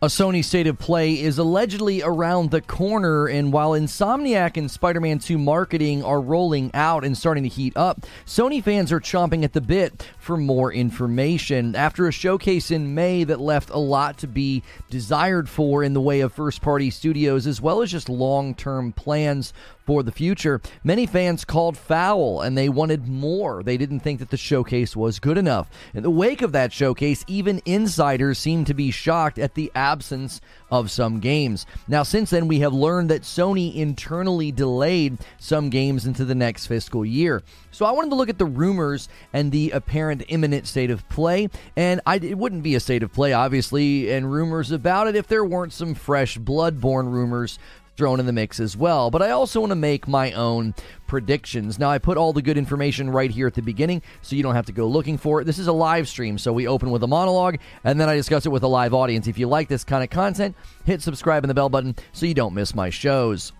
A Sony State of Play is allegedly around the corner, and while Insomniac and Spider Man 2 marketing are rolling out and starting to heat up, Sony fans are chomping at the bit for more information. After a showcase in May that left a lot to be desired for in the way of first party studios, as well as just long term plans for the future. Many fans called foul and they wanted more. They didn't think that the showcase was good enough. In the wake of that showcase, even insiders seemed to be shocked at the absence of some games. Now, since then, we have learned that Sony internally delayed some games into the next fiscal year. So I wanted to look at the rumors and the apparent imminent state of play. And I, it wouldn't be a state of play, obviously, and rumors about it if there weren't some fresh Bloodborne rumors thrown in the mix as well. But I also want to make my own predictions. Now, I put all the good information right here at the beginning, so you don't have to go looking for it. This is a live stream, so we open with a monologue, and then I discuss it with a live audience. If you like this kind of content, hit subscribe and the bell button so you don't miss my shows.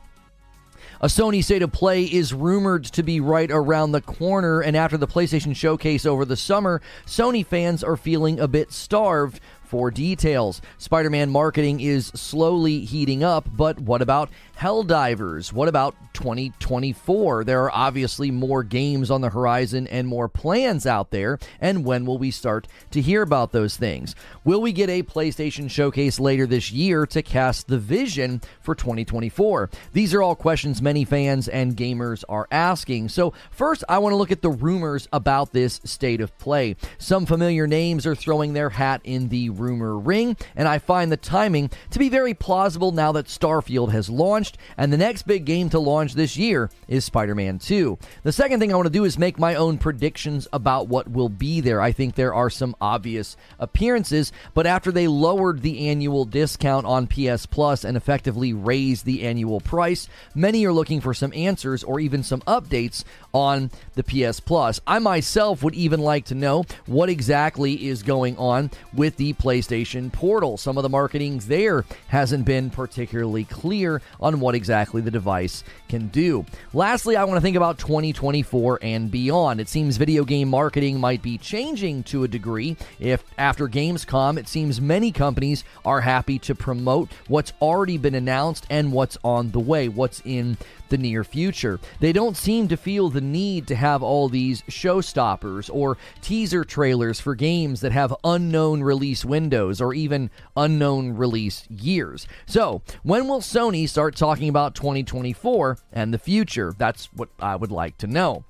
A Sony State of Play is rumored to be right around the corner, and after the PlayStation Showcase over the summer, Sony fans are feeling a bit starved for details. Spider Man marketing is slowly heating up, but what about Helldivers? What about 2024? There are obviously more games on the horizon and more plans out there, and when will we start to hear about those things? Will we get a PlayStation showcase later this year to cast the vision for 2024? These are all questions many fans and gamers are asking. So, first, I want to look at the rumors about this state of play. Some familiar names are throwing their hat in the rumor ring, and I find the timing to be very plausible now that Starfield has launched launched, and the next big game to launch this year is Spider Man 2. The second thing I want to do is make my own predictions about what will be there. I think there are some obvious appearances, but after they lowered the annual discount on PS Plus and effectively raised the annual price, many are looking for some answers or even some updates on the PS Plus. I myself would even like to know what exactly is going on with the PlayStation Portal. Some of the marketing there hasn't been particularly clear on what exactly the device can do. Lastly, I want to think about 2024 and beyond. It seems video game marketing might be changing to a degree. If after Gamescom, it seems many companies are happy to promote what's already been announced and what's on the way, what's in the near future. They don't seem to feel the need to have all these showstoppers or teaser trailers for games that have unknown release windows or even unknown release years. So, when will Sony start talking about 2024 and the future? That's what I would like to know.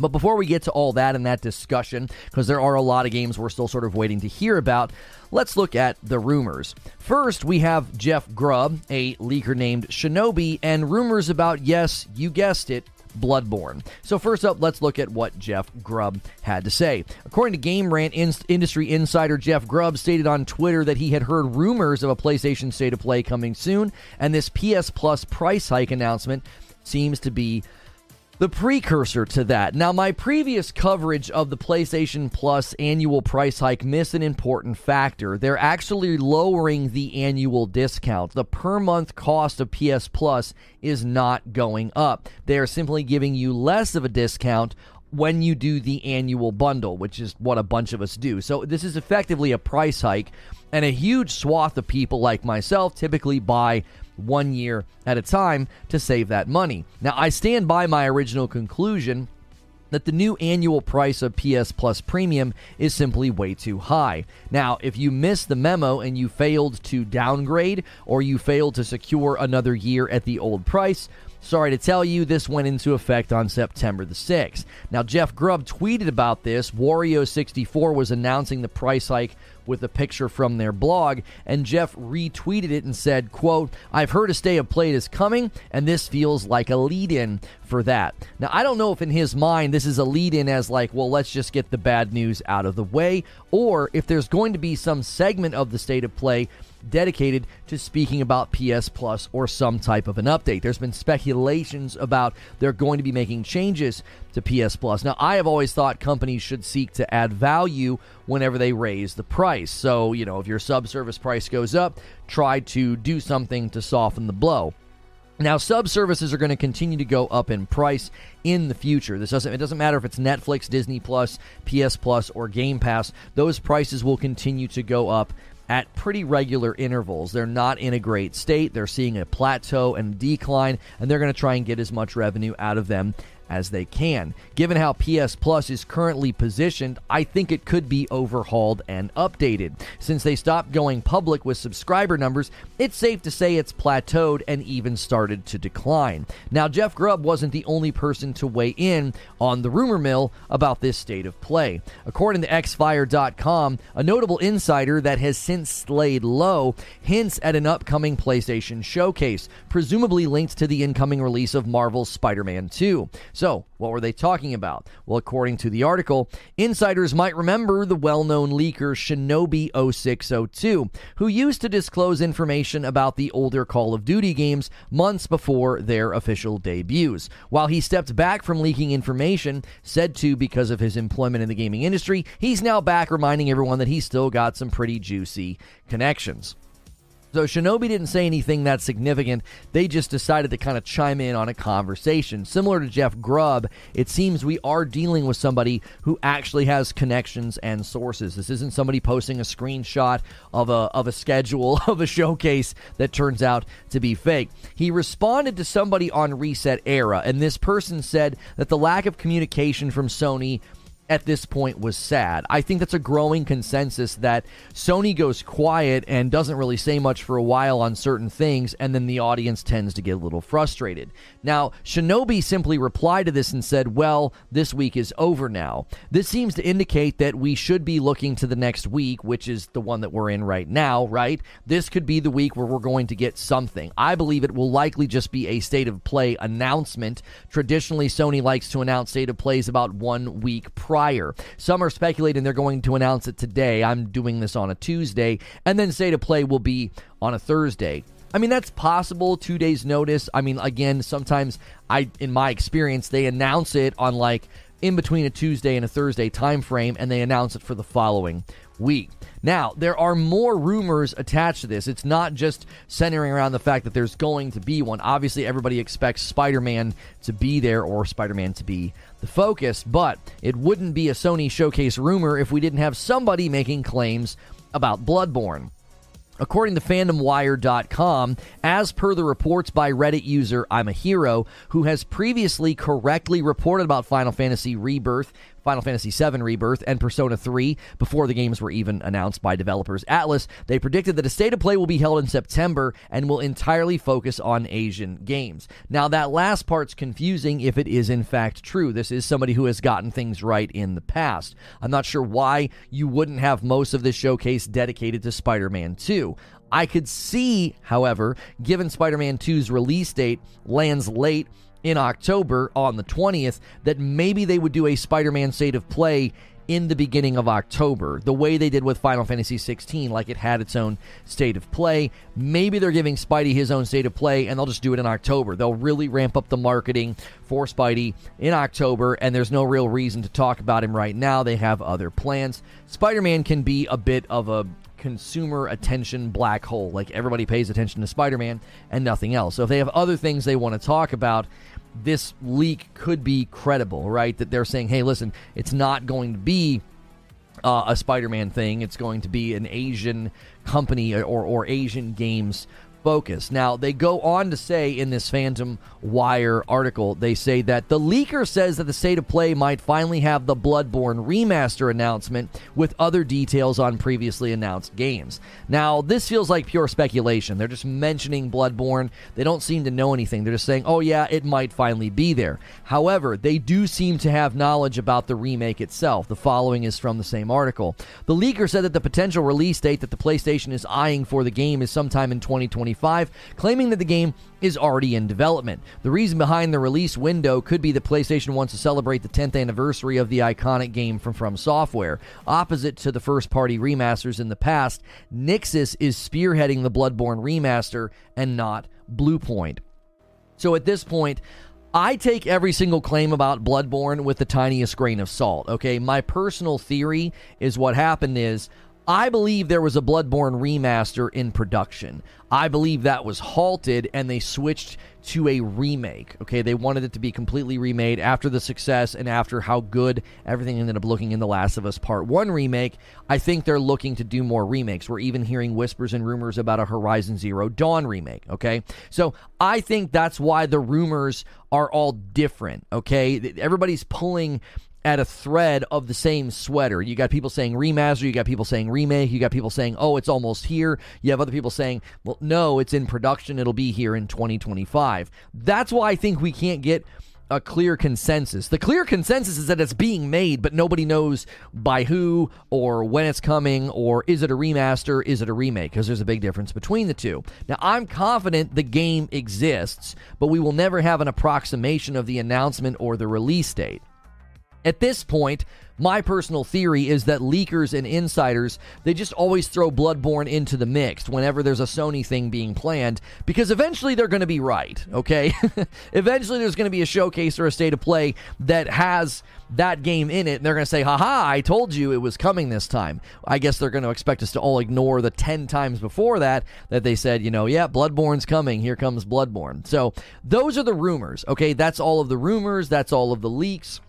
But before we get to all that and that discussion, because there are a lot of games we're still sort of waiting to hear about, let's look at the rumors. First, we have Jeff Grubb, a leaker named Shinobi, and rumors about, yes, you guessed it, Bloodborne. So, first up, let's look at what Jeff Grubb had to say. According to Game Rant in- industry insider Jeff Grubb stated on Twitter that he had heard rumors of a PlayStation State of Play coming soon, and this PS Plus price hike announcement seems to be the precursor to that. Now, my previous coverage of the PlayStation Plus annual price hike missed an important factor. They're actually lowering the annual discount. The per month cost of PS Plus is not going up. They are simply giving you less of a discount when you do the annual bundle, which is what a bunch of us do. So, this is effectively a price hike, and a huge swath of people like myself typically buy one year at a time to save that money. Now, I stand by my original conclusion that the new annual price of PS Plus Premium is simply way too high. Now, if you missed the memo and you failed to downgrade or you failed to secure another year at the old price, Sorry to tell you, this went into effect on September the 6th. Now, Jeff Grubb tweeted about this. Wario64 was announcing the price hike with a picture from their blog, and Jeff retweeted it and said, quote, I've heard a state of play is coming, and this feels like a lead-in for that. Now, I don't know if in his mind this is a lead-in as like, well, let's just get the bad news out of the way, or if there's going to be some segment of the state of play dedicated to speaking about PS Plus or some type of an update. There's been speculations about they're going to be making changes to PS Plus. Now, I have always thought companies should seek to add value whenever they raise the price. So, you know, if your subservice price goes up, try to do something to soften the blow. Now, sub services are going to continue to go up in price in the future. This doesn't it doesn't matter if it's Netflix, Disney Plus, PS Plus, or Game Pass. Those prices will continue to go up at pretty regular intervals. They're not in a great state. They're seeing a plateau and decline, and they're going to try and get as much revenue out of them as they can. Given how PS Plus is currently positioned, I think it could be overhauled and updated. Since they stopped going public with subscriber numbers, it's safe to say it's plateaued and even started to decline. Now, Jeff Grubb wasn't the only person to weigh in on the rumor mill about this state of play. According to xfire.com, a notable insider that has since laid low hints at an upcoming PlayStation showcase, presumably linked to the incoming release of Marvel's Spider Man 2. So, what were they talking about? Well, according to the article, insiders might remember the well known leaker Shinobi 0602, who used to disclose information about the older Call of Duty games months before their official debuts. While he stepped back from leaking information, said to because of his employment in the gaming industry, he's now back reminding everyone that he's still got some pretty juicy connections. So Shinobi didn't say anything that significant. They just decided to kind of chime in on a conversation. Similar to Jeff Grubb, it seems we are dealing with somebody who actually has connections and sources. This isn't somebody posting a screenshot of a of a schedule of a showcase that turns out to be fake. He responded to somebody on Reset Era, and this person said that the lack of communication from Sony at this point was sad. I think that's a growing consensus that Sony goes quiet and doesn't really say much for a while on certain things, and then the audience tends to get a little frustrated. Now, Shinobi simply replied to this and said, Well, this week is over now. This seems to indicate that we should be looking to the next week, which is the one that we're in right now, right? This could be the week where we're going to get something. I believe it will likely just be a state of play announcement. Traditionally, Sony likes to announce state of plays about one week prior prior. Some are speculating they're going to announce it today. I'm doing this on a Tuesday, and then State of Play will be on a Thursday. I mean, that's possible. Two days' notice. I mean, again, sometimes I, in my experience, they announce it on like in between a Tuesday and a Thursday time frame, and they announce it for the following week. Now, there are more rumors attached to this. It's not just centering around the fact that there's going to be one. Obviously, everybody expects Spider Man to be there or Spider Man to be the focus, but it wouldn't be a Sony showcase rumor if we didn't have somebody making claims about Bloodborne. According to FandomWire.com, as per the reports by Reddit user I'm a Hero, who has previously correctly reported about Final Fantasy Rebirth Final Fantasy VII Rebirth, and Persona 3 before the games were even announced by developers Atlus. They predicted that a state of play will be held in September and will entirely focus on Asian games. Now, that last part's confusing if it is in fact true. This is somebody who has gotten things right in the past. I'm not sure why you wouldn't have most of this showcase dedicated to Spider Man 2. I could see, however, given Spider Man 2's release date lands late in October on the 20th that maybe they would do a Spider Man State of Play in the beginning of October, the way they did with Final Fantasy 16, like it had its own state of play. Maybe they're giving Spidey his own state of play and they'll just do it in October. They'll really ramp up the marketing for Spidey in October, and there's no real reason to talk about him right now. They have other plans. Spider Man can be a bit of a consumer attention black hole. Like everybody pays attention to Spider Man and nothing else. So if they have other things they want to talk about, this leak could be credible, right? That they're saying, hey, listen, it's not going to be uh, a Spider Man thing, it's going to be an Asian company or, or Asian games focus. Now, they go on to say in this Phantom Wire article, they say that the leaker says that the state of play might finally have the Bloodborne remaster announcement with other details on previously announced games. Now, this feels like pure speculation. They're just mentioning Bloodborne. They don't seem to know anything. They're just saying, oh, yeah, it might finally be there. However, they do seem to have knowledge about the remake itself. The following is from the same article. The leaker said that the potential release date that the PlayStation is eyeing for the game is sometime in 2020. 2025, claiming that the game is already in development. The reason behind the release window could be that PlayStation wants to celebrate the 10th anniversary of the iconic game from From Software. Opposite to the first party remasters in the past, Nixxes is spearheading the Bloodborne remaster and not Bluepoint. So at this point, I take every single claim about Bloodborne with the tiniest grain of salt. Okay, my personal theory is what happened is I believe there was a Bloodborne remaster in production. I believe that was halted and they switched to a remake. Okay, they wanted it to be completely remade after the success and after how good everything ended up looking in The Last of Us Part 1 remake. I think they're looking to do more remakes. We're even hearing whispers and rumors about a Horizon Zero Dawn remake. Okay, so I think that's why the rumors are all different. Okay, everybody's pulling at a thread of the same sweater. You got people saying remaster, you got people saying remake, you got people saying, oh, it's almost here. You have other people saying, well, no, it's in production, it'll be here in 2025. That's why I think we can't get a clear consensus. The clear consensus is that it's being made, but nobody knows by who or when it's coming, or is it a remaster, is it a remake? Because there's a big difference between the two. Now, I'm confident the game exists, but we will never have an approximation of the announcement or the release date. At this point, my personal theory is that leakers and insiders, they just always throw Bloodborne into the mix whenever there's a Sony thing being planned because eventually they're going to be right, okay? eventually there's going to be a showcase or a state of play that has that game in it and they're going to say, haha, I told you it was coming this time. I guess they're going to expect us to all ignore the 10 times before that that they said, you know, yeah, Bloodborne's coming. Here comes Bloodborne. So those are the rumors, okay? That's all of the rumors. That's all of the leaks.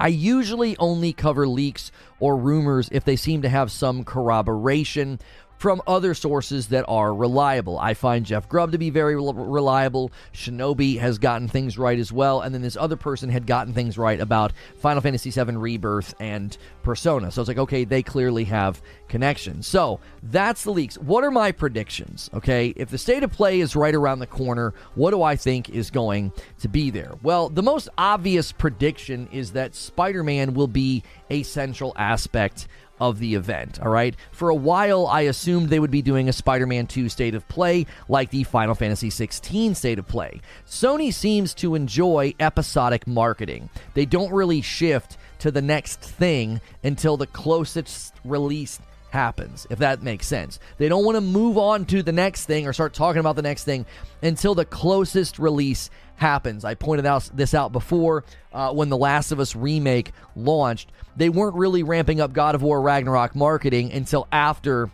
I usually only cover leaks or rumors if they seem to have some corroboration from other sources that are reliable. I find Jeff Grubb to be very reliable. Shinobi has gotten things right as well. And then this other person had gotten things right about Final Fantasy VII Rebirth and Persona. So it's like, okay, they clearly have connections. So that's the leaks. What are my predictions? Okay, if the state of play is right around the corner, what do I think is going to be there? Well, the most obvious prediction is that Spider Man will be a central aspect of the event. All right. For a while, I assumed they would be doing a Spider Man 2 state of play like the Final Fantasy 16 state of play. Sony seems to enjoy episodic marketing, they don't really shift to the next thing until the closest release happens, if that makes sense. They don't want to move on to the next thing or start talking about the next thing until the closest release happens. I pointed out this out before uh, when the Last of Us remake launched. They weren't really ramping up God of War Ragnarok marketing until after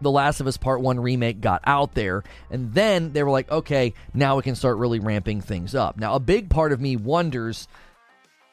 the Last of Us Part 1 remake got out there. And then they were like, okay, now we can start really ramping things up. Now, a big part of me wonders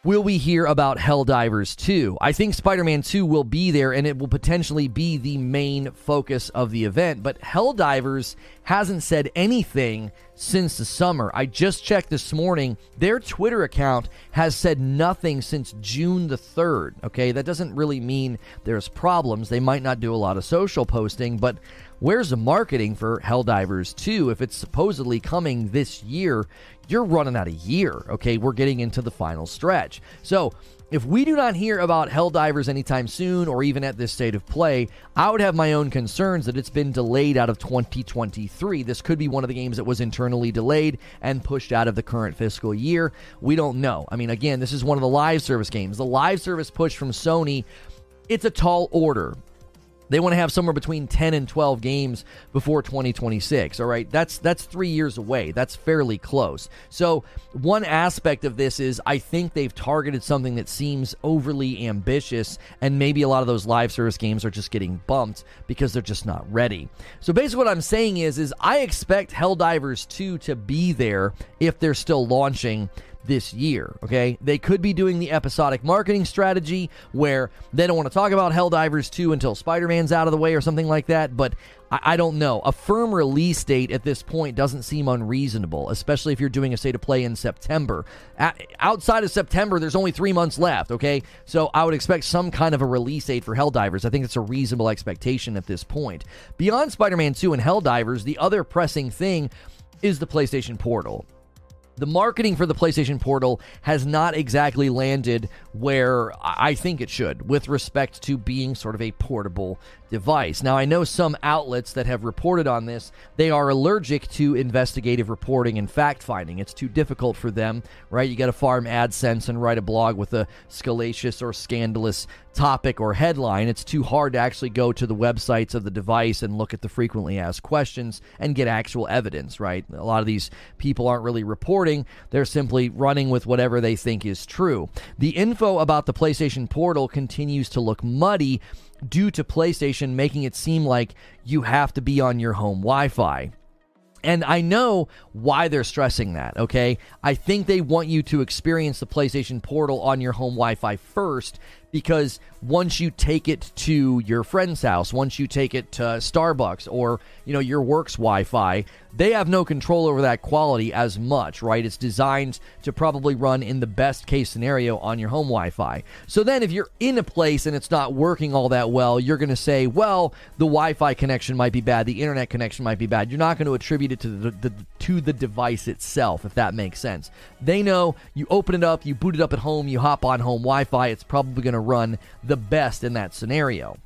Will we hear about Helldivers 2? I think Spider Man 2 will be there and it will potentially be the main focus of the event, but Helldivers hasn't said anything since the summer. I just checked this morning. Their Twitter account has said nothing since June the 3rd. Okay, that doesn't really mean there's problems. They might not do a lot of social posting, but where's the marketing for Helldivers 2 if it's supposedly coming this year? You're running out of year. Okay, we're getting into the final stretch. So if we do not hear about Helldivers anytime soon or even at this state of play, I would have my own concerns that it's been delayed out of 2023. This could be one of the games that was internally delayed and pushed out of the current fiscal year. We don't know. I mean, again, this is one of the live service games. The live service push from Sony, it's a tall order. They want to have somewhere between 10 and 12 games before 2026. All right. That's that's 3 years away. That's fairly close. So, one aspect of this is I think they've targeted something that seems overly ambitious and maybe a lot of those live service games are just getting bumped because they're just not ready. So, basically what I'm saying is is I expect Helldivers 2 to be there if they're still launching this year. Okay, they could be doing the episodic marketing strategy where they don't want to talk about Helldivers 2 until Spider Man's out of the way or something like that. But I, I, don't know. A firm release date at this point doesn't seem unreasonable, especially if you're doing a state of play in September. At, outside of September, there's only three months left. Okay, so I would expect some kind of a release date for Helldivers. I think it's a reasonable expectation at this point. Beyond Spider Man 2 and Helldivers, the other pressing thing is the PlayStation Portal the marketing for the PlayStation Portal has not exactly landed where I think it should with respect to being sort of a portable device. Now, I know some outlets that have reported on this, they are allergic to investigative reporting and fact finding. It's too difficult for them, right? You got to farm AdSense and write a blog with a scalacious or scandalous topic or headline. It's too hard to actually go to the websites of the device and look at the frequently asked questions and get actual evidence, right? A lot of these people aren't really reporting, they're simply running with whatever they think is true. The info about the PlayStation Portal continues to look muddy due to PlayStation making it seem like you have to be on your home Wi Fi. And I know why they're stressing that, okay? I think they want you to experience the PlayStation Portal on your home Wi Fi first because once you take it to your friend's house, once you take it to Starbucks or, you know, your work's Wi-Fi, they have no control over that quality as much, right? It's designed to probably run in the best case scenario on your home Wi-Fi. So then if you're in a place and it's not working all that well, you're going to say, well, the Wi-Fi connection might be bad, the internet connection might be bad. You're not going to attribute it to the, the to the device itself, if that makes sense. They know you open it up, you boot it up at home, you hop on home Wi-Fi, it's probably going to run the best in that scenario.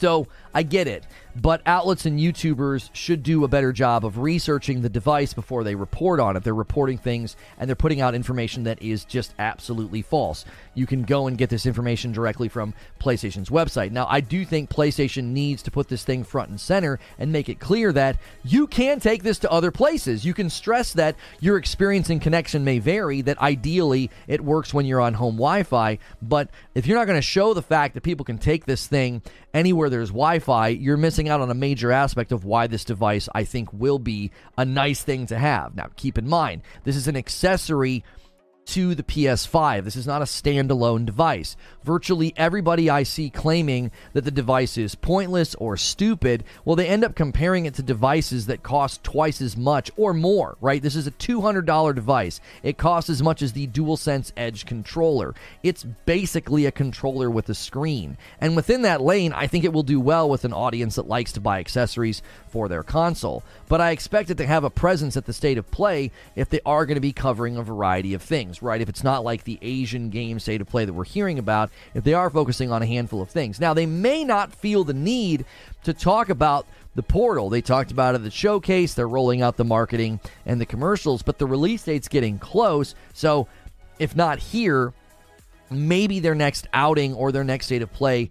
So I get it, but outlets and YouTubers should do a better job of researching the device before they report on it. They're reporting things and they're putting out information that is just absolutely false. You can go and get this information directly from PlayStation's website. Now, I do think PlayStation needs to put this thing front and center and make it clear that you can take this to other places. You can stress that your experience and connection may vary, that ideally it works when you're on home Wi Fi, but if you're not going to show the fact that people can take this thing anywhere there's Wi Fi, you're missing out on a major aspect of why this device, I think, will be a nice thing to have. Now, keep in mind, this is an accessory to the PS5. This is not a standalone device. Virtually everybody I see claiming that the device is pointless or stupid, well, they end up comparing it to devices that cost twice as much or more, right? This is a $200 device. It costs as much as the DualSense Edge controller. It's basically a controller with a screen. And within that lane, I think it will do well with an audience that likes to buy accessories for their console. But I expect it to have a presence at the state of play if they are going to be covering a variety of things right? If it's not like the Asian game state of play that we're hearing about, if they are focusing on a handful of things. Now, they may not feel the need to talk about the portal. They talked about it at the showcase. They're rolling out the marketing and the commercials, but the release date's getting close. So, if not here, maybe their next outing or their next state of play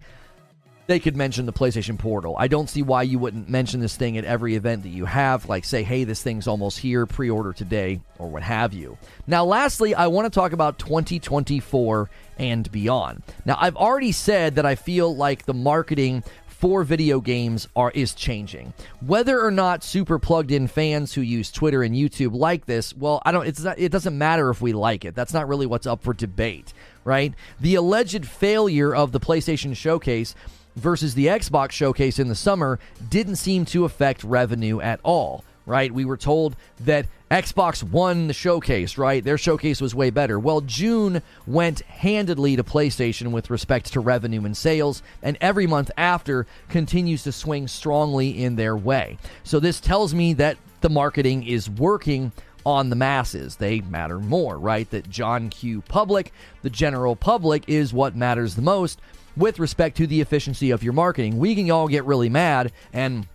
they could mention the PlayStation Portal. I don't see why you wouldn't mention this thing at every event that you have, like say, hey, this thing's almost here, pre order today, or what have you. Now, lastly, I want to talk about 2024 and beyond. Now, I've already said that I feel like the marketing for video games are is changing. Whether or not super plugged in fans who use Twitter and YouTube like this, well, I don't it's not, it doesn't matter if we like it. That's not really what's up for debate, right? The alleged failure of the PlayStation showcase versus the Xbox showcase in the summer didn't seem to affect revenue at all, right? We were told that Xbox won the showcase, right? Their showcase was way better. Well, June went handedly to PlayStation with respect to revenue and sales, and every month after continues to swing strongly in their way. So this tells me that the marketing is working on the masses. They matter more, right? That John Q. Public, the general public, is what matters the most with respect to the efficiency of your marketing. We can all get really mad and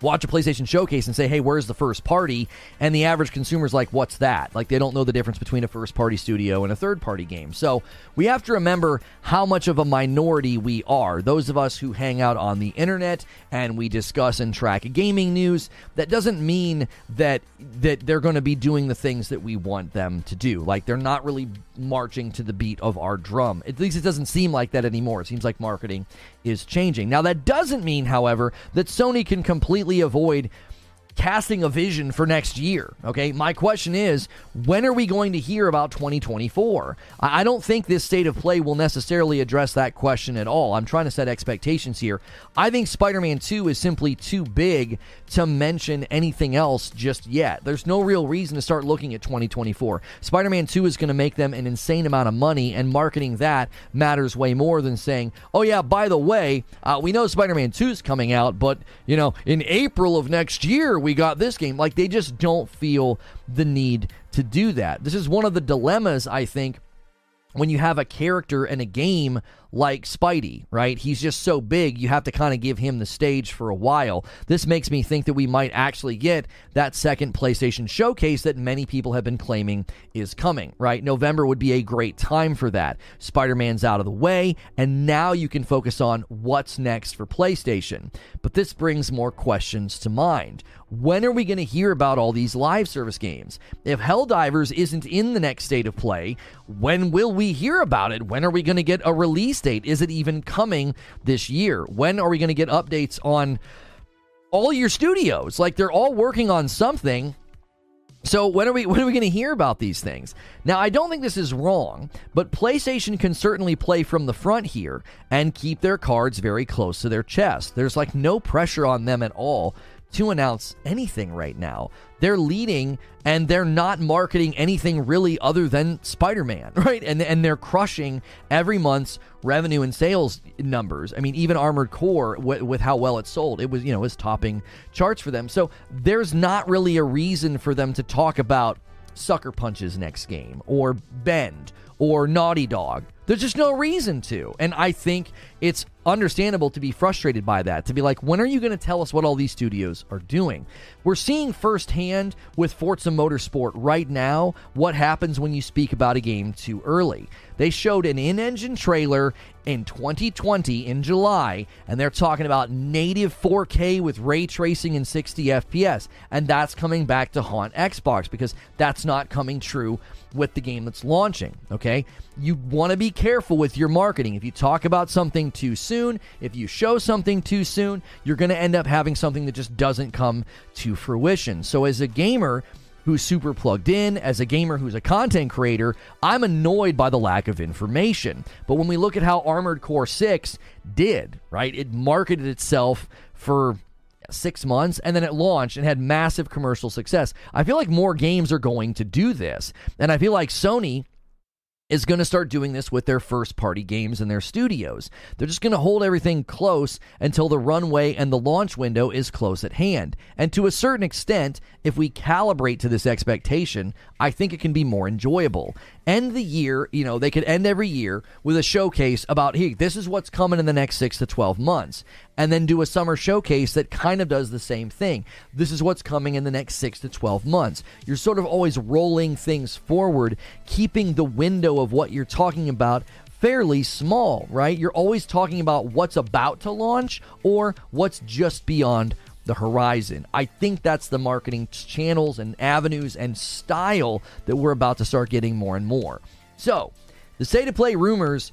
watch a PlayStation showcase and say, hey, where's the first party? And the average consumer's like, what's that? Like, they don't know the difference between a first party studio and a third party game. So we have to remember how much of a minority we are. Those of us who hang out on the internet and we discuss and track gaming news, that doesn't mean that that they're going to be doing the things that we want them to do. Like, they're not really marching to the beat of our drum. At least it doesn't seem like that anymore. It seems like marketing is changing. Now, that doesn't mean, however, that Sony can completely avoid casting a vision for next year. Okay, my question is when are we going to hear about 2024? I don't think this state of play will necessarily address that question at all. I'm trying to set expectations here. I think Spider Man 2 is simply too big to mention anything else just yet. There's no real reason to start looking at 2024. Spider Man 2 is going to make them an insane amount of money, and marketing that matters way more than saying, oh, yeah, by the way, uh, we know Spider Man 2 is coming out, but, you know, in April of next year, we got this game. Like, they just don't feel the need to do that. This is one of the dilemmas, I think, when you have a character in a game like Spidey, right? He's just so big, you have to kind of give him the stage for a while. This makes me think that we might actually get that second PlayStation showcase that many people have been claiming is coming, right? November would be a great time for that. Spider Man's out of the way, and now you can focus on what's next for PlayStation. But this brings more questions to mind. When are we going to hear about all these live service games? If Helldivers isn't in the next state of play, when will we hear about it? When are we going to get a release date? Is it even coming this year? When are we going to get updates on all your studios? Like they're all working on something. So when are we when are we going to hear about these things? Now, I don't think this is wrong, but PlayStation can certainly play from the front here and keep their cards very close to their chest. There's like no pressure on them at all to announce anything right now. They're leading and they're not marketing anything really other than Spider-Man, right? And and they're crushing every month's revenue and sales numbers. I mean, even Armored Core with, with how well it sold, it was you know was topping charts for them. So there's not really a reason for them to talk about Sucker Punch's next game or Bend or Naughty Dog. There's just no reason to. And I think it's understandable to be frustrated by that, to be like, when are you going to tell us what all these studios are doing? We're seeing firsthand with Forza Motorsport right now what happens when you speak about a game too early. They showed an in engine trailer in 2020 in July, and they're talking about native 4K with ray tracing and 60 FPS. And that's coming back to haunt Xbox because that's not coming true with the game that's launching. Okay. You want to be careful with your marketing. If you talk about something too soon, if you show something too soon, you're going to end up having something that just doesn't come to fruition. So, as a gamer, who's super plugged in, as a gamer who's a content creator, I'm annoyed by the lack of information. But when we look at how Armored Core 6 did, right, it marketed itself for six months and then it launched and had massive commercial success. I feel like more games are going to do this. And I feel like Sony is going to start doing this with their first party games in their studios. They're just going to hold everything close until the runway and the launch window is close at hand. And to a certain extent, if we calibrate to this expectation, I think it can be more enjoyable. End the year, you know, they could end every year with a showcase about, hey, this is what's coming in the next six to 12 months. And then do a summer showcase that kind of does the same thing. This is what's coming in the next six to 12 months. You're sort of always rolling things forward, keeping the window of what you're talking about fairly small, right? You're always talking about what's about to launch or what's just beyond the horizon. I think that's the marketing channels and avenues and style that we're about to start getting more and more. So, the state of play rumors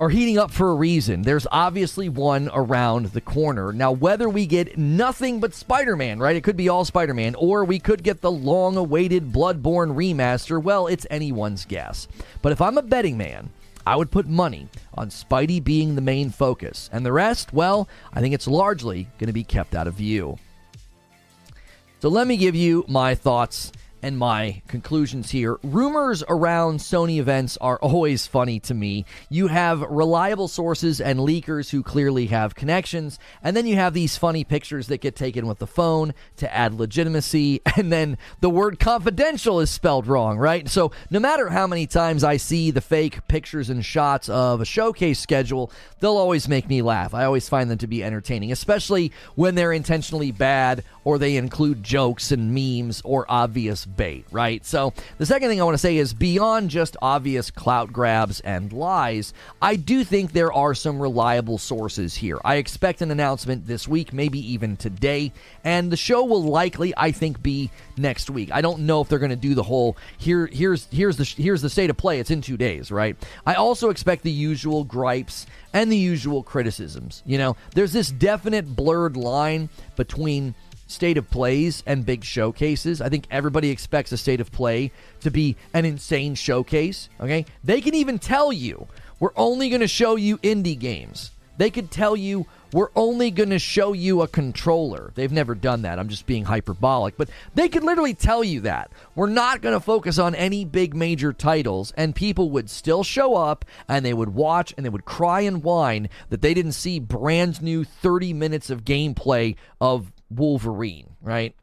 are heating up for a reason. There's obviously one around the corner. Now, whether we get nothing but Spider Man, right? It could be all Spider Man, or we could get the long awaited Bloodborne remaster, well, it's anyone's guess. But if I'm a betting man, I would put money on Spidey being the main focus. And the rest, well, I think it's largely going to be kept out of view. So let me give you my thoughts and my conclusions here. Rumors around Sony events are always funny to me. You have reliable sources and leakers who clearly have connections, and then you have these funny pictures that get taken with the phone to add legitimacy, and then the word confidential is spelled wrong, right? So no matter how many times I see the fake pictures and shots of a showcase schedule, they'll always make me laugh. I always find them to be entertaining, especially when they're intentionally bad or they include jokes and memes or obvious bait, right? So, the second thing I want to say is beyond just obvious clout grabs and lies, I do think there are some reliable sources here. I expect an announcement this week, maybe even today, and the show will likely, I think, be next week. I don't know if they're going to do the whole here here's here's the here's the state of play. It's in 2 days, right? I also expect the usual gripes and the usual criticisms. You know, there's this definite blurred line between state of plays and big showcases. I think everybody expects a state of play to be an insane showcase. Okay. They can even tell you, we're only going to show you indie games. They could tell you, we're only going to show you a controller. They've never done that. I'm just being hyperbolic. But they could literally tell you that. We're not going to focus on any big major titles, and people would still show up and they would watch and they would cry and whine that they didn't see brand new 30 minutes of gameplay of Wolverine, right?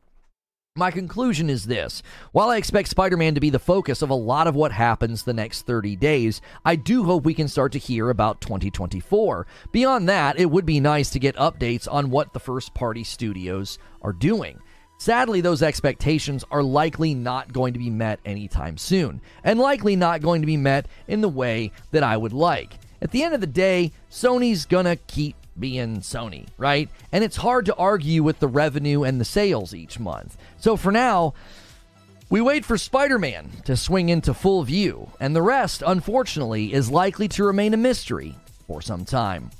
My conclusion is this. While I expect Spider Man to be the focus of a lot of what happens the next 30 days, I do hope we can start to hear about 2024. Beyond that, it would be nice to get updates on what the first party studios are doing. Sadly, those expectations are likely not going to be met anytime soon, and likely not going to be met in the way that I would like. At the end of the day, Sony's gonna keep being Sony, right? And it's hard to argue with the revenue and the sales each month. So for now, we wait for Spider Man to swing into full view, and the rest, unfortunately, is likely to remain a mystery for some time.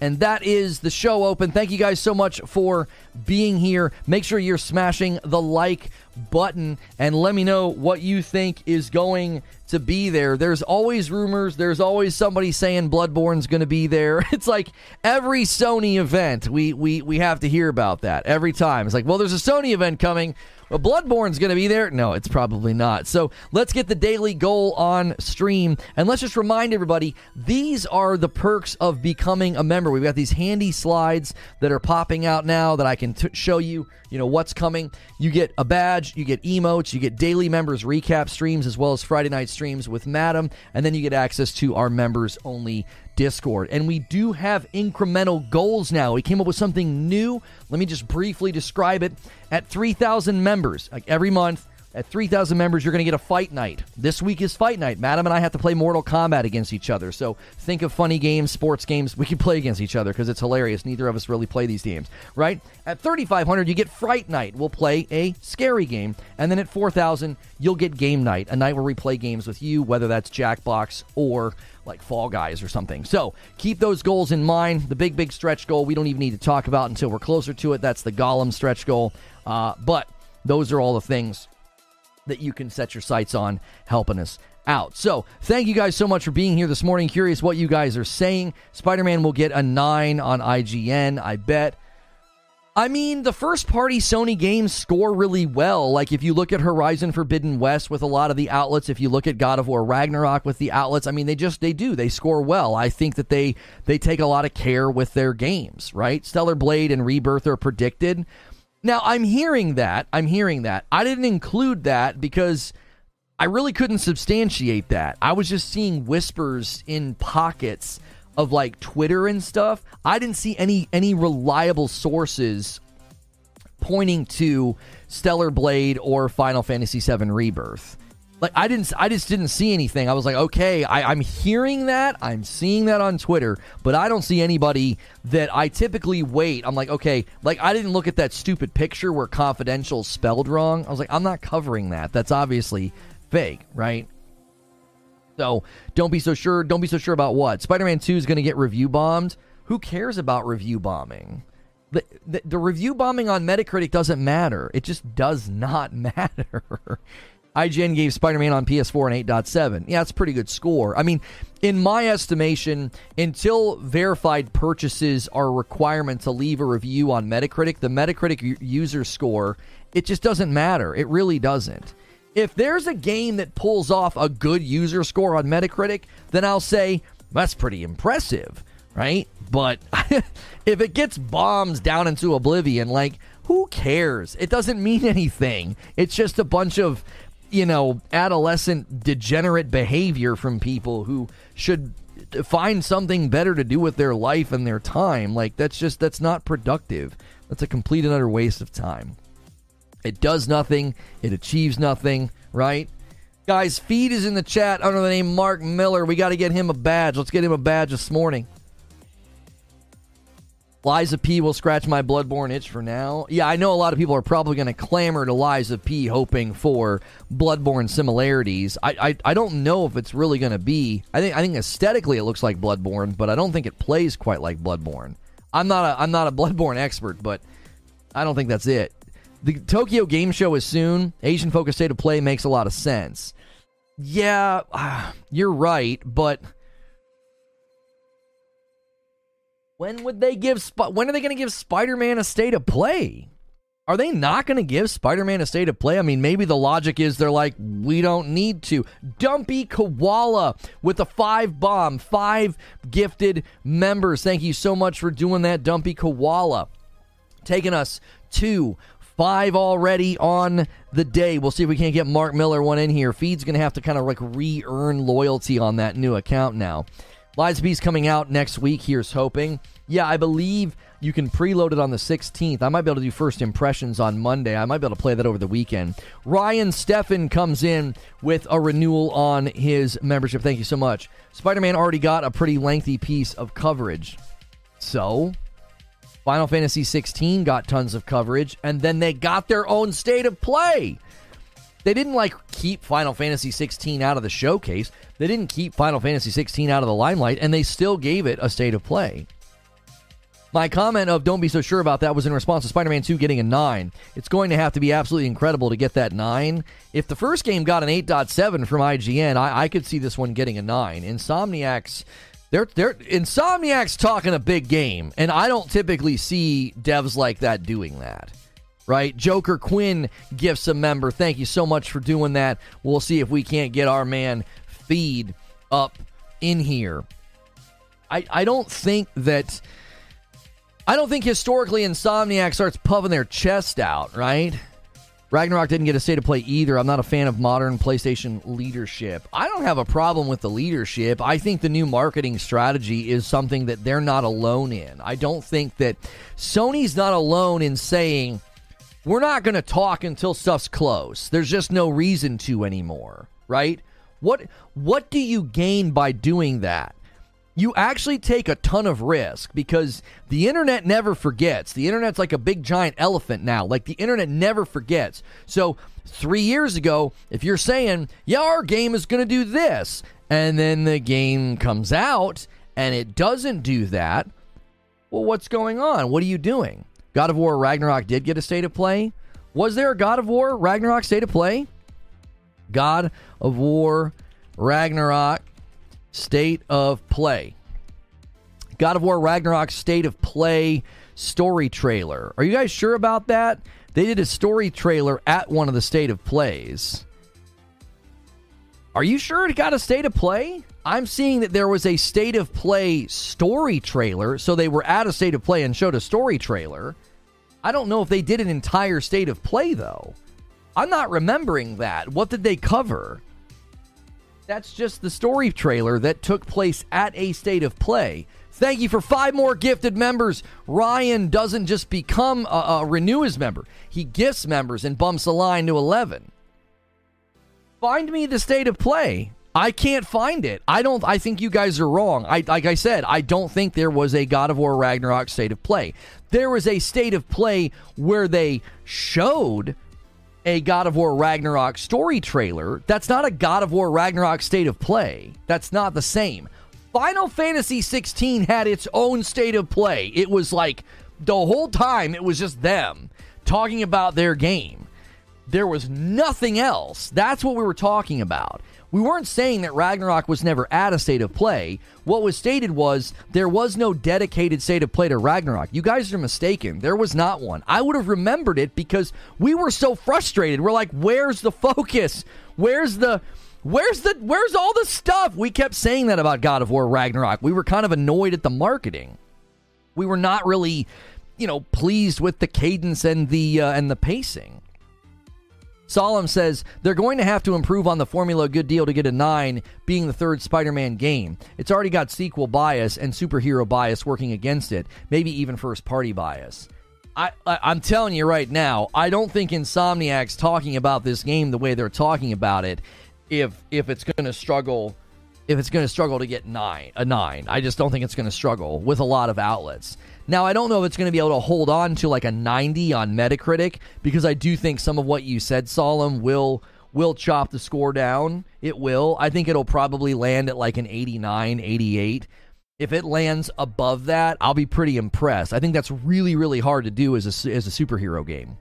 And that is the show open. Thank you guys so much for being here. Make sure you're smashing the like button and let me know what you think is going to be there. There's always rumors, there's always somebody saying Bloodborne's going to be there. It's like every Sony event, we we we have to hear about that every time. It's like, well, there's a Sony event coming. Well, Bloodborne's going to be there? No, it's probably not. So let's get the daily goal on stream. And let's just remind everybody these are the perks of becoming a member. We've got these handy slides that are popping out now that I can t- show you, you know, what's coming. You get a badge, you get emotes, you get daily members recap streams as well as Friday night streams with Madam, and then you get access to our members only Discord. And we do have incremental goals now. We came up with something new. Let me just briefly describe it. At 3,000 members, like every month, at 3,000 members, you're going to get a fight night. This week is fight night. Madam and I have to play Mortal Kombat against each other. So think of funny games, sports games. We can play against each other because it's hilarious. Neither of us really play these games, right? At 3,500, you get Fright Night. We'll play a scary game. And then at 4,000, you'll get Game Night, a night where we play games with you, whether that's Jackbox or like Fall Guys or something. So keep those goals in mind. The big, big stretch goal we don't even need to talk about until we're closer to it. That's the Gollum stretch goal. Uh, but those are all the things that you can set your sights on helping us out. So, thank you guys so much for being here this morning. Curious what you guys are saying. Spider Man will get a 9 on IGN, I bet. I mean, the first party Sony games score really well. Like, if you look at Horizon Forbidden West with a lot of the outlets, if you look at God of War Ragnarok with the outlets, I mean, they just, they do. They score well. I think that they, they take a lot of care with their games, right? Stellar Blade and Rebirth are predicted. Now, I'm hearing that. I'm hearing that. I didn't include that because I really couldn't substantiate that. I was just seeing whispers in pockets of like Twitter and stuff. I didn't see any any reliable sources pointing to Stellar Blade or Final Fantasy VII Rebirth like I didn't I just didn't see anything. I was like, okay, I, I'm hearing that, I'm seeing that on Twitter, but I don't see anybody that I typically wait. I'm like, okay, like I didn't look at that stupid picture where confidential spelled wrong. I was like, I'm not covering that. That's obviously fake, right? So don't be so sure. Don't be so sure about what Spider-Man Two is going to get review bombed. Who cares about review bombing? The, the, the review bombing on Metacritic doesn't matter. It just does not matter. IGN gave Spider Man on PS4 an 8.7. Yeah, it's a pretty good score. I mean, in my estimation, until verified purchases are a requirement to leave a review on Metacritic, the Metacritic user score, it just doesn't matter. It really doesn't. If there's a game that pulls off a good user score on Metacritic, then I'll say that's pretty impressive, right? But if it gets bombs down into oblivion, like, who cares? It doesn't mean anything. It's just a bunch of you know, adolescent degenerate behavior from people who should find something better to do with their life and their time. Like that's just that's not productive. That's a complete and utter waste of time. It does nothing, it achieves nothing, right? Guys, feed is in the chat under the name Mark Miller. We got to get him a badge. Let's get him a badge this morning. Lies of P will scratch my bloodborne itch for now. Yeah, I know a lot of people are probably going to clamor to Lies of P hoping for bloodborne similarities. I, I, I don't know if it's really going to be. I think I think aesthetically it looks like Bloodborne, but I don't think it plays quite like Bloodborne. I'm not a I'm not a Bloodborne expert, but I don't think that's it. The Tokyo Game Show is soon. Asian focused state of play makes a lot of sense. Yeah, you're right, but When would they give? Sp- when are they going to give Spider-Man a state of play? Are they not going to give Spider-Man a state of play? I mean, maybe the logic is they're like, we don't need to. Dumpy Koala with a five bomb, five gifted members. Thank you so much for doing that, Dumpy Koala. Taking us to five already on the day. We'll see if we can't get Mark Miller one in here. Feed's going to have to kind of like re earn loyalty on that new account now. P's coming out next week. Here's hoping. Yeah, I believe you can preload it on the 16th. I might be able to do first impressions on Monday. I might be able to play that over the weekend. Ryan Steffen comes in with a renewal on his membership. Thank you so much. Spider Man already got a pretty lengthy piece of coverage. So, Final Fantasy 16 got tons of coverage, and then they got their own state of play. They didn't like keep Final Fantasy 16 out of the showcase. They didn't keep Final Fantasy 16 out of the limelight, and they still gave it a state of play. My comment of don't be so sure about that was in response to Spider Man 2 getting a 9. It's going to have to be absolutely incredible to get that 9. If the first game got an 8.7 from IGN, I, I could see this one getting a 9. Insomniac's. They're, they're Insomniac's talking a big game, and I don't typically see devs like that doing that right? Joker Quinn gifts a member. Thank you so much for doing that. We'll see if we can't get our man Feed up in here. I, I don't think that I don't think historically Insomniac starts puffing their chest out, right? Ragnarok didn't get a state of play either. I'm not a fan of modern PlayStation leadership. I don't have a problem with the leadership. I think the new marketing strategy is something that they're not alone in. I don't think that Sony's not alone in saying, we're not going to talk until stuff's close. There's just no reason to anymore, right? What what do you gain by doing that? you actually take a ton of risk because the internet never forgets. The internet's like a big giant elephant now. Like the internet never forgets. So, three years ago, if you're saying, yeah, our game is going to do this, and then the game comes out and it doesn't do that, well, what's going on? What are you doing? God of War Ragnarok did get a state of play. Was there a God of War Ragnarok state of play? God of War Ragnarok state of play. God of War Ragnarok state of play story trailer. Are you guys sure about that? They did a story trailer at one of the state of plays. Are you sure it got a state of play? I'm seeing that there was a state of play story trailer, so they were at a state of play and showed a story trailer. I don't know if they did an entire state of play though. I'm not remembering that. What did they cover? That's just the story trailer that took place at a state of play. Thank you for five more gifted members. Ryan doesn't just become a, a renew his member; he gifts members and bumps the line to eleven. Find me the state of play. I can't find it. I don't. I think you guys are wrong. I like I said. I don't think there was a God of War Ragnarok state of play. There was a state of play where they showed a God of War Ragnarok story trailer. That's not a God of War Ragnarok state of play. That's not the same. Final Fantasy 16 had its own state of play. It was like the whole time it was just them talking about their game. There was nothing else. That's what we were talking about. We weren't saying that Ragnarok was never at a state of play. What was stated was there was no dedicated state of play to Ragnarok. You guys are mistaken. There was not one. I would have remembered it because we were so frustrated. We're like, where's the focus? Where's the. Where's the where's all the stuff? We kept saying that about God of War Ragnarok. We were kind of annoyed at the marketing. We were not really, you know, pleased with the cadence and the uh, and the pacing. Solemn says they're going to have to improve on the formula good deal to get a 9 being the third Spider-Man game. It's already got sequel bias and superhero bias working against it, maybe even first party bias. I, I am telling you right now, I don't think Insomniac's talking about this game the way they're talking about it if if it's going to struggle if it's going to struggle to get 9 a 9. I just don't think it's going to struggle with a lot of outlets. Now, I don't know if it's going to be able to hold on to like a 90 on Metacritic because I do think some of what you said, Solemn, will will chop the score down. It will. I think it'll probably land at like an 89, 88. If it lands above that, I'll be pretty impressed. I think that's really, really hard to do as a, as a superhero game.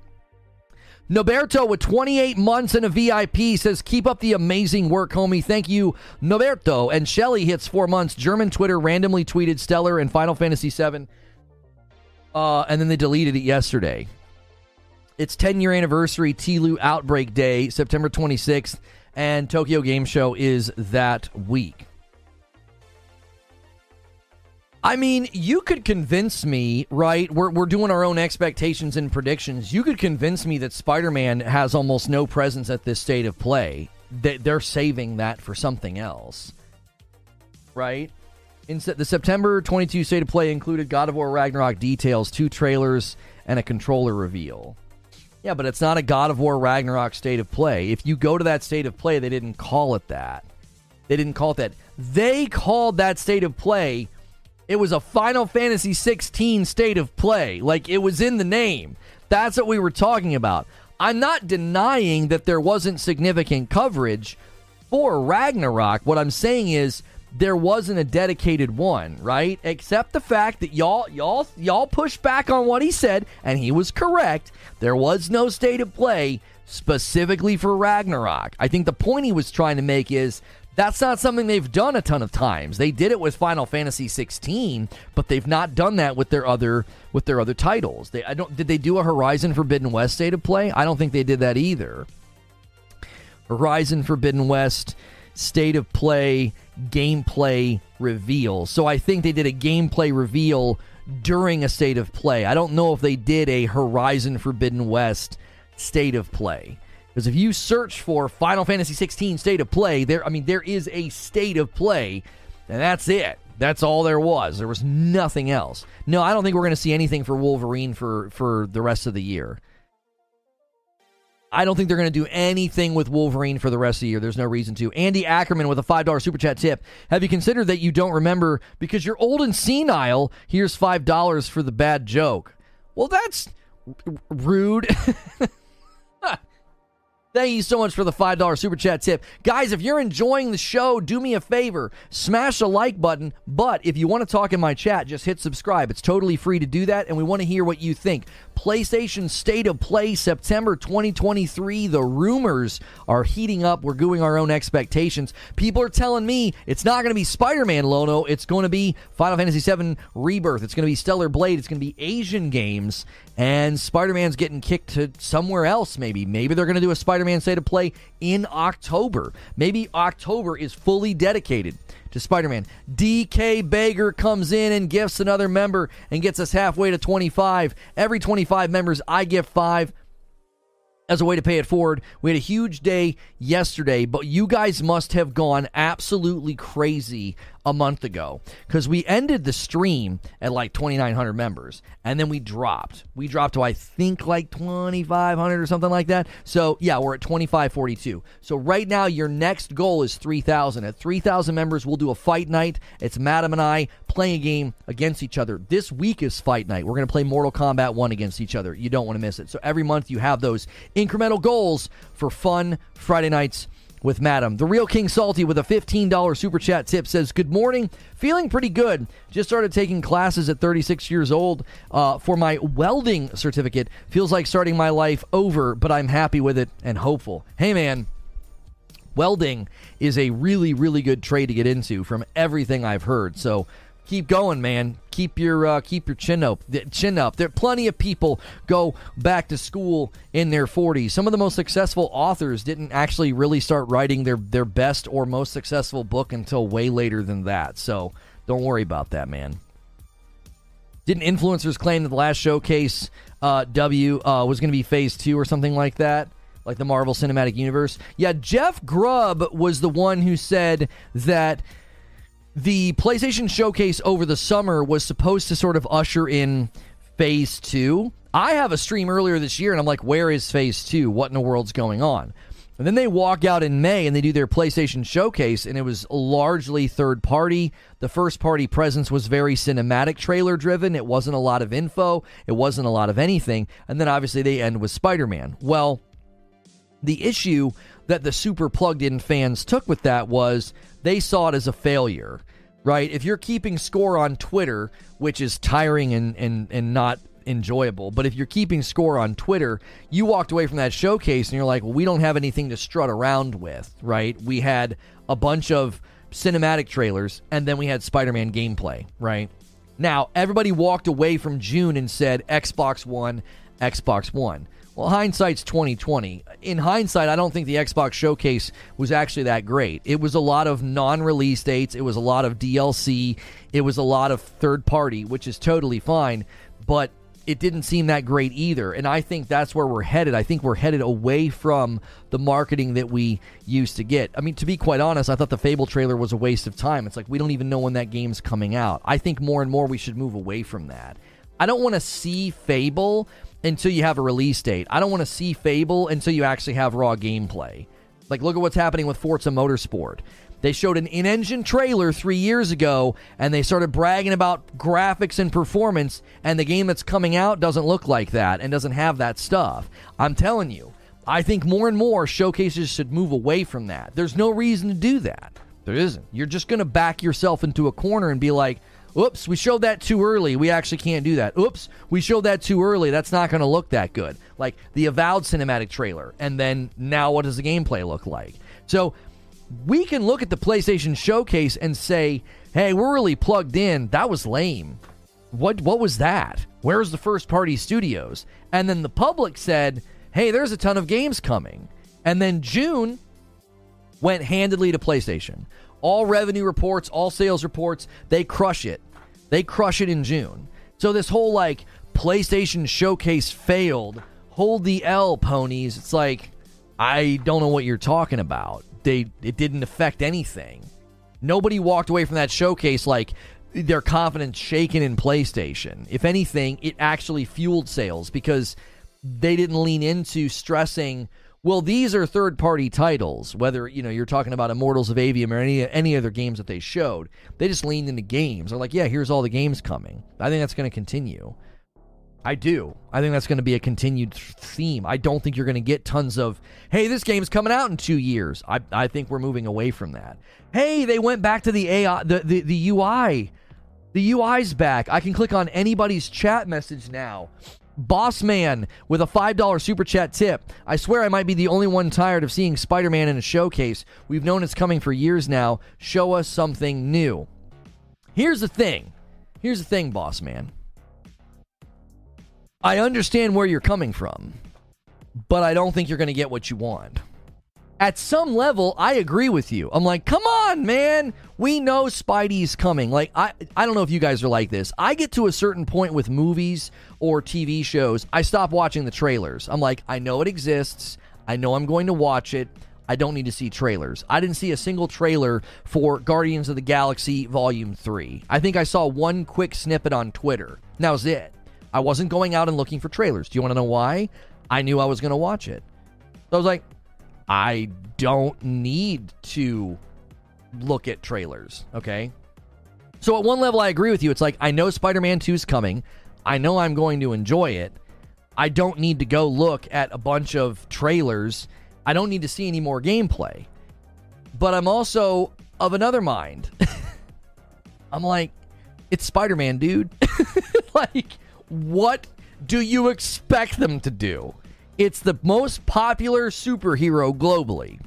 Noberto with 28 months and a VIP says, Keep up the amazing work, homie. Thank you, Noberto. And Shelly hits four months. German Twitter randomly tweeted Stellar and Final Fantasy VII uh, and then they deleted it yesterday. It's 10 year anniversary TLOU Outbreak Day, September 26th, and Tokyo Game Show is that week. I mean, you could convince me, right? We're, we're doing our own expectations and predictions. You could convince me that Spider Man has almost no presence at this state of play. That they're saving that for something else, right? In the September 22 state of play included God of War Ragnarok details, two trailers, and a controller reveal. Yeah, but it's not a God of War Ragnarok state of play. If you go to that state of play, they didn't call it that. They didn't call it that. They called that state of play. It was a Final Fantasy 16 state of play. Like it was in the name. That's what we were talking about. I'm not denying that there wasn't significant coverage for Ragnarok. What I'm saying is there wasn't a dedicated one, right? Except the fact that y'all y'all y'all pushed back on what he said and he was correct. There was no state of play specifically for Ragnarok. I think the point he was trying to make is that's not something they've done a ton of times. They did it with Final Fantasy 16, but they've not done that with their other with their other titles. They I don't did they do a Horizon Forbidden West state of play? I don't think they did that either. Horizon Forbidden West state of play gameplay reveal. So I think they did a gameplay reveal during a state of play. I don't know if they did a Horizon Forbidden West state of play. Because if you search for Final Fantasy 16 state of play, there I mean there is a state of play, and that's it. That's all there was. There was nothing else. No, I don't think we're going to see anything for Wolverine for for the rest of the year. I don't think they're going to do anything with Wolverine for the rest of the year. There's no reason to. Andy Ackerman with a $5 super chat tip. Have you considered that you don't remember because you're old and senile? Here's $5 for the bad joke. Well, that's rude. Thank you so much for the $5 super chat tip. Guys, if you're enjoying the show, do me a favor. Smash the like button. But if you want to talk in my chat, just hit subscribe. It's totally free to do that, and we want to hear what you think. PlayStation State of Play September 2023. The rumors are heating up. We're doing our own expectations. People are telling me it's not going to be Spider Man Lono. It's going to be Final Fantasy VII Rebirth. It's going to be Stellar Blade. It's going to be Asian games. And Spider Man's getting kicked to somewhere else, maybe. Maybe they're going to do a Spider Man State of Play in October. Maybe October is fully dedicated to Spider Man. DK Bager comes in and gifts another member and gets us halfway to 25. Every 25 members, I give five as a way to pay it forward. We had a huge day yesterday, but you guys must have gone absolutely crazy a month ago because we ended the stream at like 2,900 members and then we dropped. We dropped to, I think, like 2,500 or something like that. So, yeah, we're at 2,542. So, right now, your next goal is 3,000. At 3,000 members, we'll do a fight night. It's Madam and I playing a game against each other. This week is fight night. We're going to play Mortal Kombat 1 against each other. You don't want to miss it. So, every month, you have those incremental goals for fun Friday nights with Madam. The Real King Salty with a $15 super chat tip says, Good morning. Feeling pretty good. Just started taking classes at 36 years old uh, for my welding certificate. Feels like starting my life over, but I'm happy with it and hopeful. Hey, man. Welding is a really, really good trade to get into from everything I've heard. So keep going, man. Keep your uh, keep your chin up. Chin up. There plenty of people go back to school in their 40s. Some of the most successful authors didn't actually really start writing their their best or most successful book until way later than that. So don't worry about that, man. Didn't influencers claim that the last showcase uh, W uh, was going to be Phase Two or something like that? Like the Marvel Cinematic Universe? Yeah, Jeff Grubb was the one who said that the PlayStation Showcase over the summer was supposed to sort of usher in phase two. I have a stream earlier this year and I'm like, where is phase two? What in the world's going on? And then they walk out in May and they do their PlayStation Showcase, and it was largely third party. The first party presence was very cinematic trailer driven. It wasn't a lot of info, it wasn't a lot of anything. And then obviously they end with Spider Man. Well, the issue that the super plugged in fans took with that was they saw it as a failure, right? If you're keeping score on Twitter, which is tiring and, and, and not enjoyable, but if you're keeping score on Twitter, you walked away from that showcase and you're like, well, we don't have anything to strut around with, right? We had a bunch of cinematic trailers and then we had Spider Man gameplay, right? Now, everybody walked away from June and said Xbox won, Xbox won. Well, hindsight's 2020. In hindsight, I don't think the Xbox showcase was actually that great. It was a lot of non-release dates, it was a lot of DLC, it was a lot of third party, which is totally fine, but it didn't seem that great either. And I think that's where we're headed. I think we're headed away from the marketing that we used to get. I mean, to be quite honest, I thought the Fable trailer was a waste of time. It's like we don't even know when that game's coming out. I think more and more we should move away from that. I don't want to see Fable until you have a release date. I don't want to see Fable until you actually have raw gameplay. Like, look at what's happening with Forza Motorsport. They showed an in engine trailer three years ago and they started bragging about graphics and performance, and the game that's coming out doesn't look like that and doesn't have that stuff. I'm telling you, I think more and more showcases should move away from that. There's no reason to do that. There isn't. You're just going to back yourself into a corner and be like, Oops, we showed that too early. We actually can't do that. Oops, we showed that too early. That's not going to look that good. Like the avowed cinematic trailer. And then now what does the gameplay look like? So we can look at the PlayStation showcase and say, hey, we're really plugged in. That was lame. What what was that? Where's the first party studios? And then the public said, hey, there's a ton of games coming. And then June went handedly to PlayStation. All revenue reports, all sales reports, they crush it. They crush it in June. So this whole like PlayStation showcase failed. Hold the L, ponies. It's like I don't know what you're talking about. They it didn't affect anything. Nobody walked away from that showcase like their confidence shaken in PlayStation. If anything, it actually fueled sales because they didn't lean into stressing well, these are third party titles, whether you know you're talking about Immortals of Aveum or any any other games that they showed. They just leaned into games. They're like, yeah, here's all the games coming. I think that's going to continue. I do. I think that's going to be a continued theme. I don't think you're going to get tons of, hey, this game's coming out in two years. I, I think we're moving away from that. Hey, they went back to the AI, the, the, the UI. The UI's back. I can click on anybody's chat message now Boss Man with a $5 super chat tip. I swear I might be the only one tired of seeing Spider Man in a showcase. We've known it's coming for years now. Show us something new. Here's the thing. Here's the thing, Boss Man. I understand where you're coming from, but I don't think you're going to get what you want at some level, I agree with you. I'm like, come on, man. We know Spidey's coming. Like, I, I don't know if you guys are like this. I get to a certain point with movies or TV shows, I stop watching the trailers. I'm like, I know it exists. I know I'm going to watch it. I don't need to see trailers. I didn't see a single trailer for Guardians of the Galaxy Volume 3. I think I saw one quick snippet on Twitter. That was it. I wasn't going out and looking for trailers. Do you want to know why? I knew I was going to watch it. So I was like, I don't need to look at trailers, okay? So at one level I agree with you. It's like I know Spider-Man 2 is coming. I know I'm going to enjoy it. I don't need to go look at a bunch of trailers. I don't need to see any more gameplay. But I'm also of another mind. I'm like, it's Spider Man, dude. like, what do you expect them to do? It's the most popular superhero globally.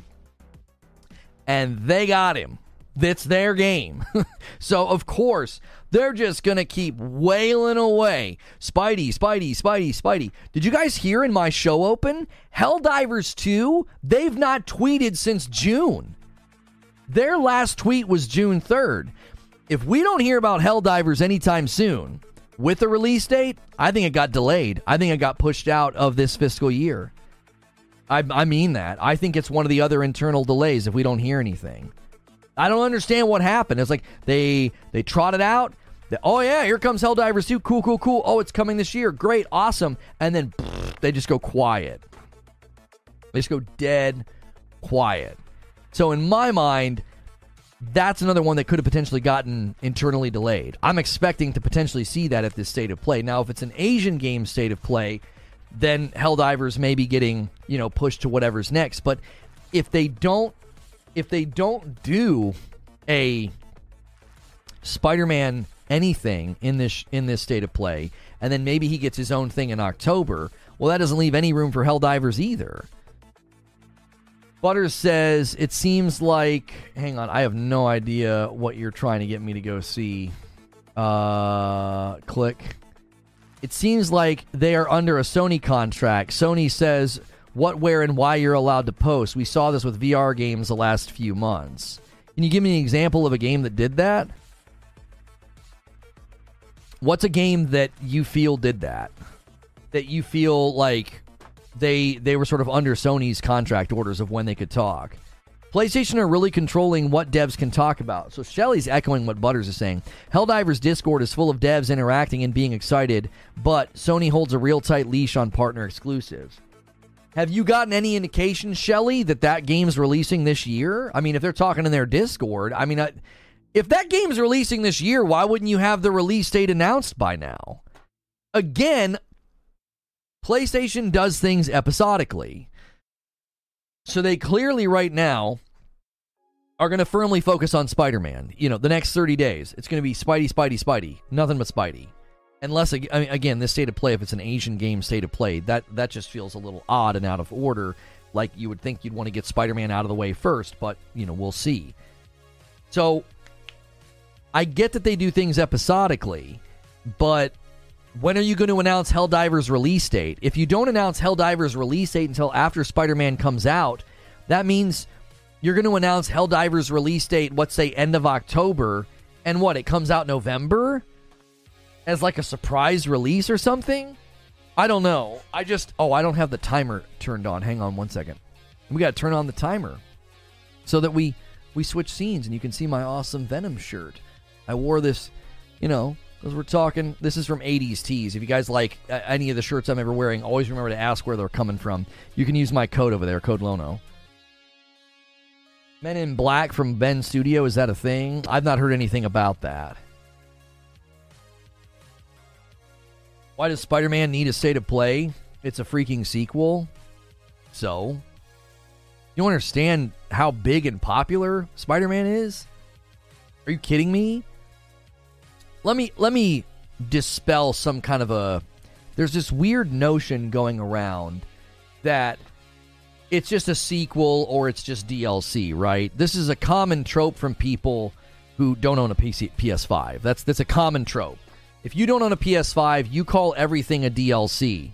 And they got him. That's their game. so, of course, they're just going to keep wailing away. Spidey, Spidey, Spidey, Spidey. Did you guys hear in my show open? Helldivers 2, they've not tweeted since June. Their last tweet was June 3rd. If we don't hear about Helldivers anytime soon, with a release date, I think it got delayed. I think it got pushed out of this fiscal year. I, I mean that. I think it's one of the other internal delays if we don't hear anything. I don't understand what happened. It's like they they trotted out. Oh yeah, here comes Helldivers 2. Cool, cool, cool. Oh, it's coming this year. Great, awesome. And then pff, they just go quiet. They just go dead quiet. So in my mind, that's another one that could have potentially gotten internally delayed. I'm expecting to potentially see that at this state of play. Now, if it's an Asian game state of play, then Helldivers may be getting, you know, pushed to whatever's next. But if they don't if they don't do a Spider-Man anything in this in this state of play, and then maybe he gets his own thing in October, well that doesn't leave any room for Helldivers either. Butters says it seems like. Hang on, I have no idea what you're trying to get me to go see. Uh, click. It seems like they are under a Sony contract. Sony says what, where, and why you're allowed to post. We saw this with VR games the last few months. Can you give me an example of a game that did that? What's a game that you feel did that? That you feel like they they were sort of under Sony's contract orders of when they could talk. PlayStation are really controlling what devs can talk about. So Shelly's echoing what Butters is saying. Helldivers Discord is full of devs interacting and being excited, but Sony holds a real tight leash on partner exclusives. Have you gotten any indication, Shelly, that that game's releasing this year? I mean, if they're talking in their Discord, I mean, I, if that game's releasing this year, why wouldn't you have the release date announced by now? Again, PlayStation does things episodically. So they clearly right now are going to firmly focus on Spider-Man. You know, the next 30 days, it's going to be Spidey, Spidey, Spidey, nothing but Spidey. Unless I mean, again, this state of play, if it's an Asian game state of play, that that just feels a little odd and out of order. Like you would think you'd want to get Spider-Man out of the way first, but you know, we'll see. So I get that they do things episodically, but when are you going to announce Helldivers release date? If you don't announce Helldivers release date until after Spider-Man comes out, that means you're going to announce Helldivers release date, let's say end of October, and what? It comes out November as like a surprise release or something? I don't know. I just oh, I don't have the timer turned on. Hang on one second. We got to turn on the timer so that we we switch scenes and you can see my awesome Venom shirt. I wore this, you know, we're talking. This is from 80s Tees. If you guys like uh, any of the shirts I'm ever wearing, always remember to ask where they're coming from. You can use my code over there, code Lono. Men in Black from Ben Studio, is that a thing? I've not heard anything about that. Why does Spider Man need a state of play? It's a freaking sequel. So, you understand how big and popular Spider Man is? Are you kidding me? Let me let me dispel some kind of a there's this weird notion going around that it's just a sequel or it's just DLC, right? This is a common trope from people who don't own a PC, PS5. That's that's a common trope. If you don't own a PS5, you call everything a DLC,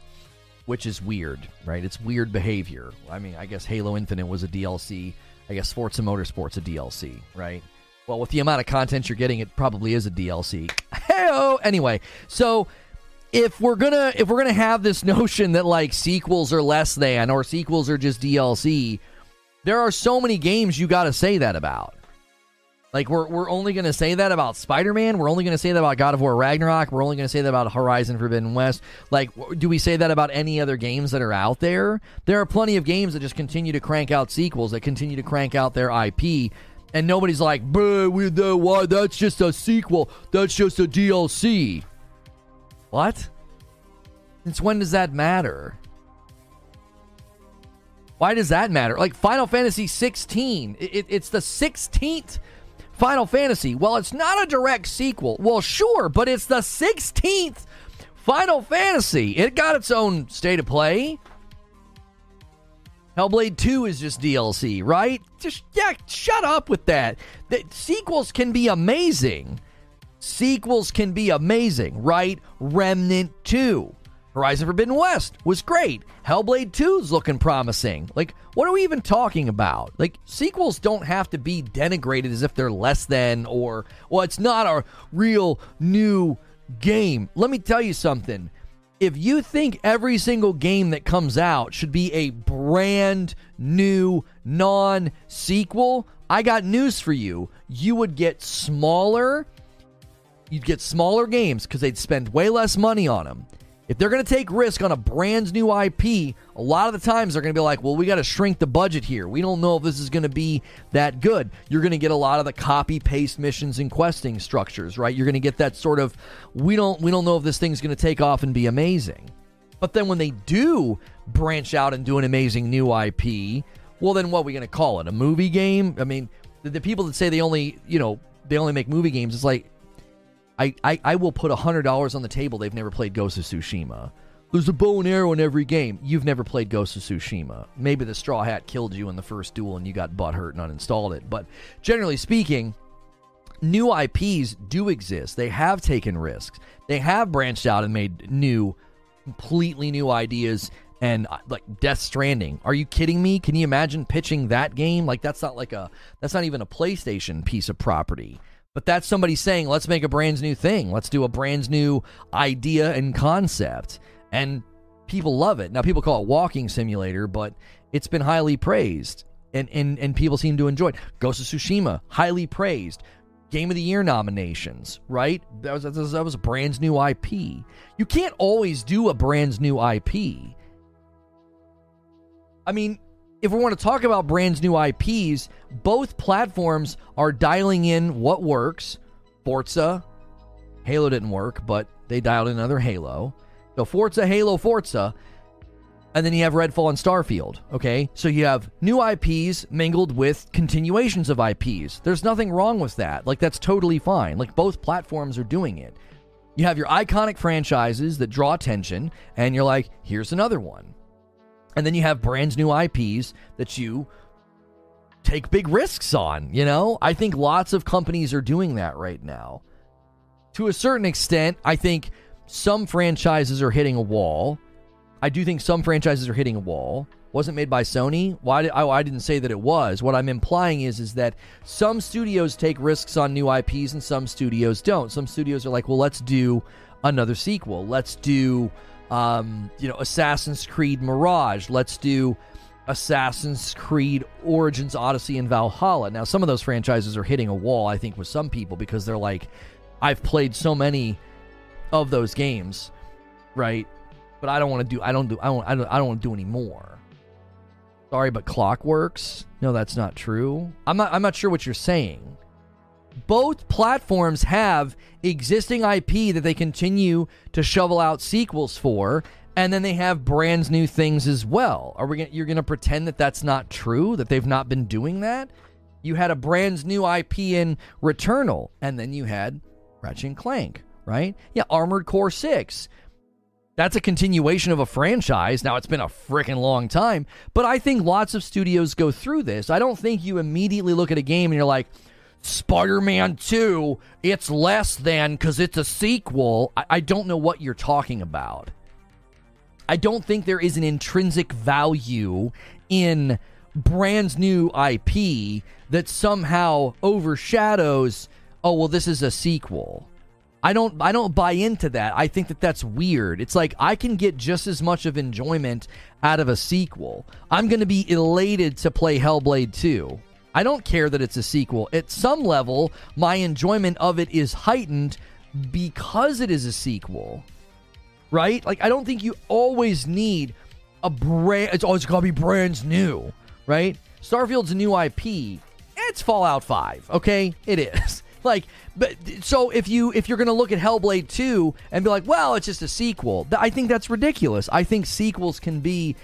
which is weird, right? It's weird behavior. I mean, I guess Halo Infinite was a DLC. I guess Forza Motorsport's a DLC, right? Well, with the amount of content you're getting, it probably is a DLC. Hey, anyway, so if we're gonna if we're gonna have this notion that like sequels are less than or sequels are just DLC, there are so many games you got to say that about. Like we're we're only gonna say that about Spider Man. We're only gonna say that about God of War Ragnarok. We're only gonna say that about Horizon Forbidden West. Like, do we say that about any other games that are out there? There are plenty of games that just continue to crank out sequels that continue to crank out their IP, and nobody's like, "Bruh, we the why? That's just a sequel. That's just a DLC." What? Since when does that matter? Why does that matter? Like Final Fantasy 16, it, it, it's the 16th Final Fantasy. Well, it's not a direct sequel. Well, sure, but it's the 16th Final Fantasy. It got its own state of play. Hellblade 2 is just DLC, right? Just yeah, shut up with that. The sequels can be amazing. Sequels can be amazing, right? Remnant 2. Horizon Forbidden West was great. Hellblade 2 is looking promising. Like, what are we even talking about? Like, sequels don't have to be denigrated as if they're less than or, well, it's not a real new game. Let me tell you something. If you think every single game that comes out should be a brand new non sequel, I got news for you. You would get smaller. You'd get smaller games because they'd spend way less money on them if they're going to take risk on a brand new IP, a lot of the times they're going to be like, well, we got to shrink the budget here. We don't know if this is going to be that good. You're going to get a lot of the copy paste missions and questing structures, right? You're going to get that sort of we don't we don't know if this thing's going to take off and be amazing. But then when they do branch out and do an amazing new IP, well then what are we going to call it? A movie game? I mean, the, the people that say they only, you know, they only make movie games, it's like I, I, I will put $100 on the table they've never played Ghost of Tsushima. There's a bow and arrow in every game. You've never played Ghost of Tsushima. Maybe the Straw Hat killed you in the first duel and you got butthurt and uninstalled it. But generally speaking, new IPs do exist. They have taken risks. They have branched out and made new, completely new ideas and uh, like Death Stranding. Are you kidding me? Can you imagine pitching that game? Like that's not like a that's not even a PlayStation piece of property. But that's somebody saying, let's make a brand new thing. Let's do a brand new idea and concept. And people love it. Now, people call it walking simulator, but it's been highly praised. And, and, and people seem to enjoy it. Ghost of Tsushima, highly praised. Game of the Year nominations, right? That was, that was, that was a brand new IP. You can't always do a brand new IP. I mean, if we want to talk about brands new IPs, both platforms are dialing in what works. Forza, Halo didn't work, but they dialed in another Halo. So Forza, Halo, Forza. and then you have Redfall and Starfield. Okay, so you have new IPs mingled with continuations of IPs. There's nothing wrong with that. Like that's totally fine. Like both platforms are doing it. You have your iconic franchises that draw attention, and you're like, here's another one. And then you have brand new IPs that you take big risks on. You know, I think lots of companies are doing that right now. To a certain extent, I think some franchises are hitting a wall I do think some franchises are hitting a wall. Wasn't made by Sony. Why did I, I didn't say that it was. What I'm implying is is that some studios take risks on new IPs and some studios don't. Some studios are like, well, let's do another sequel. Let's do, um, you know, Assassin's Creed Mirage. Let's do Assassin's Creed Origins Odyssey and Valhalla. Now, some of those franchises are hitting a wall, I think, with some people because they're like, I've played so many of those games, right? but I don't want to do. I don't do. I don't. I don't, I don't want to do any more. Sorry, but Clockworks. No, that's not true. I'm not. I'm not sure what you're saying. Both platforms have existing IP that they continue to shovel out sequels for, and then they have brands new things as well. Are we? Gonna, you're going to pretend that that's not true? That they've not been doing that? You had a brand new IP in Returnal, and then you had Ratchet and Clank, right? Yeah, Armored Core Six that's a continuation of a franchise. Now, it's been a freaking long time, but I think lots of studios go through this. I don't think you immediately look at a game and you're like, Spider Man 2, it's less than because it's a sequel. I-, I don't know what you're talking about. I don't think there is an intrinsic value in brand new IP that somehow overshadows, oh, well, this is a sequel. I don't I don't buy into that. I think that that's weird. It's like I can get just as much of enjoyment out of a sequel. I'm going to be elated to play Hellblade 2. I don't care that it's a sequel. At some level, my enjoyment of it is heightened because it is a sequel. Right? Like I don't think you always need a brand it's always got to be brand new, right? Starfield's a new IP. It's Fallout 5, okay? It is. Like, but so if you if you're going to look at Hellblade 2 and be like, well, it's just a sequel, I think that's ridiculous. I think sequels can be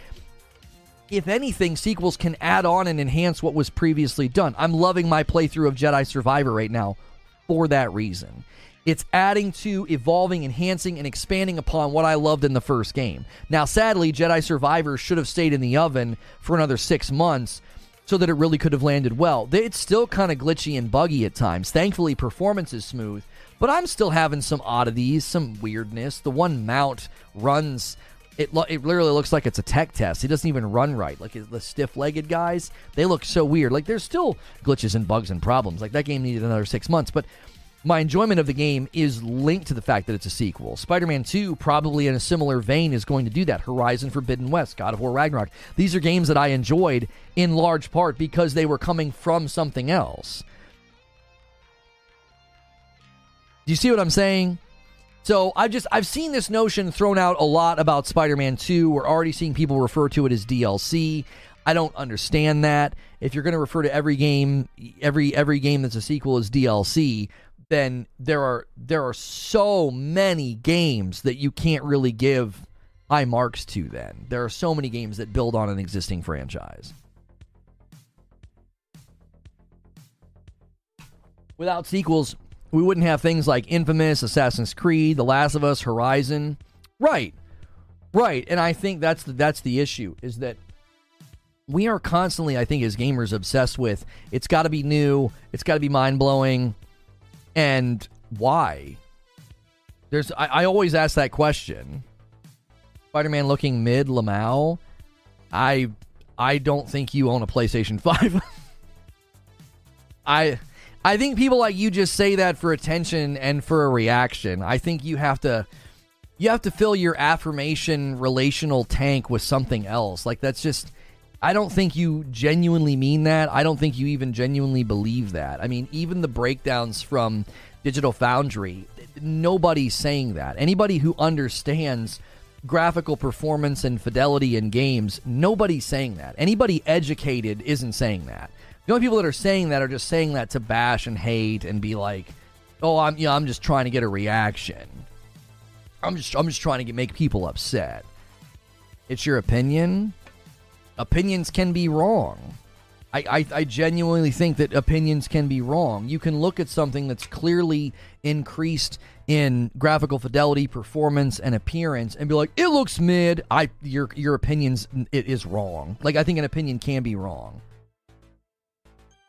if anything, sequels can add on and enhance what was previously done. I'm loving my playthrough of Jedi Survivor right now for that reason. It's adding to, evolving, enhancing, and expanding upon what I loved in the first game. Now, sadly, Jedi Survivor should have stayed in the oven for another six months so that it really could have landed well. It's still kind of glitchy and buggy at times. Thankfully, performance is smooth, but I'm still having some oddities, some weirdness. The one mount runs. It, lo- it literally looks like it's a tech test. He doesn't even run right. Like the stiff legged guys, they look so weird. Like there's still glitches and bugs and problems. Like that game needed another six months. But my enjoyment of the game is linked to the fact that it's a sequel. Spider Man 2, probably in a similar vein, is going to do that. Horizon Forbidden West, God of War Ragnarok. These are games that I enjoyed in large part because they were coming from something else. Do you see what I'm saying? So I've just I've seen this notion thrown out a lot about Spider-Man 2. We're already seeing people refer to it as DLC. I don't understand that. If you're going to refer to every game, every every game that's a sequel as DLC, then there are there are so many games that you can't really give high marks to then. There are so many games that build on an existing franchise. Without sequels, we wouldn't have things like Infamous, Assassin's Creed, The Last of Us, Horizon. Right. Right. And I think that's the, that's the issue is that we are constantly, I think, as gamers, obsessed with it's got to be new, it's got to be mind blowing, and why? There's I, I always ask that question. Spider-Man looking mid Lamau. I I don't think you own a PlayStation 5. I I think people like you just say that for attention and for a reaction. I think you have to you have to fill your affirmation relational tank with something else. Like that's just I don't think you genuinely mean that. I don't think you even genuinely believe that. I mean, even the breakdowns from Digital Foundry, nobody's saying that. Anybody who understands graphical performance and fidelity in games, nobody's saying that. Anybody educated isn't saying that. The only people that are saying that are just saying that to bash and hate and be like, "Oh, I'm know, I'm just trying to get a reaction. I'm just I'm just trying to get, make people upset." it's your opinion. Opinions can be wrong. I, I, I, genuinely think that opinions can be wrong. You can look at something that's clearly increased in graphical fidelity, performance, and appearance, and be like, "It looks mid." I your your opinions it is wrong. Like I think an opinion can be wrong.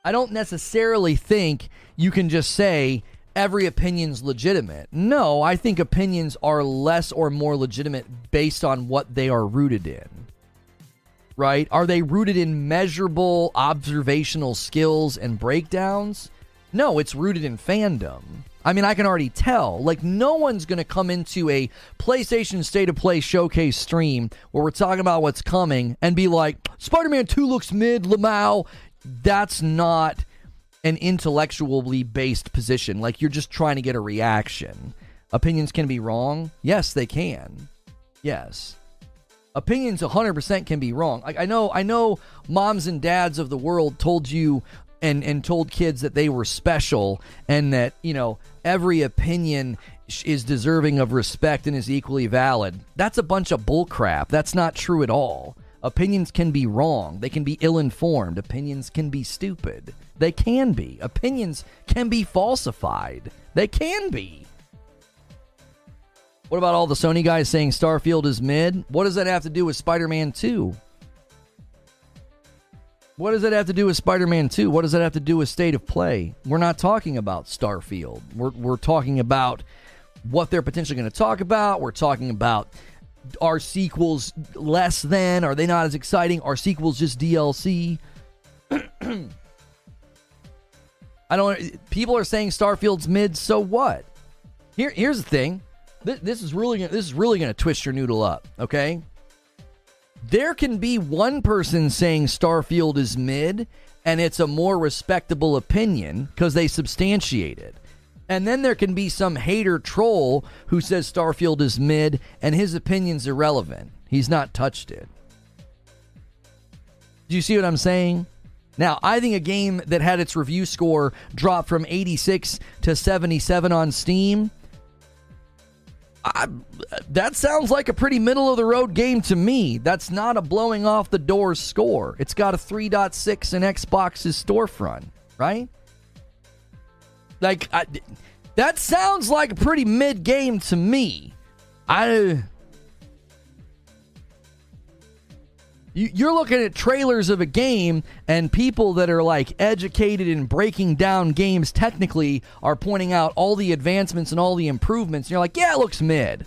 I don't necessarily think you can just say every opinion's legitimate. No, I think opinions are less or more legitimate based on what they are rooted in right? Are they rooted in measurable observational skills and breakdowns? No, it's rooted in fandom. I mean, I can already tell. Like, no one's going to come into a PlayStation State of Play showcase stream where we're talking about what's coming and be like, Spider Man 2 looks mid, Lamau. That's not an intellectually based position. Like, you're just trying to get a reaction. Opinions can be wrong. Yes, they can. Yes opinions 100% can be wrong. Like I know I know moms and dads of the world told you and and told kids that they were special and that, you know, every opinion is deserving of respect and is equally valid. That's a bunch of bullcrap. That's not true at all. Opinions can be wrong. They can be ill informed. Opinions can be stupid. They can be. Opinions can be falsified. They can be. What about all the Sony guys saying Starfield is mid? What does that have to do with Spider Man 2? What does that have to do with Spider Man 2? What does that have to do with State of Play? We're not talking about Starfield. We're, we're talking about what they're potentially going to talk about. We're talking about are sequels less than? Are they not as exciting? Are sequels just DLC? I don't. People are saying Starfield's mid. So what? Here, here's the thing this, this is really this is really going to twist your noodle up. Okay, there can be one person saying Starfield is mid, and it's a more respectable opinion because they substantiate it. And then there can be some hater troll who says Starfield is mid and his opinion's irrelevant. He's not touched it. Do you see what I'm saying? Now, I think a game that had its review score drop from 86 to 77 on Steam I, that sounds like a pretty middle of the road game to me. That's not a blowing off the doors score. It's got a 3.6 in Xbox's storefront, right? Like I, that sounds like a pretty mid game to me. I You're looking at trailers of a game, and people that are like educated in breaking down games technically are pointing out all the advancements and all the improvements. And you're like, yeah, it looks mid.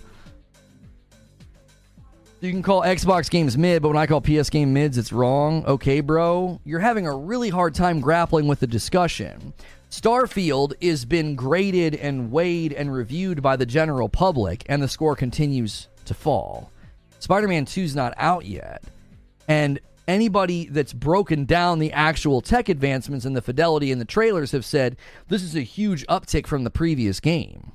You can call Xbox games mid, but when I call PS game mids, it's wrong. Okay, bro. You're having a really hard time grappling with the discussion. Starfield has been graded and weighed and reviewed by the general public, and the score continues to fall. Spider Man 2 is not out yet. And anybody that's broken down the actual tech advancements and the fidelity in the trailers have said this is a huge uptick from the previous game.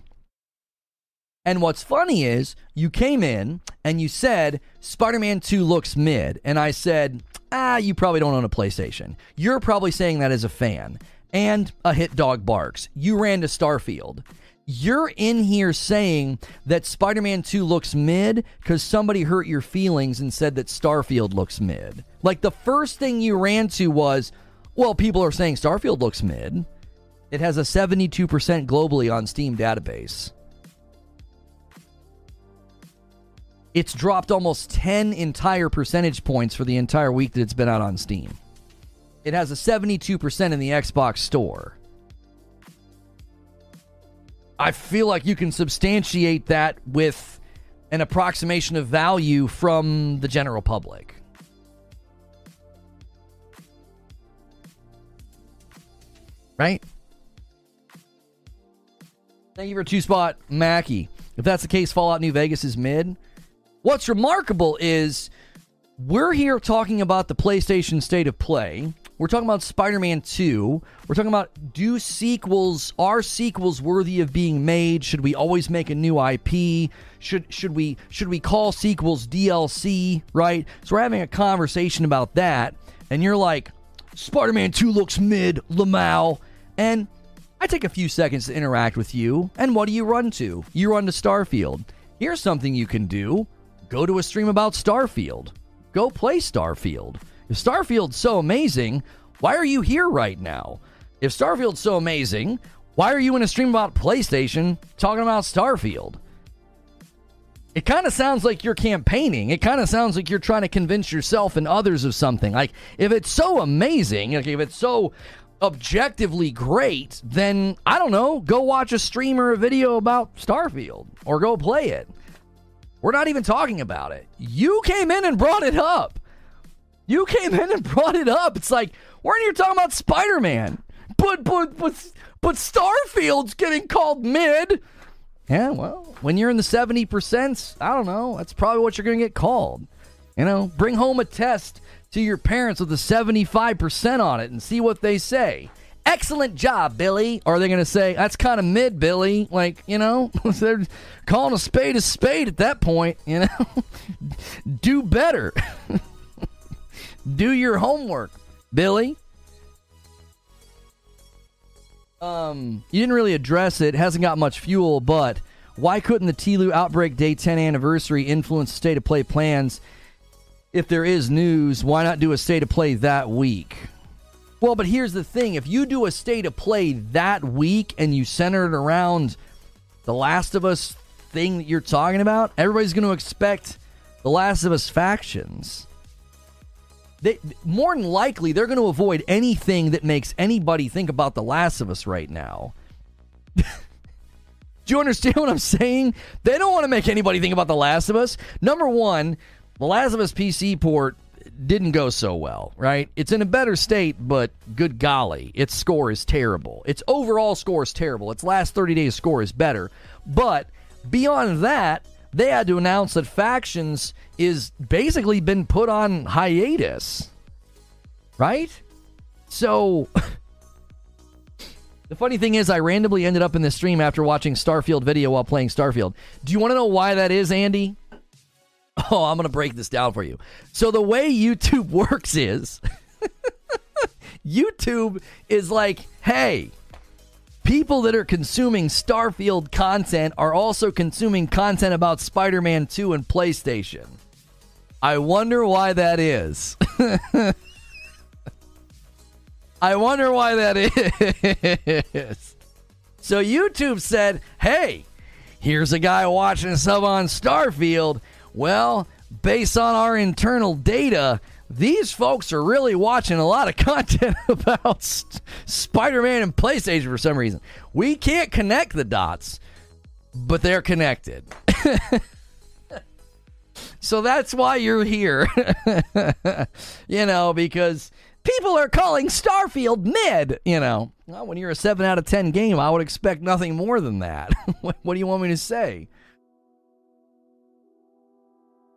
And what's funny is you came in and you said Spider Man 2 looks mid. And I said, ah, you probably don't own a PlayStation. You're probably saying that as a fan. And a hit dog barks. You ran to Starfield. You're in here saying that Spider Man 2 looks mid because somebody hurt your feelings and said that Starfield looks mid. Like the first thing you ran to was, well, people are saying Starfield looks mid. It has a 72% globally on Steam database. It's dropped almost 10 entire percentage points for the entire week that it's been out on Steam. It has a 72% in the Xbox store. I feel like you can substantiate that with an approximation of value from the general public. Right? Thank you for two spot, Mackie. If that's the case, Fallout New Vegas is mid. What's remarkable is we're here talking about the PlayStation State of Play. We're talking about Spider Man 2. We're talking about do sequels, are sequels worthy of being made? Should we always make a new IP? Should, should, we, should we call sequels DLC, right? So we're having a conversation about that. And you're like, Spider Man 2 looks mid, Lamau. And I take a few seconds to interact with you. And what do you run to? You run to Starfield. Here's something you can do go to a stream about Starfield. Go play Starfield. If Starfield's so amazing, why are you here right now? If Starfield's so amazing, why are you in a stream about PlayStation talking about Starfield? It kind of sounds like you're campaigning. It kind of sounds like you're trying to convince yourself and others of something. Like, if it's so amazing, like if it's so objectively great, then I don't know, go watch a stream or a video about Starfield or go play it. We're not even talking about it. You came in and brought it up. You came in and brought it up. It's like, weren't you talking about Spider Man? But, but, but, but Starfield's getting called mid. Yeah, well, when you're in the 70%, I don't know. That's probably what you're going to get called. You know, bring home a test to your parents with a 75% on it and see what they say. Excellent job, Billy. Or are they going to say, that's kind of mid, Billy? Like, you know, they're calling a spade a spade at that point, you know? Do better. Do your homework, Billy. Um, you didn't really address it. Hasn't got much fuel, but why couldn't the TLOU Outbreak Day 10 anniversary influence state of play plans? If there is news, why not do a state of play that week? Well, but here's the thing if you do a state of play that week and you center it around the Last of Us thing that you're talking about, everybody's going to expect the Last of Us factions they more than likely they're going to avoid anything that makes anybody think about The Last of Us right now. Do you understand what I'm saying? They don't want to make anybody think about The Last of Us. Number one, The Last of Us PC port didn't go so well, right? It's in a better state, but good golly, its score is terrible. Its overall score is terrible. Its last 30 days score is better. But beyond that, they had to announce that Factions is basically been put on hiatus. Right? So the funny thing is I randomly ended up in this stream after watching Starfield video while playing Starfield. Do you want to know why that is, Andy? Oh, I'm going to break this down for you. So the way YouTube works is YouTube is like, "Hey, people that are consuming Starfield content are also consuming content about Spider Man 2 and PlayStation. I wonder why that is. I wonder why that is. So YouTube said, hey, here's a guy watching stuff on Starfield. Well, based on our internal data, these folks are really watching a lot of content about Spider-Man and PlayStation for some reason. We can't connect the dots, but they're connected. so that's why you're here. you know, because people are calling Starfield mid, you know. Well, when you're a 7 out of 10 game, I would expect nothing more than that. what do you want me to say?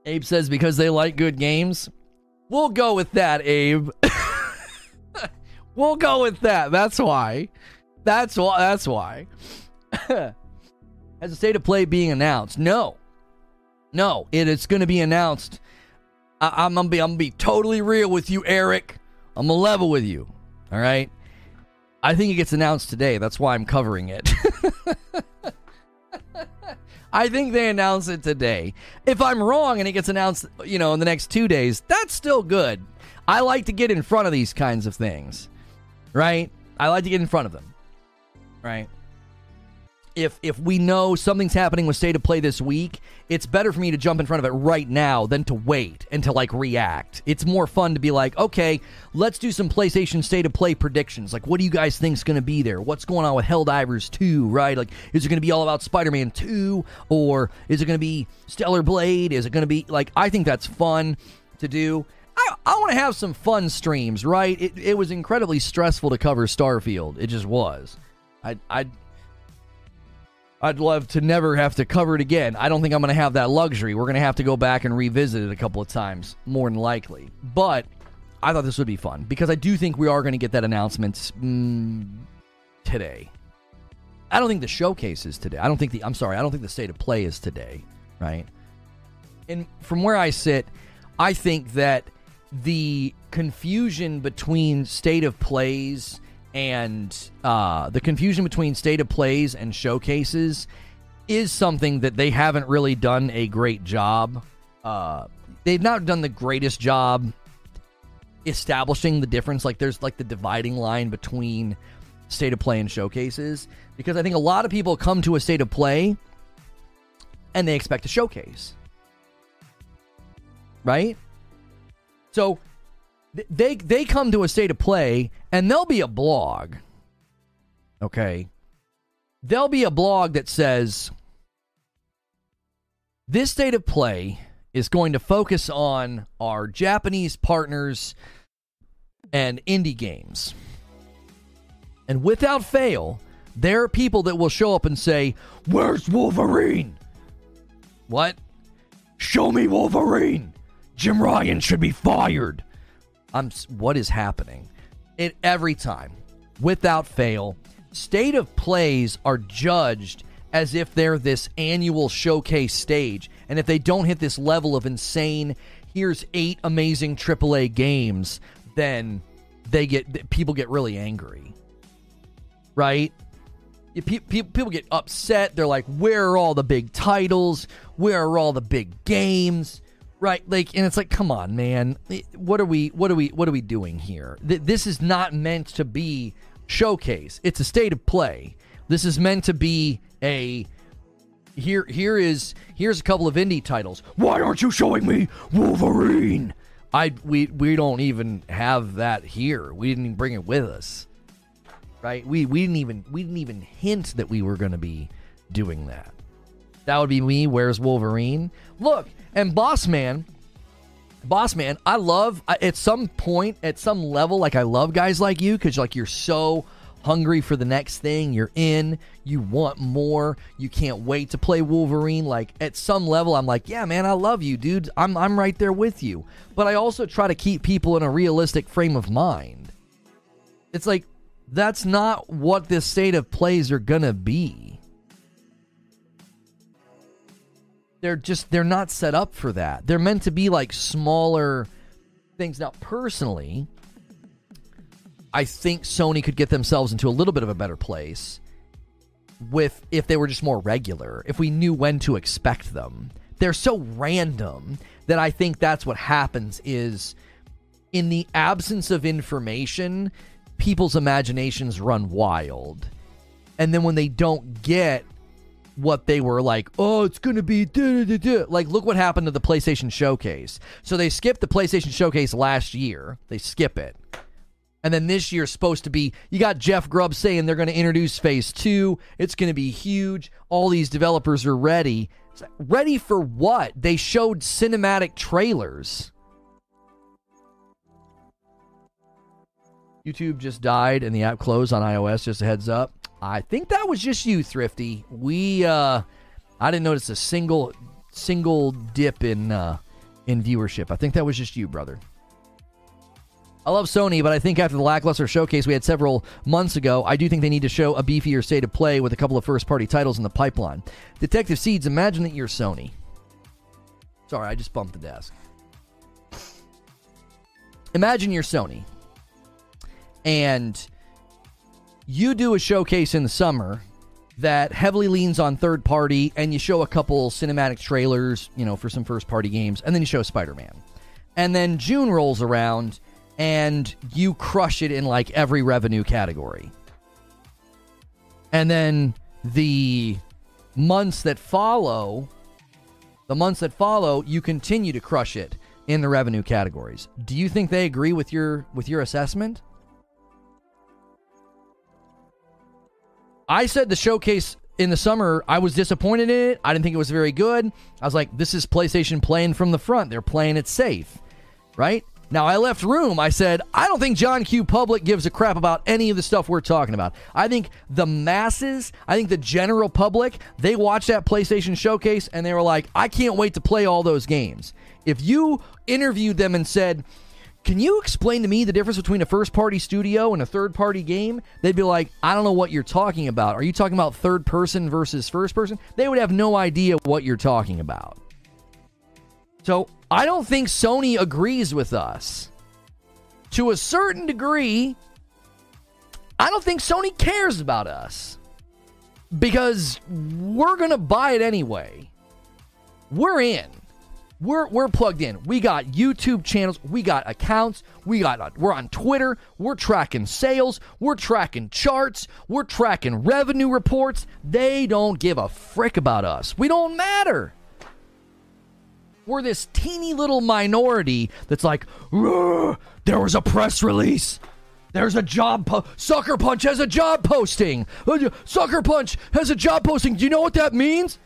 Abe says because they like good games. We'll go with that, Abe. we'll go with that. That's why. That's why. That's why. Has a state of play being announced? No, no. It is going to be announced. I, am gonna be. I'm gonna be totally real with you, Eric. I'm gonna level with you. All right. I think it gets announced today. That's why I'm covering it. I think they announce it today. If I'm wrong and it gets announced, you know, in the next two days, that's still good. I like to get in front of these kinds of things, right? I like to get in front of them, right? If if we know something's happening with state of play this week, it's better for me to jump in front of it right now than to wait and to like react. It's more fun to be like, okay, let's do some PlayStation state of play predictions. Like, what do you guys think's going to be there? What's going on with Helldivers 2, right? Like, is it going to be all about Spider-Man 2 or is it going to be Stellar Blade? Is it going to be like I think that's fun to do. I, I want to have some fun streams, right? It, it was incredibly stressful to cover Starfield. It just was. I I I'd love to never have to cover it again. I don't think I'm going to have that luxury. We're going to have to go back and revisit it a couple of times, more than likely. But I thought this would be fun because I do think we are going to get that announcement mm, today. I don't think the showcase is today. I don't think the I'm sorry, I don't think the state of play is today, right? And from where I sit, I think that the confusion between state of plays and uh, the confusion between state of plays and showcases is something that they haven't really done a great job uh, they've not done the greatest job establishing the difference. Like there's like the dividing line between state of play and showcases because I think a lot of people come to a state of play and they expect a showcase. Right? So they they come to a state of play and there'll be a blog. Okay. There'll be a blog that says this state of play is going to focus on our Japanese partners and indie games. And without fail, there are people that will show up and say, Where's Wolverine? What? Show me Wolverine. Jim Ryan should be fired. I'm what is happening? It every time, without fail, state of plays are judged as if they're this annual showcase stage. And if they don't hit this level of insane, here's eight amazing AAA games, then they get people get really angry. Right? People get upset. They're like, "Where are all the big titles? Where are all the big games?" Right? Like, and it's like, "Come on, man! What are we? What are we? What are we doing here? This is not meant to be showcase. It's a state of play. This is meant to be a here here is here's a couple of indie titles. Why aren't you showing me Wolverine? I we we don't even have that here. We didn't even bring it with us. Right? We we didn't even we didn't even hint that we were going to be doing that. That would be me. Where's Wolverine? Look, and Boss Man, Boss Man, I love at some point, at some level, like I love guys like you because like you're so hungry for the next thing. You're in. You want more. You can't wait to play Wolverine. Like at some level, I'm like, yeah, man, I love you, dude. I'm I'm right there with you. But I also try to keep people in a realistic frame of mind. It's like that's not what this state of plays are gonna be. They're just they're not set up for that. They're meant to be like smaller things. Now, personally, I think Sony could get themselves into a little bit of a better place with if they were just more regular, if we knew when to expect them. They're so random that I think that's what happens is in the absence of information, people's imaginations run wild. And then when they don't get what they were like, oh, it's going to be like, look what happened to the PlayStation Showcase. So they skipped the PlayStation Showcase last year. They skip it. And then this year's supposed to be, you got Jeff Grubb saying they're going to introduce phase two. It's going to be huge. All these developers are ready. Ready for what? They showed cinematic trailers. YouTube just died and the app closed on iOS. Just a heads up. I think that was just you, Thrifty. We, uh, I didn't notice a single, single dip in, uh, in viewership. I think that was just you, brother. I love Sony, but I think after the lackluster showcase we had several months ago, I do think they need to show a beefier state of play with a couple of first party titles in the pipeline. Detective Seeds, imagine that you're Sony. Sorry, I just bumped the desk. Imagine you're Sony. And you do a showcase in the summer that heavily leans on third party and you show a couple cinematic trailers, you know, for some first party games, and then you show Spider Man. And then June rolls around and you crush it in like every revenue category. And then the months that follow, the months that follow, you continue to crush it in the revenue categories. Do you think they agree with your with your assessment? I said the showcase in the summer, I was disappointed in it. I didn't think it was very good. I was like, this is PlayStation playing from the front. They're playing it safe, right? Now, I left room. I said, I don't think John Q. Public gives a crap about any of the stuff we're talking about. I think the masses, I think the general public, they watched that PlayStation showcase and they were like, I can't wait to play all those games. If you interviewed them and said, Can you explain to me the difference between a first party studio and a third party game? They'd be like, I don't know what you're talking about. Are you talking about third person versus first person? They would have no idea what you're talking about. So I don't think Sony agrees with us. To a certain degree, I don't think Sony cares about us because we're going to buy it anyway. We're in. We're we're plugged in. We got YouTube channels, we got accounts, we got uh, we're on Twitter, we're tracking sales, we're tracking charts, we're tracking revenue reports. They don't give a frick about us. We don't matter. We're this teeny little minority that's like, there was a press release. There's a job. Po- Sucker Punch has a job posting. Uh, Sucker Punch has a job posting. Do you know what that means?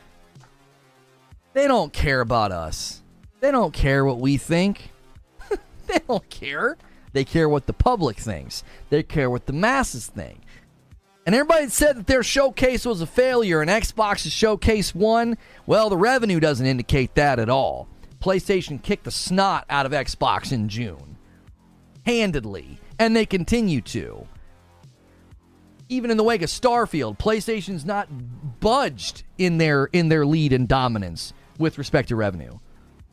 They don't care about us. They don't care what we think. they don't care. They care what the public thinks. They care what the masses think. And everybody said that their showcase was a failure and Xbox's showcase won. Well, the revenue doesn't indicate that at all. PlayStation kicked the snot out of Xbox in June. Handedly. And they continue to. Even in the wake of Starfield, PlayStation's not budged in their in their lead and dominance with respect to revenue.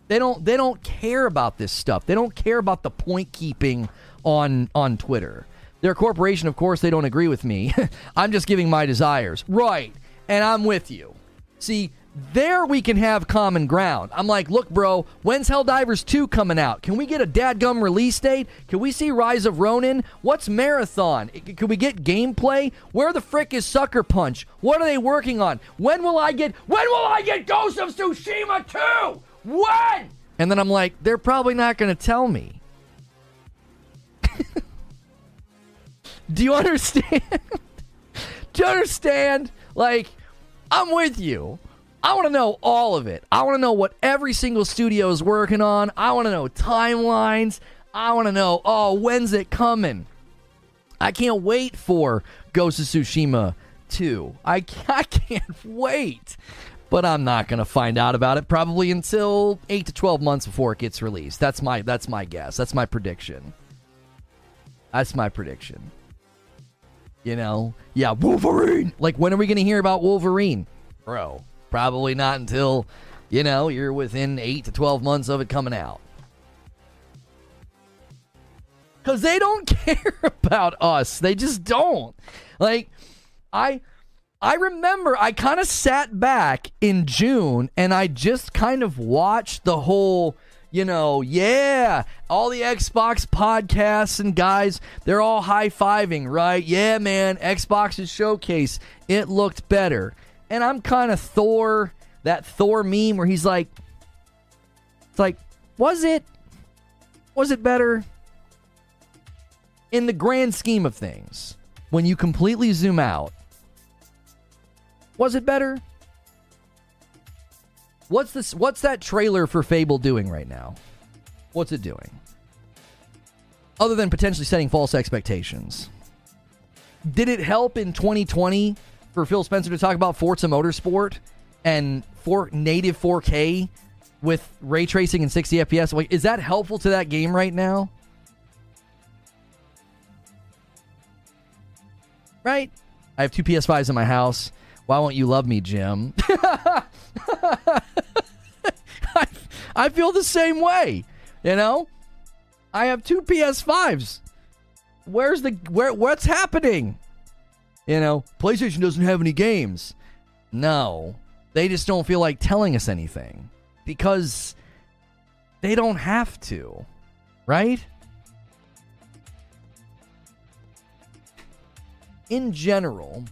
They don't they don't care about this stuff. They don't care about the point keeping on on Twitter. They're a corporation, of course, they don't agree with me. I'm just giving my desires. Right. And I'm with you. See, there we can have common ground. I'm like, look, bro, when's Helldivers 2 coming out? Can we get a dadgum release date? Can we see Rise of Ronin? What's Marathon? Can we get gameplay? Where the frick is Sucker Punch? What are they working on? When will I get when will I get Ghost of Tsushima 2? When? And then I'm like, they're probably not going to tell me. Do you understand? Do you understand? Like, I'm with you. I want to know all of it. I want to know what every single studio is working on. I want to know timelines. I want to know, oh, when's it coming? I can't wait for Ghost of Tsushima 2. I, I can't wait. But I'm not going to find out about it probably until 8 to 12 months before it gets released. That's my that's my guess. That's my prediction. That's my prediction. You know? Yeah, Wolverine. Like when are we going to hear about Wolverine? Bro, Probably not until, you know, you're within 8 to 12 months of it coming out. Because they don't care about us. They just don't. Like, I. I remember I kind of sat back in June and I just kind of watched the whole, you know, yeah, all the Xbox podcasts and guys, they're all high fiving, right? Yeah, man, Xbox's showcase, it looked better and I'm kind of Thor, that Thor meme where he's like, it's like, was it, was it better? In the grand scheme of things, when you completely zoom out, was it better? What's this? What's that trailer for Fable doing right now? What's it doing? Other than potentially setting false expectations. Did it help in 2020 for Phil Spencer to talk about Forza Motorsport and for native 4K with ray tracing and 60 FPS. Like, is that helpful to that game right now? Right? I have two PS5s in my house. Why won't you love me, Jim? I, I feel the same way. You know? I have two PS5s. Where's the where what's happening? You know, PlayStation doesn't have any games. No, they just don't feel like telling us anything because they don't have to, right? In general,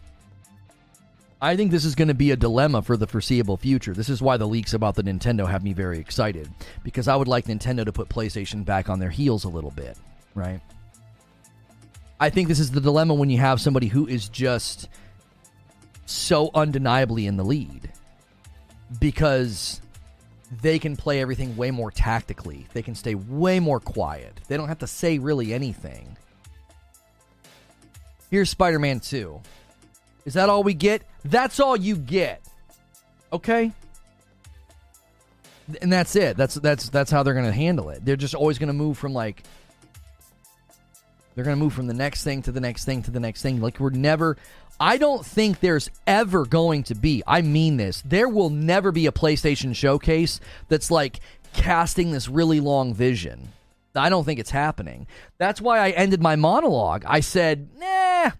I think this is going to be a dilemma for the foreseeable future. This is why the leaks about the Nintendo have me very excited because I would like Nintendo to put PlayStation back on their heels a little bit, right? I think this is the dilemma when you have somebody who is just so undeniably in the lead because they can play everything way more tactically. They can stay way more quiet. They don't have to say really anything. Here's Spider Man 2. Is that all we get? That's all you get. Okay? And that's it. That's that's that's how they're going to handle it. They're just always going to move from like they're going to move from the next thing to the next thing to the next thing. Like we're never. I don't think there's ever going to be. I mean this. There will never be a PlayStation showcase that's like casting this really long vision. I don't think it's happening. That's why I ended my monologue. I said, nah,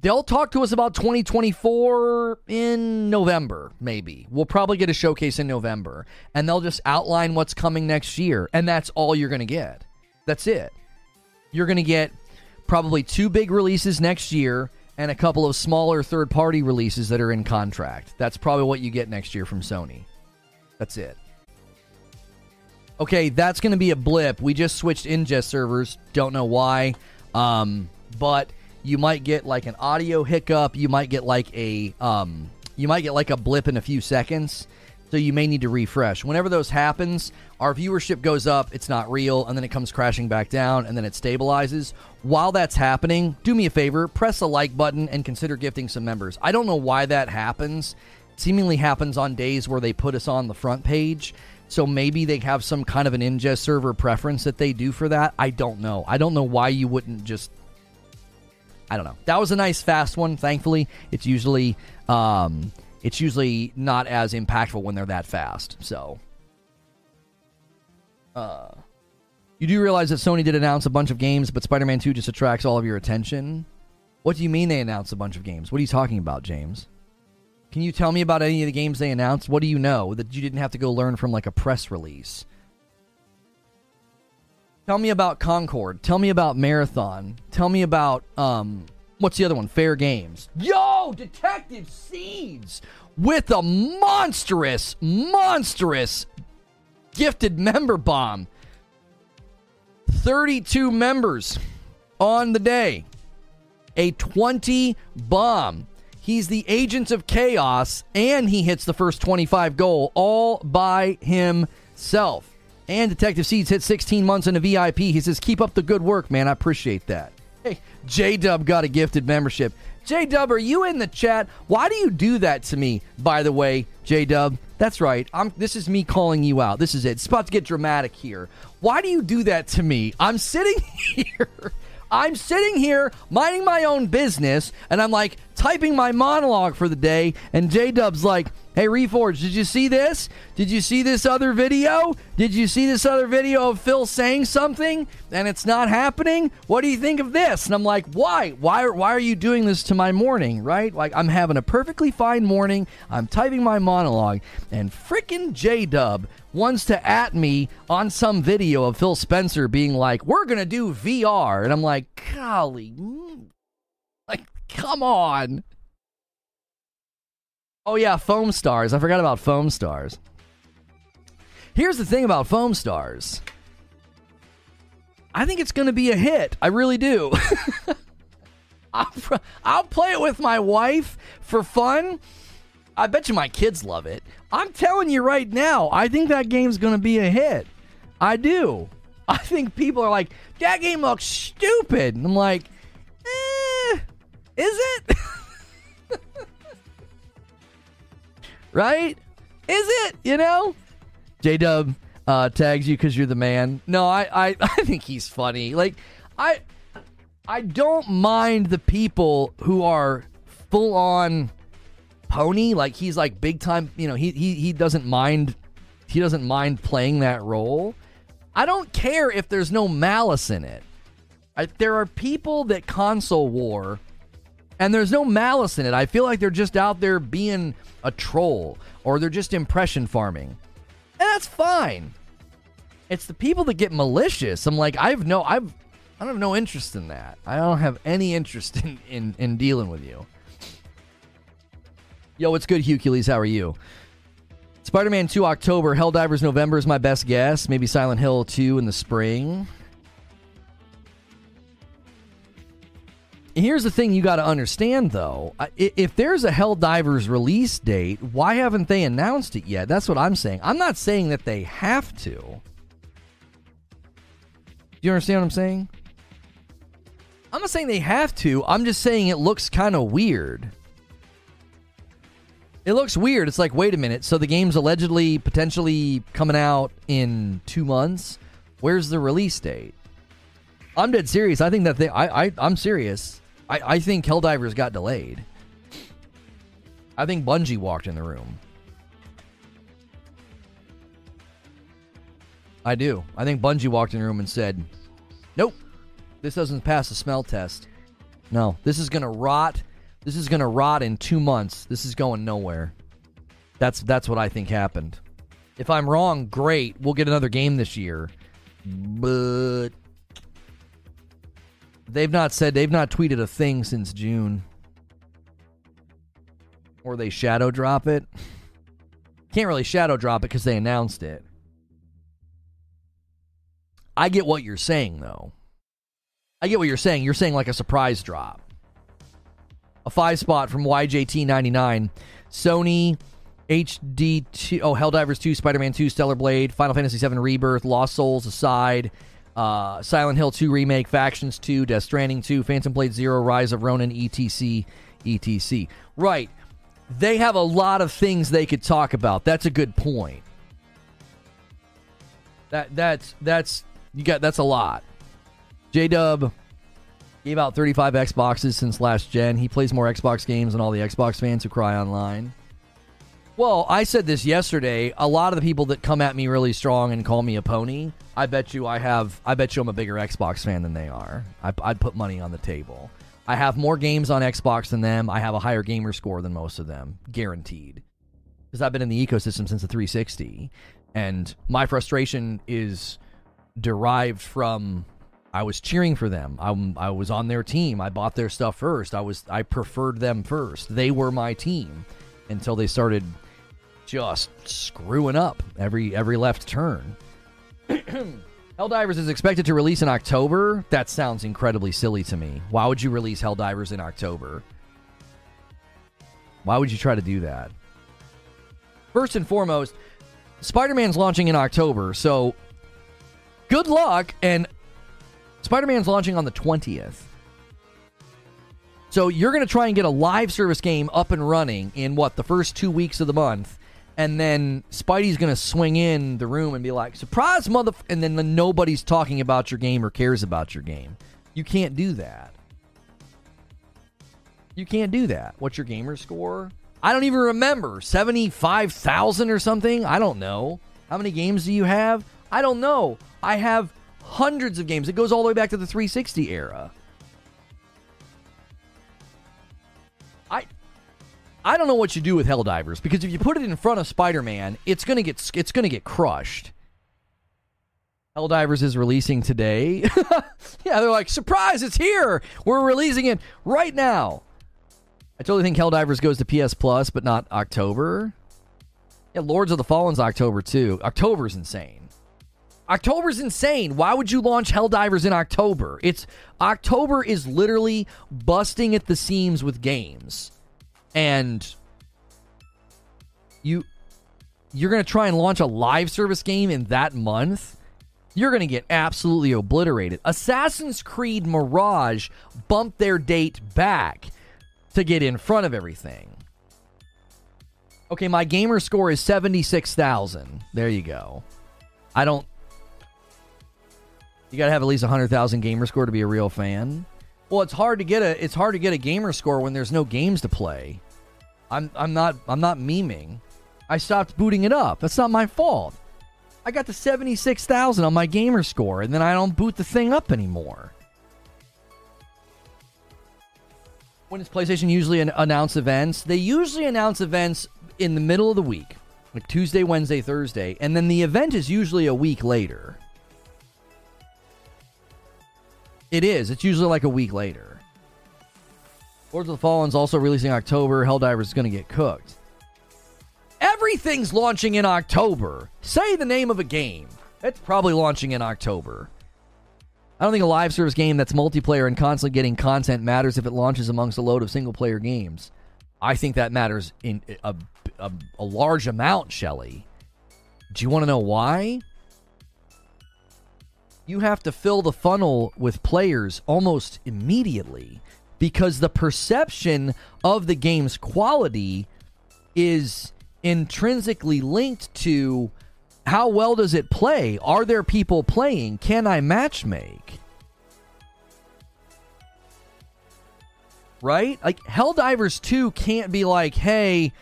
they'll talk to us about 2024 in November, maybe. We'll probably get a showcase in November, and they'll just outline what's coming next year, and that's all you're going to get. That's it. You're going to get probably two big releases next year and a couple of smaller third party releases that are in contract. That's probably what you get next year from Sony. That's it. Okay, that's going to be a blip. We just switched ingest servers. Don't know why. Um, but you might get like an audio hiccup. You might get like a um, you might get like a blip in a few seconds. So you may need to refresh. Whenever those happens, our viewership goes up, it's not real, and then it comes crashing back down, and then it stabilizes. While that's happening, do me a favor, press the like button and consider gifting some members. I don't know why that happens. It seemingly happens on days where they put us on the front page. So maybe they have some kind of an ingest server preference that they do for that. I don't know. I don't know why you wouldn't just I don't know. That was a nice fast one. Thankfully, it's usually um, it's usually not as impactful when they're that fast. So, uh, you do realize that Sony did announce a bunch of games, but Spider-Man Two just attracts all of your attention. What do you mean they announced a bunch of games? What are you talking about, James? Can you tell me about any of the games they announced? What do you know that you didn't have to go learn from like a press release? Tell me about Concord. Tell me about Marathon. Tell me about um what's the other one? Fair Games. Yo, Detective Seeds with a monstrous, monstrous gifted member bomb. 32 members on the day. A 20 bomb. He's the agent of chaos and he hits the first 25 goal all by himself. And Detective Seeds hit 16 months in a VIP. He says, Keep up the good work, man. I appreciate that. Hey, J Dub got a gifted membership. J Dub, are you in the chat? Why do you do that to me, by the way, J Dub? That's right. I'm this is me calling you out. This is it. It's about to get dramatic here. Why do you do that to me? I'm sitting here. I'm sitting here minding my own business, and I'm like typing my monologue for the day, and J Dub's like, Hey, Reforge, did you see this? Did you see this other video? Did you see this other video of Phil saying something and it's not happening? What do you think of this? And I'm like, why? Why, why are you doing this to my morning, right? Like, I'm having a perfectly fine morning. I'm typing my monologue, and frickin' J Dub wants to at me on some video of Phil Spencer being like, we're to do VR. And I'm like, golly, mm, like, come on. Oh yeah, Foamstars. I forgot about Foamstars. Here's the thing about Foamstars. I think it's going to be a hit. I really do. I'll, I'll play it with my wife for fun. I bet you my kids love it. I'm telling you right now, I think that game's going to be a hit. I do. I think people are like, that game looks stupid. And I'm like, eh, is it? right? Is it? You know? J Dub uh, tags you because you're the man. No, I, I, I think he's funny. Like, I, I don't mind the people who are full on pony. Like he's like big time. You know, he he he doesn't mind. He doesn't mind playing that role. I don't care if there's no malice in it. I, there are people that console war and there's no malice in it. I feel like they're just out there being a troll or they're just impression farming. And that's fine. It's the people that get malicious. I'm like, I've no I've I don't have no interest in that. I don't have any interest in in, in dealing with you. Yo, what's good, Hercules? How are you? Spider Man 2 October, Helldivers November is my best guess. Maybe Silent Hill 2 in the spring. Here's the thing you got to understand, though. If there's a Helldivers release date, why haven't they announced it yet? That's what I'm saying. I'm not saying that they have to. Do you understand what I'm saying? I'm not saying they have to. I'm just saying it looks kind of weird. It looks weird. It's like, wait a minute. So the game's allegedly, potentially coming out in two months. Where's the release date? I'm dead serious. I think that they. I. I I'm serious. I, I think Helldivers got delayed. I think Bungie walked in the room. I do. I think Bungie walked in the room and said, Nope, this doesn't pass the smell test. No, this is gonna rot. This is gonna rot in two months. This is going nowhere. That's that's what I think happened. If I'm wrong, great. We'll get another game this year. But they've not said they've not tweeted a thing since June. Or they shadow drop it. Can't really shadow drop it because they announced it. I get what you're saying though. I get what you're saying. You're saying like a surprise drop. A five spot from YJT99. Sony HD 2, oh, Helldivers 2, Spider Man 2, Stellar Blade, Final Fantasy 7 Rebirth, Lost Soul Aside, uh, Silent Hill 2 Remake, Factions 2, Death Stranding 2, Phantom Blade 0, Rise of Ronin, etc. etc. Right. They have a lot of things they could talk about. That's a good point. That that's that's you got that's a lot. J Dub gave out 35 Xboxes since last gen. He plays more Xbox games than all the Xbox fans who cry online. Well, I said this yesterday. A lot of the people that come at me really strong and call me a pony, I bet you I have. I bet you I'm a bigger Xbox fan than they are. I, I'd put money on the table. I have more games on Xbox than them. I have a higher gamer score than most of them, guaranteed. Because I've been in the ecosystem since the 360, and my frustration is derived from I was cheering for them. I, I was on their team. I bought their stuff first. I was I preferred them first. They were my team until they started just screwing up every every left turn. Helldivers is expected to release in October. That sounds incredibly silly to me. Why would you release Helldivers in October? Why would you try to do that? First and foremost, Spider Man's launching in October, so good luck. And Spider Man's launching on the 20th. So you're going to try and get a live service game up and running in what, the first two weeks of the month. And then Spidey's going to swing in the room and be like, surprise, mother. And then nobody's talking about your game or cares about your game. You can't do that. You can't do that. What's your gamer score? I don't even remember. 75,000 or something? I don't know. How many games do you have? I don't know. I have hundreds of games. It goes all the way back to the 360 era. I I don't know what you do with Helldivers because if you put it in front of Spider-Man, it's gonna get it's gonna get crushed. Helldivers is releasing today. yeah, they're like, surprise, it's here. We're releasing it right now. I totally think Helldivers goes to PS Plus, but not October. Yeah, Lords of the Fallen's October too. October's insane. October's insane. Why would you launch Helldivers in October? It's October is literally busting at the seams with games. And you you're going to try and launch a live service game in that month? You're going to get absolutely obliterated. Assassin's Creed Mirage bumped their date back to get in front of everything. Okay, my gamer score is 76,000. There you go. I don't you got to have at least 100,000 gamer score to be a real fan. Well, it's hard to get a it's hard to get a gamer score when there's no games to play. I'm I'm not I'm not memeing. I stopped booting it up. That's not my fault. I got to 76,000 on my gamer score and then I don't boot the thing up anymore. When does PlayStation usually an- announce events? They usually announce events in the middle of the week, like Tuesday, Wednesday, Thursday, and then the event is usually a week later. It is. It's usually like a week later. Lords of the Fallen's also releasing October. Helldivers is going to get cooked. Everything's launching in October. Say the name of a game. It's probably launching in October. I don't think a live service game that's multiplayer and constantly getting content matters if it launches amongst a load of single player games. I think that matters in a, a, a large amount, Shelly. Do you want to know why? You have to fill the funnel with players almost immediately because the perception of the game's quality is intrinsically linked to how well does it play? Are there people playing? Can I matchmake? Right? Like Helldivers 2 can't be like, "Hey,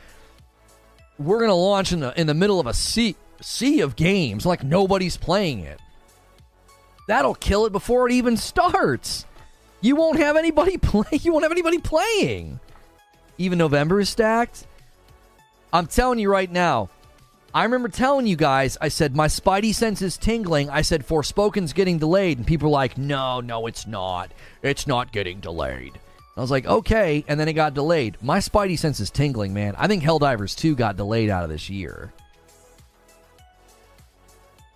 we're going to launch in the in the middle of a sea sea of games like nobody's playing it." That'll kill it before it even starts. You won't have anybody play. You won't have anybody playing. Even November is stacked. I'm telling you right now. I remember telling you guys, I said, my spidey sense is tingling. I said, Forspoken's getting delayed. And people were like, no, no, it's not. It's not getting delayed. I was like, okay. And then it got delayed. My spidey sense is tingling, man. I think Helldivers 2 got delayed out of this year.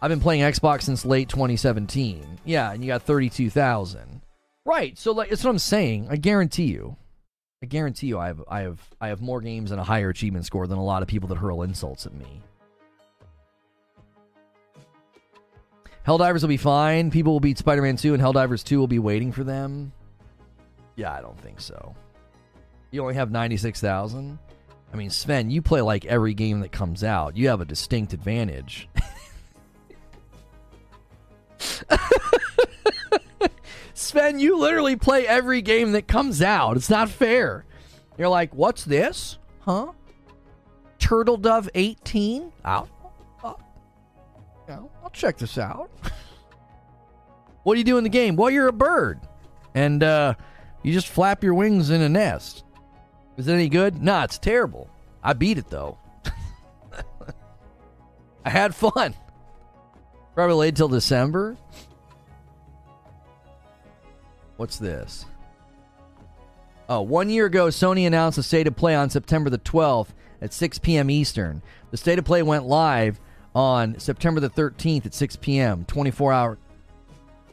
I've been playing Xbox since late 2017. Yeah, and you got 32,000. Right. So like that's what I'm saying. I guarantee you. I guarantee you I have I have I have more games and a higher achievement score than a lot of people that hurl insults at me. Helldivers will be fine. People will beat Spider-Man 2 and Helldivers 2 will be waiting for them. Yeah, I don't think so. You only have 96,000? I mean, Sven, you play like every game that comes out. You have a distinct advantage. Sven, you literally play every game that comes out. It's not fair. You're like, what's this? Huh? Turtle Dove 18? I'll, I'll, I'll check this out. what do you do in the game? Well, you're a bird. And uh, you just flap your wings in a nest. Is it any good? Nah, it's terrible. I beat it, though. I had fun. Probably late till December. What's this? Oh, one year ago, Sony announced a state of play on September the 12th at 6 p.m. Eastern. The state of play went live on September the 13th at 6 p.m. 24 hour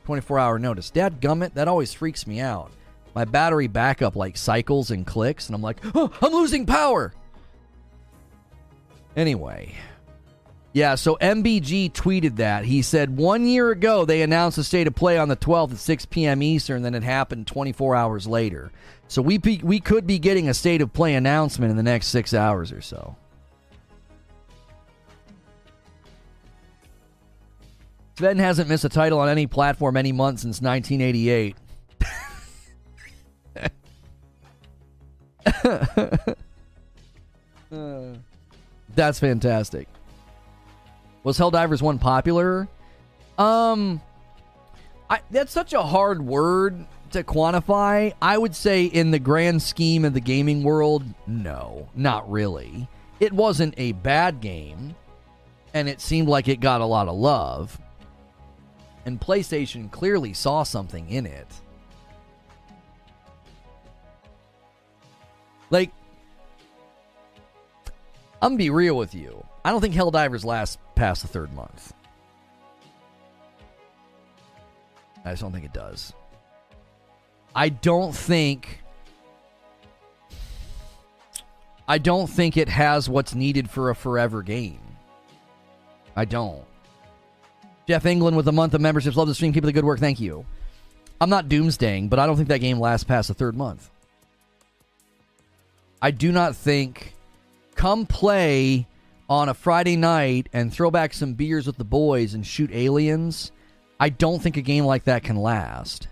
24 hour notice. Dad gummit, that always freaks me out. My battery backup like cycles and clicks, and I'm like, oh, I'm losing power. Anyway, yeah, so MBG tweeted that. He said one year ago they announced the state of play on the 12th at 6 p.m. Eastern, then it happened 24 hours later. So we be, we could be getting a state of play announcement in the next six hours or so. Sven hasn't missed a title on any platform any month since 1988. That's fantastic. Was Helldivers 1 popular? Um I, that's such a hard word to quantify. I would say in the grand scheme of the gaming world, no, not really. It wasn't a bad game and it seemed like it got a lot of love. And PlayStation clearly saw something in it. Like I'm gonna be real with you. I don't think Helldivers lasts past the third month. I just don't think it does. I don't think. I don't think it has what's needed for a forever game. I don't. Jeff England with a month of memberships. Love the stream. Keep up the good work. Thank you. I'm not doomsdaying, but I don't think that game lasts past the third month. I do not think come play on a Friday night and throw back some beers with the boys and shoot aliens, I don't think a game like that can last.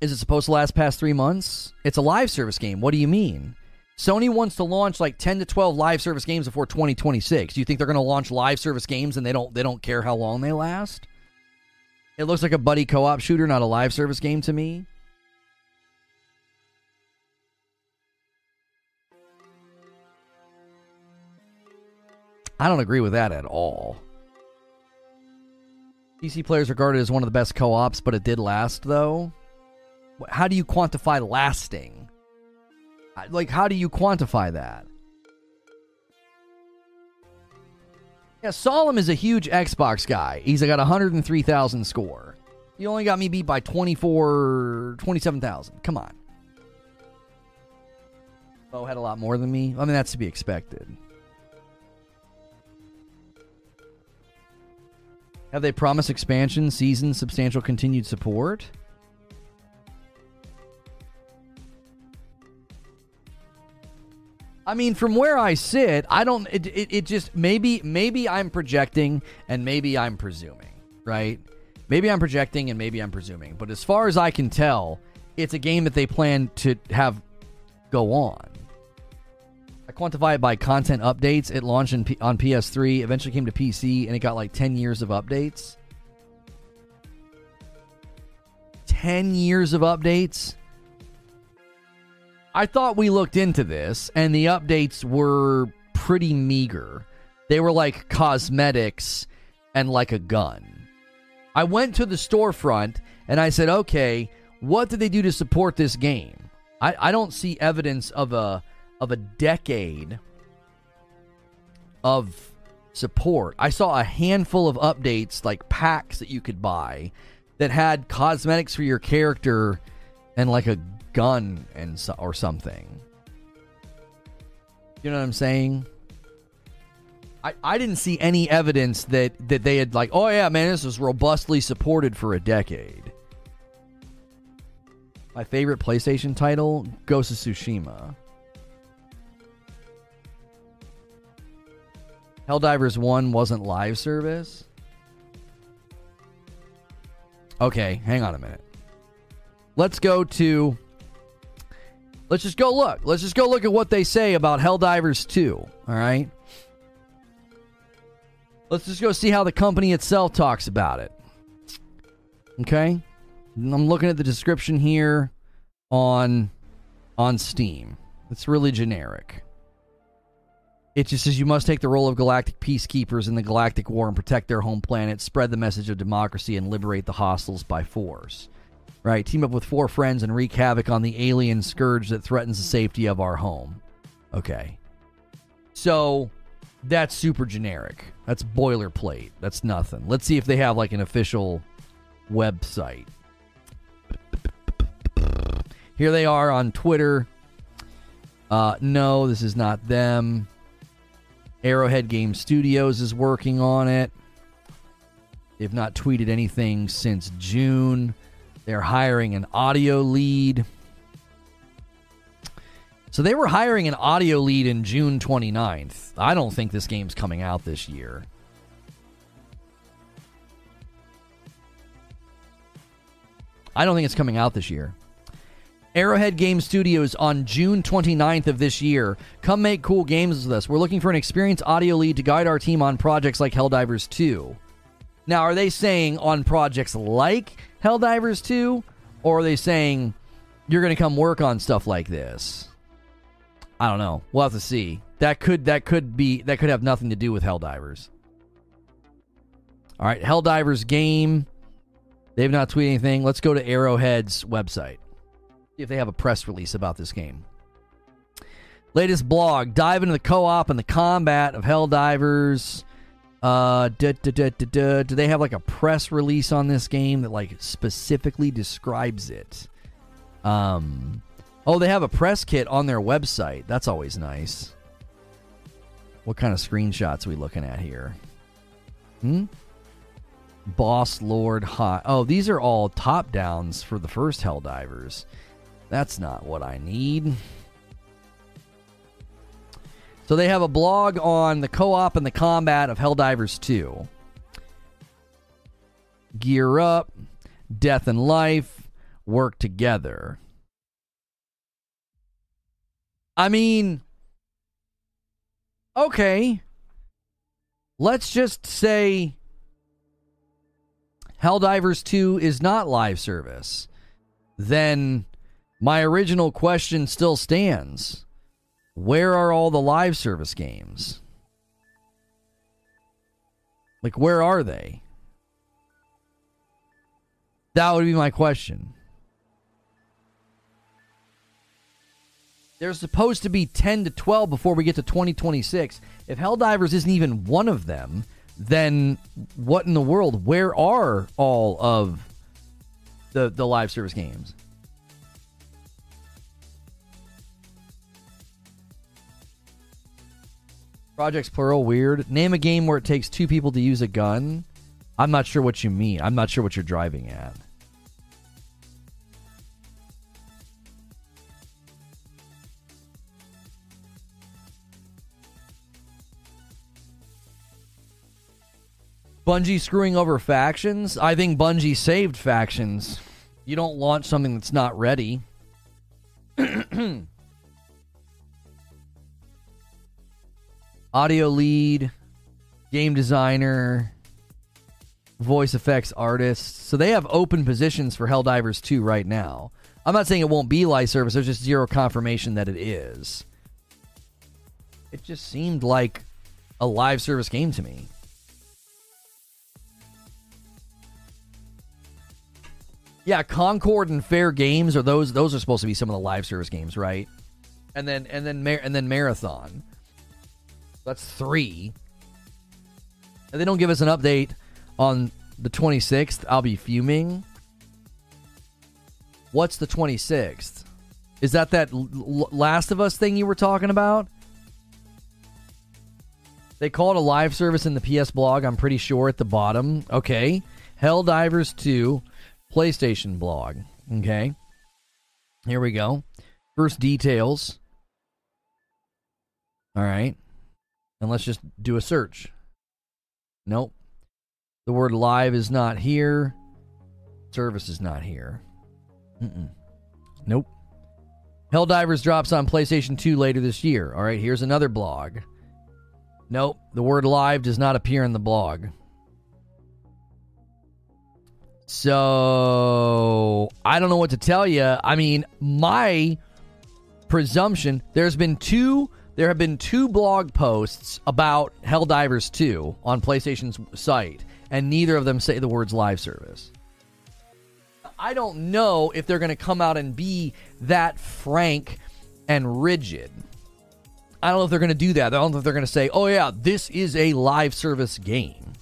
Is it supposed to last past three months? It's a live service game. What do you mean? Sony wants to launch like 10 to 12 live service games before 2026. Do you think they're going to launch live service games and they don't they don't care how long they last? It looks like a buddy co-op shooter, not a live service game to me. I don't agree with that at all. PC players regarded as one of the best co ops, but it did last, though. How do you quantify lasting? Like, how do you quantify that? Yeah, Solemn is a huge Xbox guy. He's got 103,000 score. He only got me beat by 24, 27,000. Come on. Bo had a lot more than me. I mean, that's to be expected. Have they promised expansion, season, substantial continued support? I mean, from where I sit, I don't. It, it, it, just maybe maybe I'm projecting and maybe I'm presuming, right? Maybe I'm projecting and maybe I'm presuming. But as far as I can tell, it's a game that they plan to have go on. I quantify it by content updates. It launched P- on PS3, eventually came to PC, and it got like 10 years of updates. 10 years of updates. I thought we looked into this, and the updates were pretty meager. They were like cosmetics and like a gun. I went to the storefront and I said, okay, what did they do to support this game? I, I don't see evidence of a of a decade of support. I saw a handful of updates, like packs that you could buy, that had cosmetics for your character and like a gun and so, or something. You know what I'm saying? I, I didn't see any evidence that, that they had like, oh yeah, man, this was robustly supported for a decade. My favorite PlayStation title, Ghost of Tsushima. Helldivers 1 wasn't live service. Okay, hang on a minute. Let's go to Let's just go look. Let's just go look at what they say about Helldivers 2, all right? Let's just go see how the company itself talks about it. Okay? I'm looking at the description here on on Steam. It's really generic. It just says you must take the role of galactic peacekeepers in the galactic war and protect their home planet, spread the message of democracy, and liberate the hostiles by force. Right? Team up with four friends and wreak havoc on the alien scourge that threatens the safety of our home. Okay. So that's super generic. That's boilerplate. That's nothing. Let's see if they have like an official website. Here they are on Twitter. Uh, no, this is not them. Arrowhead Game Studios is working on it. They've not tweeted anything since June. They're hiring an audio lead. So they were hiring an audio lead in June 29th. I don't think this game's coming out this year. I don't think it's coming out this year. Arrowhead Game Studios on June 29th of this year. Come make cool games with us. We're looking for an experienced audio lead to guide our team on projects like Helldivers 2. Now, are they saying on projects like Helldivers 2? Or are they saying you're going to come work on stuff like this? I don't know. We'll have to see. That could that could be that could have nothing to do with Helldivers. All right, Helldivers game. They've not tweeted anything. Let's go to Arrowhead's website. If they have a press release about this game. Latest blog. Dive into the co-op and the combat of. Uh, da, da, da. do they have like a press release on this game that like specifically describes it? Um, Oh, they have a press kit on their website. That's always nice. What kind of screenshots we looking at here? Hmm? Boss Lord High. Oh, these are all top downs for the first Helldivers. That's not what I need. So they have a blog on the co op and the combat of Helldivers 2. Gear up, death and life, work together. I mean, okay. Let's just say Helldivers 2 is not live service. Then my original question still stands. Where are all the live service games? Like, where are they? That would be my question. There's supposed to be 10 to 12 before we get to 2026. If Helldivers isn't even one of them, then what in the world? Where are all of the the live service games? Projects plural weird. Name a game where it takes two people to use a gun. I'm not sure what you mean. I'm not sure what you're driving at. Bungie screwing over factions. I think Bungie saved factions. You don't launch something that's not ready. Audio lead, game designer, voice effects artist. So they have open positions for Helldivers 2 right now. I'm not saying it won't be live service, there's just zero confirmation that it is. It just seemed like a live service game to me. Yeah, Concord and Fair Games are those those are supposed to be some of the live service games, right? And then and then and then Marathon. That's 3. And they don't give us an update on the 26th. I'll be fuming. What's the 26th? Is that that Last of Us thing you were talking about? They call it a live service in the PS blog, I'm pretty sure, at the bottom. Okay. Helldivers 2 PlayStation blog. Okay. Here we go. First details. All right. And let's just do a search. Nope. The word live is not here. Service is not here. Mm-mm. Nope. Helldivers drops on PlayStation 2 later this year. All right, here's another blog. Nope, the word live does not appear in the blog. So, I don't know what to tell you. I mean, my presumption, there's been two there have been two blog posts about Helldivers 2 on PlayStation's site, and neither of them say the words live service. I don't know if they're going to come out and be that frank and rigid. I don't know if they're going to do that. I don't know if they're going to say, oh, yeah, this is a live service game.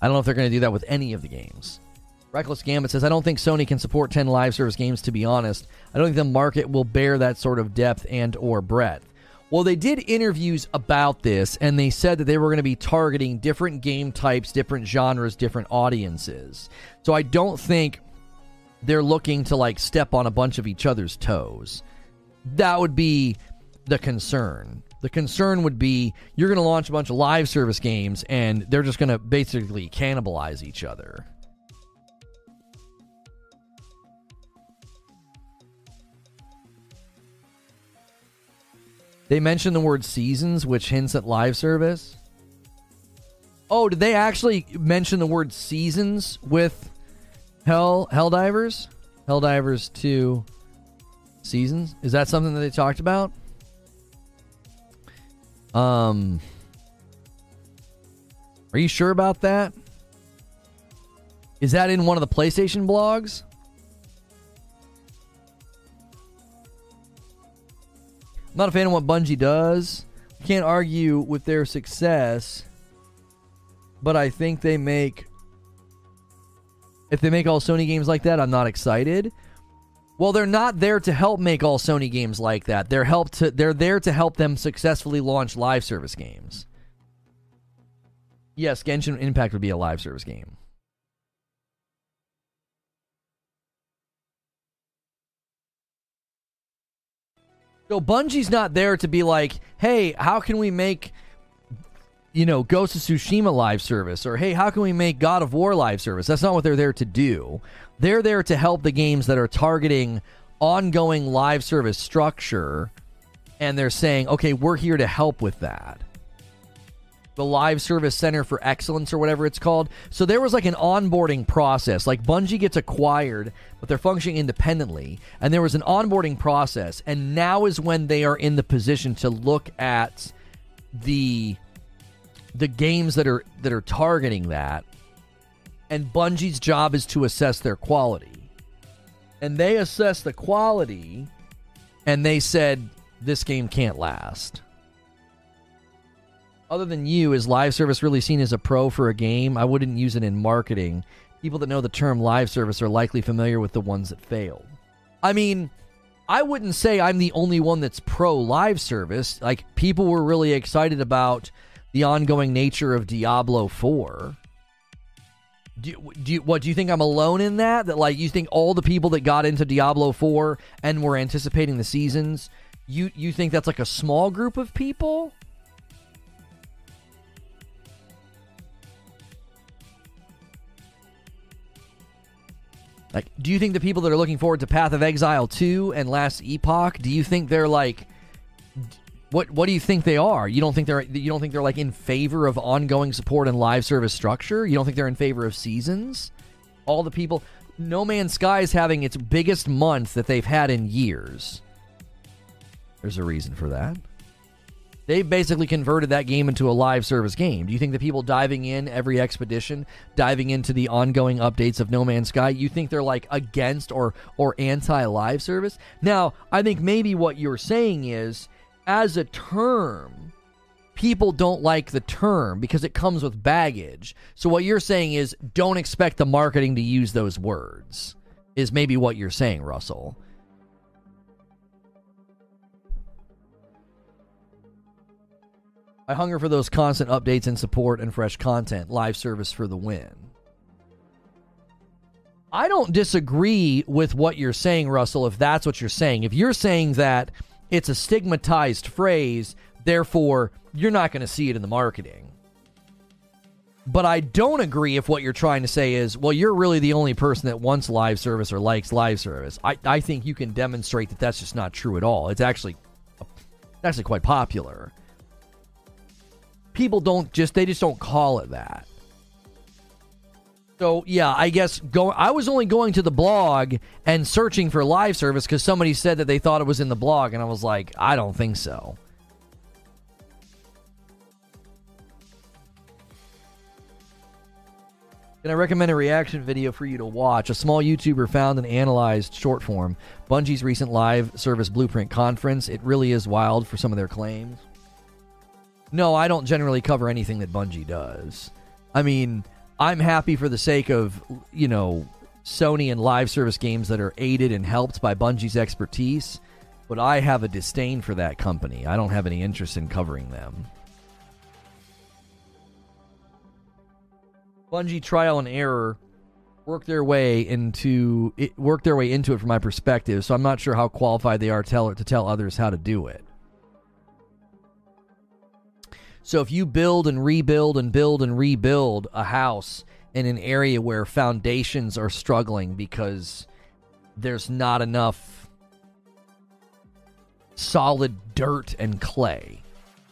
I don't know if they're going to do that with any of the games. Reckless Gambit says, I don't think Sony can support 10 live service games, to be honest. I don't think the market will bear that sort of depth and or breadth. Well, they did interviews about this, and they said that they were going to be targeting different game types, different genres, different audiences. So I don't think they're looking to like step on a bunch of each other's toes. That would be the concern. The concern would be you're going to launch a bunch of live service games, and they're just going to basically cannibalize each other. They mentioned the word seasons, which hints at live service. Oh, did they actually mention the word seasons with Hell Helldivers? Helldivers 2 seasons? Is that something that they talked about? Um Are you sure about that? Is that in one of the PlayStation blogs? Not a fan of what Bungie does. Can't argue with their success, but I think they make. If they make all Sony games like that, I'm not excited. Well, they're not there to help make all Sony games like that. They're help to they're there to help them successfully launch live service games. Yes, Genshin Impact would be a live service game. So Bungie's not there to be like, hey, how can we make you know, Ghost of Tsushima live service or hey, how can we make God of War live service? That's not what they're there to do. They're there to help the games that are targeting ongoing live service structure and they're saying, "Okay, we're here to help with that." The Live Service Center for Excellence or whatever it's called. So there was like an onboarding process. Like Bungie gets acquired, but they're functioning independently. And there was an onboarding process. And now is when they are in the position to look at the the games that are that are targeting that. And Bungie's job is to assess their quality. And they assess the quality and they said this game can't last other than you, is live service really seen as a pro for a game? I wouldn't use it in marketing. People that know the term live service are likely familiar with the ones that failed. I mean, I wouldn't say I'm the only one that's pro live service. Like, people were really excited about the ongoing nature of Diablo 4. Do, do you, what do you think I'm alone in that? That like you think all the people that got into Diablo 4 and were anticipating the seasons, you you think that's like a small group of people? Like, do you think the people that are looking forward to Path of Exile 2 and Last Epoch, do you think they're like What what do you think they are? You don't think they're you don't think they're like in favor of ongoing support and live service structure? You don't think they're in favor of seasons? All the people No Man's Sky is having its biggest month that they've had in years. There's a reason for that. They basically converted that game into a live service game. Do you think the people diving in every expedition, diving into the ongoing updates of No Man's Sky, you think they're like against or or anti live service? Now, I think maybe what you're saying is as a term, people don't like the term because it comes with baggage. So what you're saying is don't expect the marketing to use those words. Is maybe what you're saying, Russell. I hunger for those constant updates and support and fresh content. Live service for the win. I don't disagree with what you're saying, Russell, if that's what you're saying. If you're saying that it's a stigmatized phrase, therefore, you're not going to see it in the marketing. But I don't agree if what you're trying to say is, well, you're really the only person that wants live service or likes live service. I, I think you can demonstrate that that's just not true at all. It's actually, uh, actually quite popular people don't just they just don't call it that. So yeah, I guess go. I was only going to the blog and searching for live service because somebody said that they thought it was in the blog, and I was like, I don't think so. Can I recommend a reaction video for you to watch? A small YouTuber found and analyzed short form Bungie's recent live service blueprint conference. It really is wild for some of their claims. No, I don't generally cover anything that Bungie does. I mean, I'm happy for the sake of, you know, Sony and live service games that are aided and helped by Bungie's expertise, but I have a disdain for that company. I don't have any interest in covering them. Bungie trial and error work their way into it work their way into it from my perspective, so I'm not sure how qualified they are to tell, to tell others how to do it. So if you build and rebuild and build and rebuild a house in an area where foundations are struggling because there's not enough solid dirt and clay,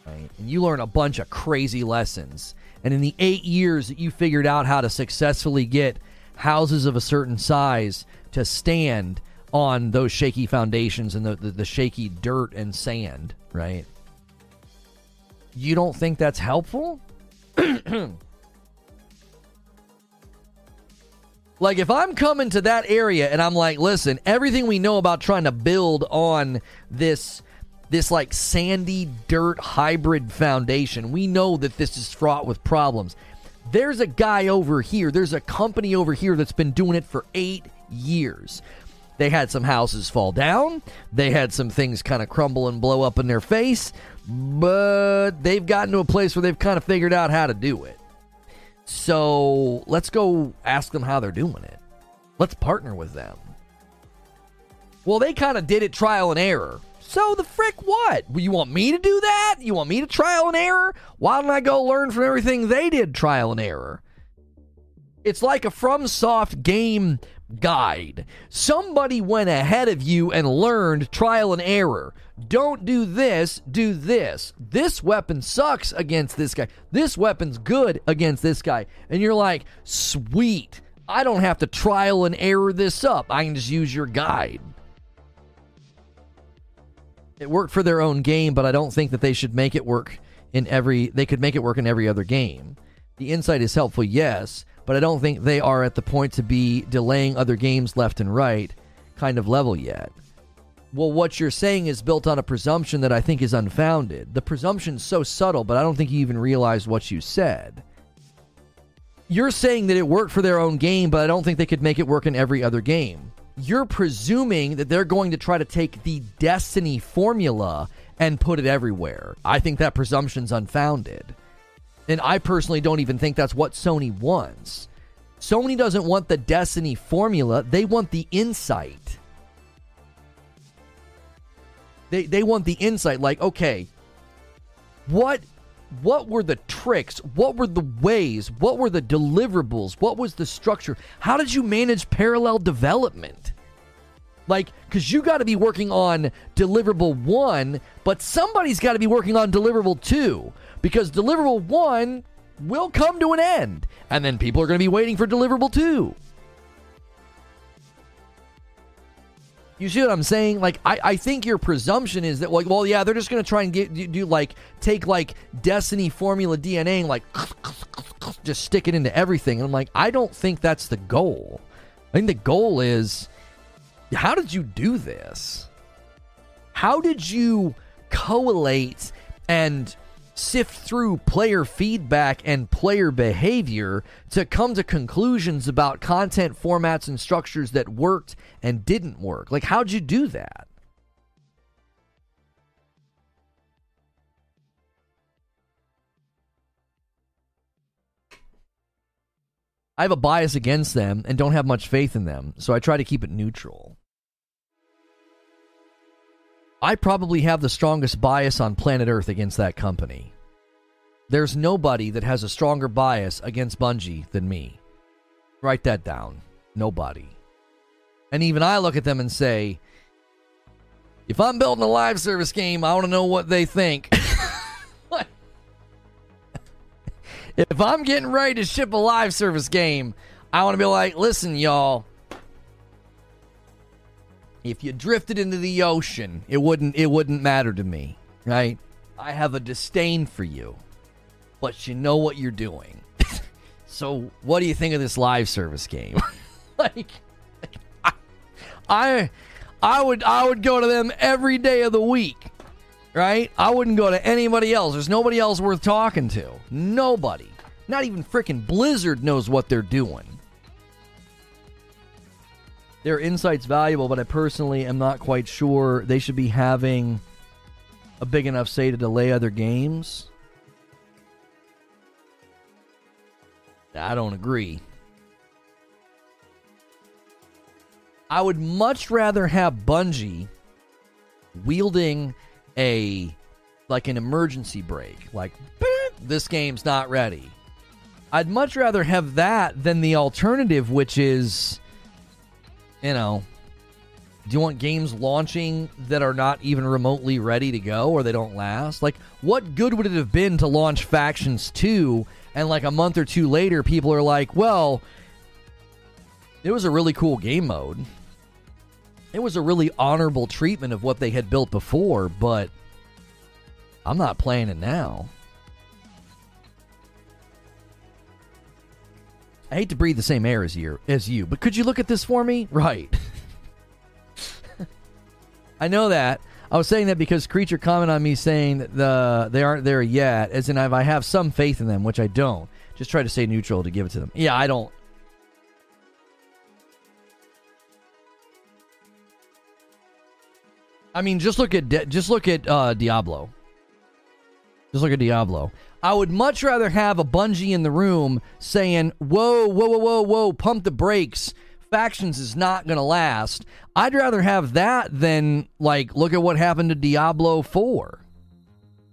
right? And you learn a bunch of crazy lessons. And in the eight years that you figured out how to successfully get houses of a certain size to stand on those shaky foundations and the, the, the shaky dirt and sand, right? You don't think that's helpful? like if I'm coming to that area and I'm like, listen, everything we know about trying to build on this this like sandy dirt hybrid foundation, we know that this is fraught with problems. There's a guy over here, there's a company over here that's been doing it for 8 years. They had some houses fall down. They had some things kind of crumble and blow up in their face but they've gotten to a place where they've kind of figured out how to do it. So let's go ask them how they're doing it. Let's partner with them. Well, they kind of did it trial and error. So the frick what? You want me to do that? You want me to trial and error? Why don't I go learn from everything they did trial and error? It's like a FromSoft game guide. Somebody went ahead of you and learned trial and error. Don't do this, do this. This weapon sucks against this guy. This weapon's good against this guy. And you're like, sweet. I don't have to trial and error this up. I can just use your guide. It worked for their own game, but I don't think that they should make it work in every they could make it work in every other game. The insight is helpful, yes, but I don't think they are at the point to be delaying other games left and right kind of level yet. Well, what you're saying is built on a presumption that I think is unfounded. The presumption's so subtle, but I don't think you even realized what you said. You're saying that it worked for their own game, but I don't think they could make it work in every other game. You're presuming that they're going to try to take the Destiny formula and put it everywhere. I think that presumption's unfounded. And I personally don't even think that's what Sony wants. Sony doesn't want the Destiny formula, they want the insight. They they want the insight like, okay, what what were the tricks? What were the ways? What were the deliverables? What was the structure? How did you manage parallel development? Like, because you got to be working on deliverable one, but somebody's got to be working on deliverable two. Because deliverable one will come to an end. And then people are going to be waiting for deliverable two. You see what I'm saying? Like, I, I think your presumption is that, like, well, yeah, they're just going to try and get do, do, like take like Destiny formula DNA and like just stick it into everything. And I'm like, I don't think that's the goal. I think the goal is, how did you do this? How did you collate and sift through player feedback and player behavior to come to conclusions about content formats and structures that worked and didn't work. Like, how'd you do that? I have a bias against them and don't have much faith in them, so I try to keep it neutral. I probably have the strongest bias on planet Earth against that company. There's nobody that has a stronger bias against Bungie than me. Write that down. Nobody. And even I look at them and say, if I'm building a live service game, I want to know what they think. if I'm getting ready to ship a live service game, I want to be like, listen, y'all, if you drifted into the ocean, it wouldn't it wouldn't matter to me, right? I have a disdain for you, but you know what you're doing. so, what do you think of this live service game? like, I, I, would I would go to them every day of the week, right? I wouldn't go to anybody else. There's nobody else worth talking to. Nobody. Not even freaking Blizzard knows what they're doing. Their insight's valuable, but I personally am not quite sure they should be having a big enough say to delay other games. I don't agree. I would much rather have Bungie wielding a like an emergency brake, like this game's not ready. I'd much rather have that than the alternative, which is you know, do you want games launching that are not even remotely ready to go or they don't last? Like, what good would it have been to launch Factions 2 and like a month or two later, people are like, well, it was a really cool game mode. It was a really honorable treatment of what they had built before, but I'm not playing it now. I hate to breathe the same air as you, as you, but could you look at this for me? Right. I know that. I was saying that because creature comment on me saying that the they aren't there yet, as in I have some faith in them, which I don't. Just try to stay neutral to give it to them. Yeah, I don't. I mean, just look at just look at uh, Diablo. Just look at Diablo. I would much rather have a Bungie in the room saying, "Whoa, whoa, whoa, whoa, whoa, pump the brakes." Factions is not going to last. I'd rather have that than like look at what happened to Diablo 4.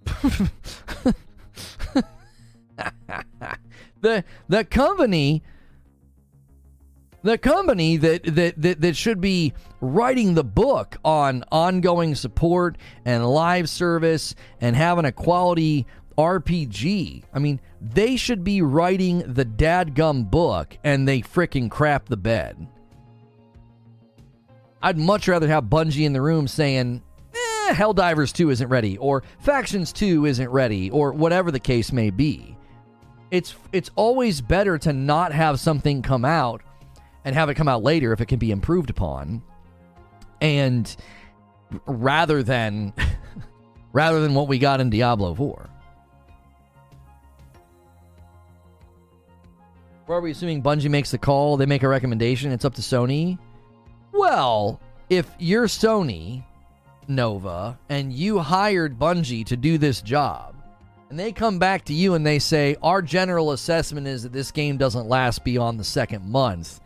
the the company the company that, that, that, that should be writing the book on ongoing support and live service and having a quality RPG. I mean, they should be writing the dadgum book and they freaking crap the bed. I'd much rather have Bungie in the room saying, eh, Helldivers 2 isn't ready, or Factions 2 isn't ready, or whatever the case may be. It's it's always better to not have something come out and have it come out later if it can be improved upon. And rather than rather than what we got in Diablo 4. Where are we assuming Bungie makes the call? They make a recommendation. It's up to Sony. Well, if you're Sony, Nova, and you hired Bungie to do this job, and they come back to you and they say, Our general assessment is that this game doesn't last beyond the second month,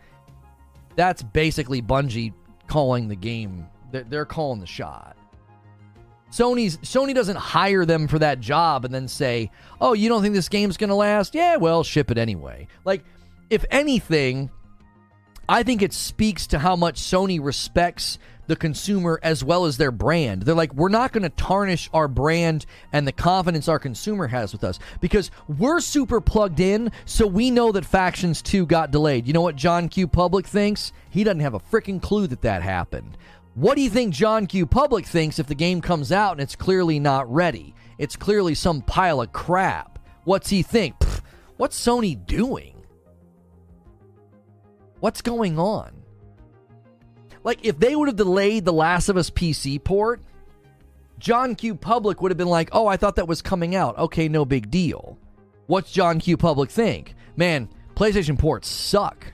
that's basically Bungie calling the game. They're calling the shot. Sony's Sony doesn't hire them for that job and then say, "Oh, you don't think this game's going to last? Yeah, well, ship it anyway." Like if anything, I think it speaks to how much Sony respects the consumer as well as their brand. They're like, we're not going to tarnish our brand and the confidence our consumer has with us because we're super plugged in, so we know that Factions 2 got delayed. You know what John Q. Public thinks? He doesn't have a freaking clue that that happened. What do you think John Q. Public thinks if the game comes out and it's clearly not ready? It's clearly some pile of crap. What's he think? Pfft, what's Sony doing? What's going on? Like, if they would have delayed the Last of Us PC port, John Q. Public would have been like, oh, I thought that was coming out. Okay, no big deal. What's John Q. Public think? Man, PlayStation ports suck.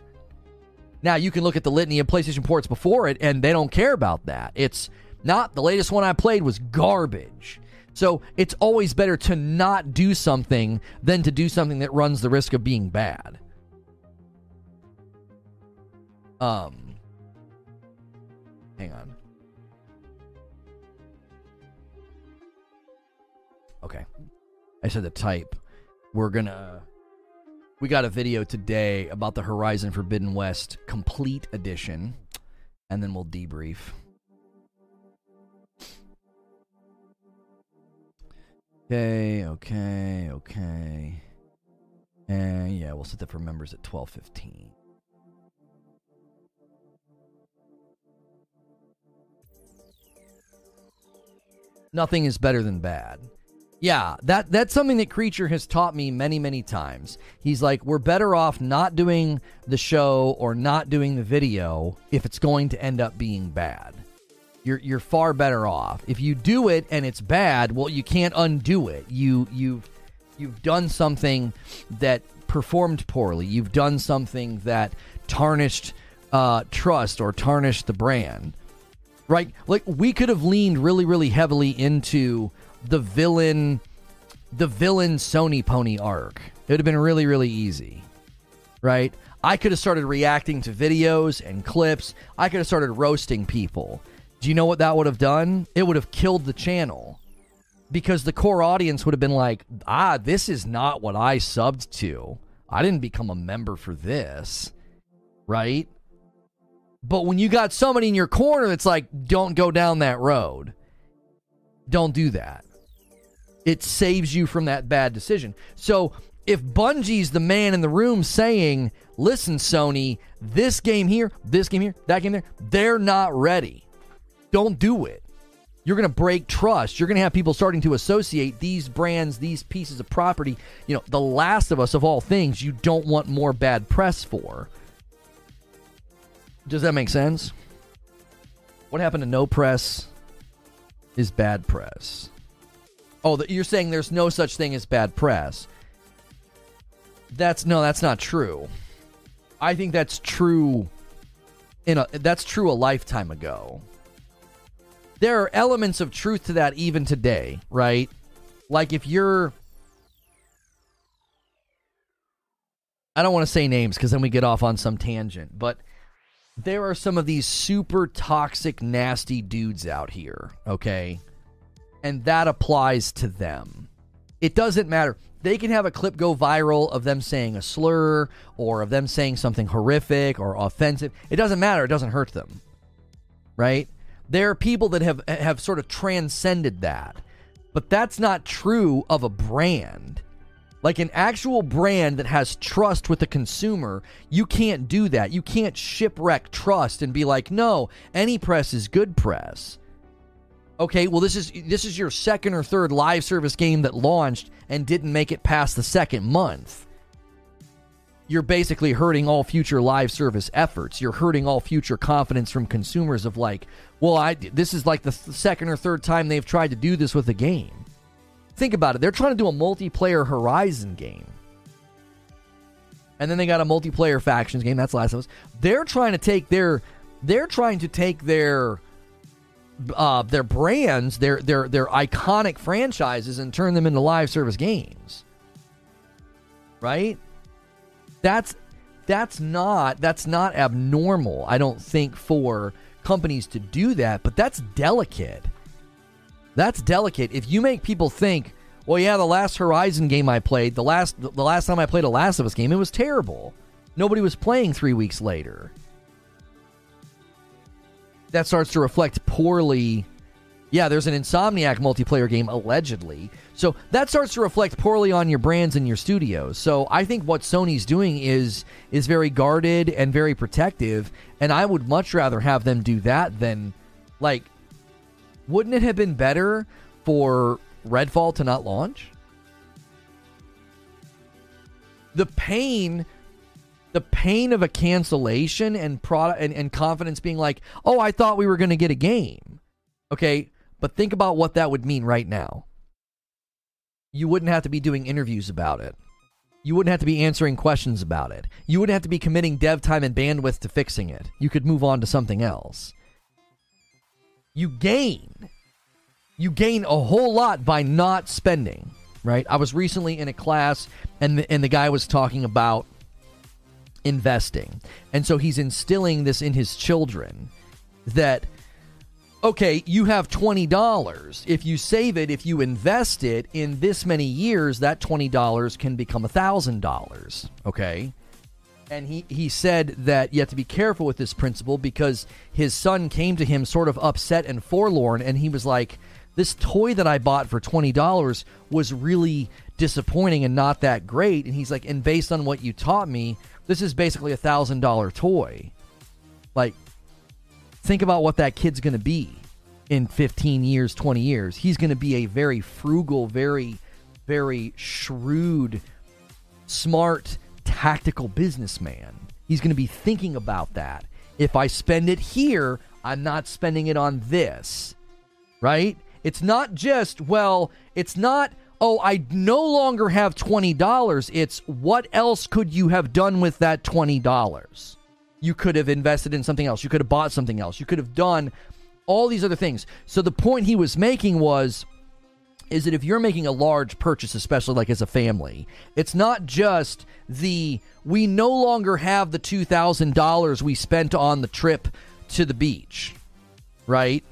Now, you can look at the litany of PlayStation ports before it, and they don't care about that. It's not the latest one I played was garbage. So it's always better to not do something than to do something that runs the risk of being bad. Um, hang on. Okay. I said to type. We're gonna. We got a video today about the Horizon Forbidden West Complete Edition, and then we'll debrief. Okay, okay, okay. And yeah, we'll set that for members at 1215. Nothing is better than bad. Yeah, that that's something that Creature has taught me many, many times. He's like, we're better off not doing the show or not doing the video if it's going to end up being bad. You're you're far better off. If you do it and it's bad, well, you can't undo it. You you've you've done something that performed poorly. You've done something that tarnished uh, trust or tarnished the brand. Right? Like we could have leaned really, really heavily into the villain the villain Sony pony arc. It would have been really, really easy. Right? I could have started reacting to videos and clips. I could have started roasting people. Do you know what that would have done? It would have killed the channel. Because the core audience would have been like, ah, this is not what I subbed to. I didn't become a member for this. Right? But when you got somebody in your corner that's like, don't go down that road, don't do that. It saves you from that bad decision. So if Bungie's the man in the room saying, listen, Sony, this game here, this game here, that game there, they're not ready. Don't do it. You're going to break trust. You're going to have people starting to associate these brands, these pieces of property. You know, The Last of Us, of all things, you don't want more bad press for. Does that make sense? What happened to no press is bad press. Oh, you're saying there's no such thing as bad press. That's no, that's not true. I think that's true in a that's true a lifetime ago. There are elements of truth to that even today, right? Like if you're I don't want to say names because then we get off on some tangent, but there are some of these super toxic, nasty dudes out here, okay? And that applies to them. It doesn't matter. They can have a clip go viral of them saying a slur or of them saying something horrific or offensive. It doesn't matter. It doesn't hurt them. Right? There are people that have have sort of transcended that. But that's not true of a brand. Like an actual brand that has trust with the consumer, you can't do that. You can't shipwreck trust and be like, "No, any press is good press." Okay, well this is this is your second or third live service game that launched and didn't make it past the second month. You're basically hurting all future live service efforts. You're hurting all future confidence from consumers of like, well, I this is like the th- second or third time they've tried to do this with a game. Think about it. They're trying to do a multiplayer Horizon game. And then they got a multiplayer factions game. That's Last of Us. They're trying to take their they're trying to take their uh, their brands, their their their iconic franchises, and turn them into live service games. Right? That's that's not that's not abnormal. I don't think for companies to do that, but that's delicate. That's delicate. If you make people think, well, yeah, the last Horizon game I played, the last the last time I played a Last of Us game, it was terrible. Nobody was playing three weeks later. That starts to reflect poorly. Yeah, there's an Insomniac multiplayer game allegedly. So that starts to reflect poorly on your brands and your studios. So I think what Sony's doing is is very guarded and very protective, and I would much rather have them do that than like wouldn't it have been better for Redfall to not launch? The pain the pain of a cancellation and product and, and confidence being like, oh, I thought we were going to get a game. Okay, but think about what that would mean right now. You wouldn't have to be doing interviews about it. You wouldn't have to be answering questions about it. You wouldn't have to be committing dev time and bandwidth to fixing it. You could move on to something else. You gain. You gain a whole lot by not spending, right? I was recently in a class and the, and the guy was talking about investing. And so he's instilling this in his children that okay, you have $20. If you save it, if you invest it in this many years, that $20 can become $1,000, okay? And he, he said that you have to be careful with this principle because his son came to him sort of upset and forlorn, and he was like, This toy that I bought for $20 was really disappointing and not that great. And he's like, And based on what you taught me, this is basically a thousand dollar toy. Like, think about what that kid's going to be in 15 years, 20 years. He's going to be a very frugal, very, very shrewd, smart, tactical businessman. He's going to be thinking about that. If I spend it here, I'm not spending it on this. Right? It's not just, well, it's not oh, I no longer have $20. It's what else could you have done with that $20? You could have invested in something else. You could have bought something else. You could have done all these other things. So the point he was making was is that if you're making a large purchase, especially like as a family, it's not just the we no longer have the $2,000 we spent on the trip to the beach, right?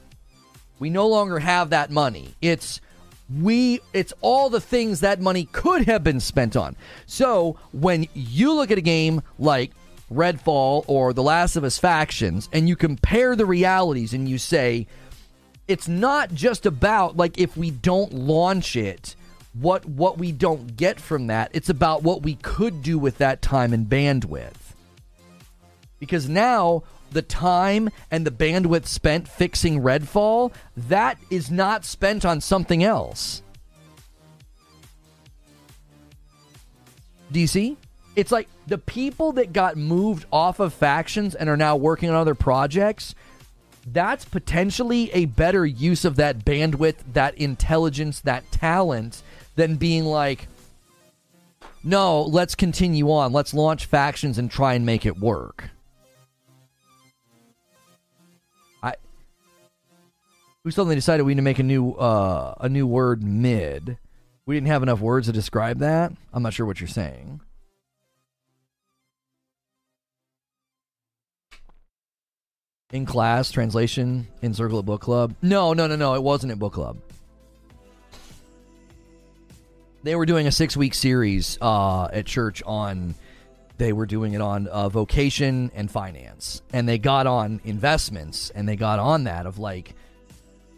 We no longer have that money. It's we it's all the things that money could have been spent on. So when you look at a game like Redfall or The Last of Us Factions and you compare the realities and you say it's not just about like if we don't launch it what what we don't get from that it's about what we could do with that time and bandwidth because now the time and the bandwidth spent fixing Redfall, that is not spent on something else. Do you see? It's like the people that got moved off of factions and are now working on other projects, that's potentially a better use of that bandwidth, that intelligence, that talent than being like, no, let's continue on. Let's launch factions and try and make it work. We suddenly decided we need to make a new uh, a new word mid. We didn't have enough words to describe that. I'm not sure what you're saying. In class, translation in Circle at Book Club. No, no, no, no. It wasn't at Book Club. They were doing a six week series uh, at church on. They were doing it on uh, vocation and finance, and they got on investments, and they got on that of like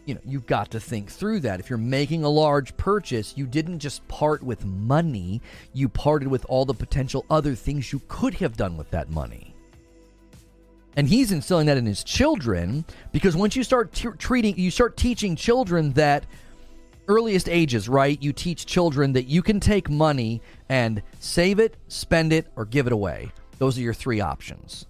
you know, you've got to think through that. If you're making a large purchase, you didn't just part with money, you parted with all the potential other things you could have done with that money. And he's instilling that in his children because once you start t- treating, you start teaching children that earliest ages, right? You teach children that you can take money and save it, spend it, or give it away. Those are your three options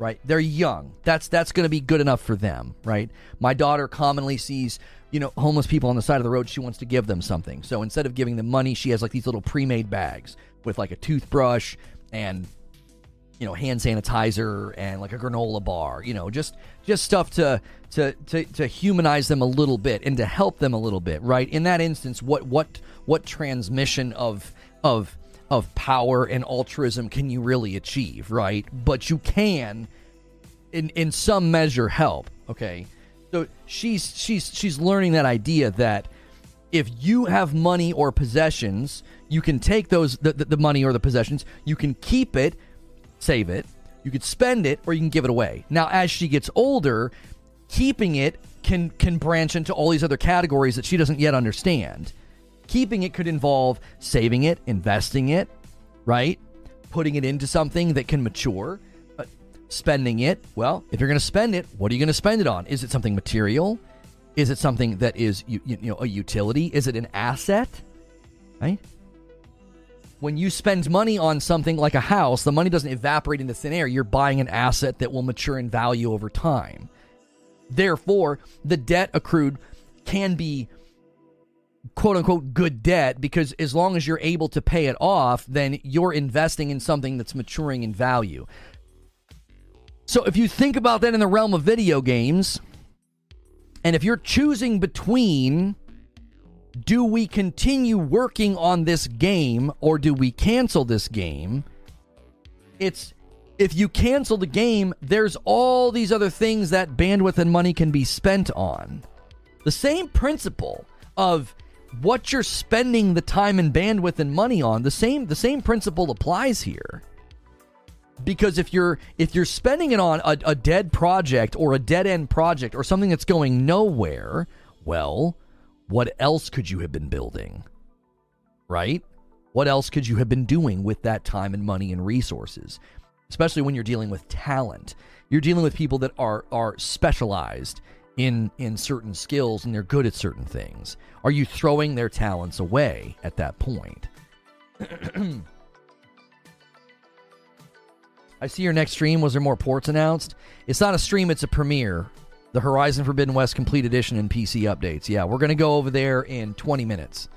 right? They're young. That's that's going to be good enough for them, right? My daughter commonly sees, you know, homeless people on the side of the road. She wants to give them something. So instead of giving them money, she has like these little pre-made bags with like a toothbrush and you know, hand sanitizer and like a granola bar, you know, just just stuff to to to to humanize them a little bit and to help them a little bit, right? In that instance, what what what transmission of of of power and altruism can you really achieve, right? But you can in in some measure help, okay? So she's she's she's learning that idea that if you have money or possessions, you can take those the, the, the money or the possessions, you can keep it, save it, you could spend it or you can give it away. Now as she gets older, Keeping it can can branch into all these other categories that she doesn't yet understand. Keeping it could involve saving it, investing it, right? Putting it into something that can mature. Uh, spending it, well, if you're going to spend it, what are you going to spend it on? Is it something material? Is it something that is you, you know a utility? Is it an asset? Right? When you spend money on something like a house, the money doesn't evaporate into thin air. You're buying an asset that will mature in value over time. Therefore, the debt accrued can be quote unquote good debt because as long as you're able to pay it off, then you're investing in something that's maturing in value. So if you think about that in the realm of video games, and if you're choosing between do we continue working on this game or do we cancel this game? It's if you cancel the game, there's all these other things that bandwidth and money can be spent on. The same principle of what you're spending the time and bandwidth and money on, the same the same principle applies here. Because if you're if you're spending it on a, a dead project or a dead end project or something that's going nowhere, well, what else could you have been building? Right? What else could you have been doing with that time and money and resources? especially when you're dealing with talent. You're dealing with people that are are specialized in in certain skills and they're good at certain things. Are you throwing their talents away at that point? I see your next stream. Was there more ports announced? It's not a stream, it's a premiere. The Horizon Forbidden West Complete Edition and PC updates. Yeah, we're going to go over there in 20 minutes.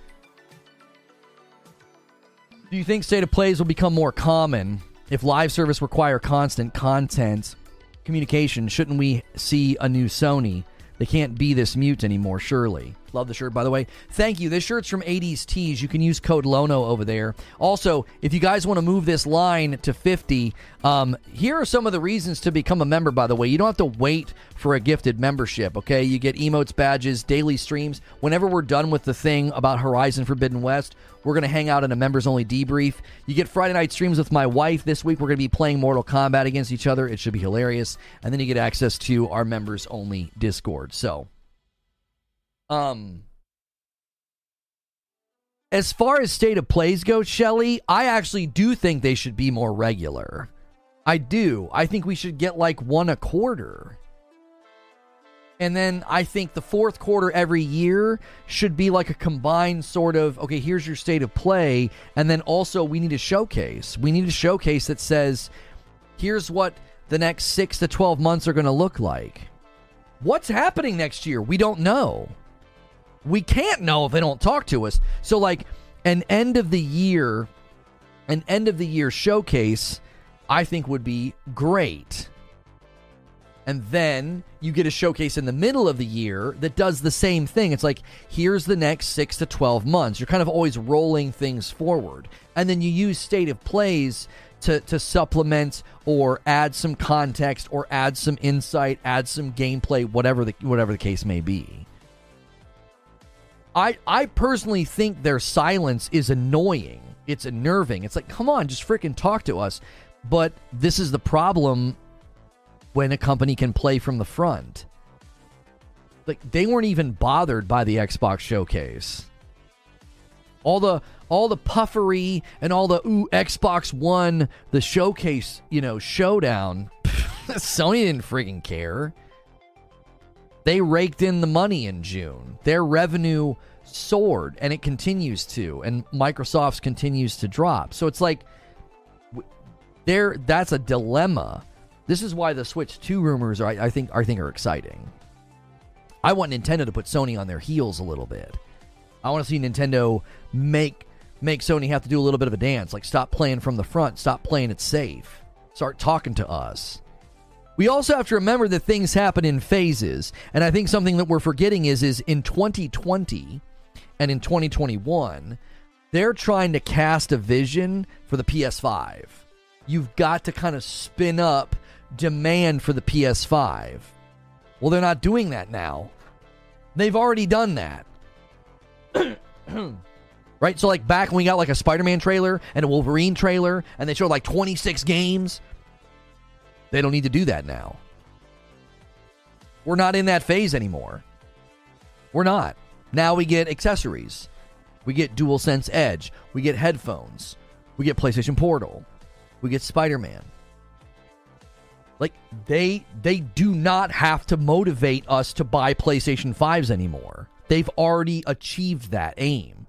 Do you think state of plays will become more common if live service require constant content communication, shouldn't we see a new Sony? They can't be this mute anymore, surely. Love the shirt, by the way. Thank you. This shirt's from 80s Tees. You can use code LONO over there. Also, if you guys want to move this line to 50, um, here are some of the reasons to become a member, by the way. You don't have to wait for a gifted membership, okay? You get emotes, badges, daily streams. Whenever we're done with the thing about Horizon Forbidden West, we're going to hang out in a members only debrief. You get Friday night streams with my wife. This week, we're going to be playing Mortal Kombat against each other. It should be hilarious. And then you get access to our members only Discord. So, um, as far as state of plays go, Shelly, I actually do think they should be more regular. I do. I think we should get like one a quarter. And then I think the fourth quarter every year should be like a combined sort of okay, here's your state of play. And then also, we need a showcase. We need a showcase that says, here's what the next six to 12 months are going to look like. What's happening next year? We don't know we can't know if they don't talk to us. So like an end of the year, an end of the year showcase, I think would be great. And then you get a showcase in the middle of the year that does the same thing. It's like, here's the next six to 12 months. You're kind of always rolling things forward. And then you use state of plays to, to supplement or add some context or add some insight, add some gameplay, whatever the, whatever the case may be. I I personally think their silence is annoying. It's unnerving. It's like, come on, just freaking talk to us. But this is the problem when a company can play from the front. Like they weren't even bothered by the Xbox showcase. All the all the puffery and all the ooh Xbox One, the showcase, you know, showdown. Sony didn't freaking care. They raked in the money in June. Their revenue soared and it continues to and Microsoft's continues to drop. So it's like there that's a dilemma. This is why the Switch 2 rumors are I, I think I think are exciting. I want Nintendo to put Sony on their heels a little bit. I want to see Nintendo make make Sony have to do a little bit of a dance, like stop playing from the front, stop playing it safe. Start talking to us. We also have to remember that things happen in phases, and I think something that we're forgetting is is in 2020 and in 2021, they're trying to cast a vision for the PS5. You've got to kind of spin up demand for the PS5. Well, they're not doing that now. They've already done that. right? So, like, back when we got like a Spider Man trailer and a Wolverine trailer, and they showed like 26 games, they don't need to do that now. We're not in that phase anymore. We're not. Now we get accessories. We get DualSense Edge. We get headphones. We get PlayStation Portal. We get Spider-Man. Like they they do not have to motivate us to buy PlayStation 5s anymore. They've already achieved that aim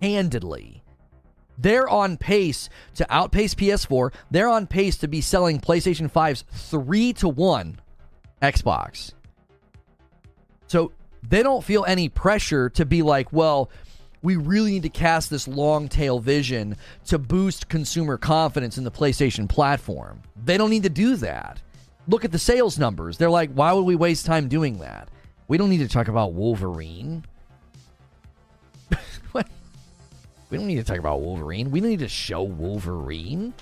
handedly. They're on pace to outpace PS4. They're on pace to be selling PlayStation 5s 3 to 1 Xbox. So they don't feel any pressure to be like, well, we really need to cast this long tail vision to boost consumer confidence in the PlayStation platform. They don't need to do that. Look at the sales numbers. They're like, why would we waste time doing that? We don't need to talk about Wolverine. we don't need to talk about Wolverine. We don't need to show Wolverine.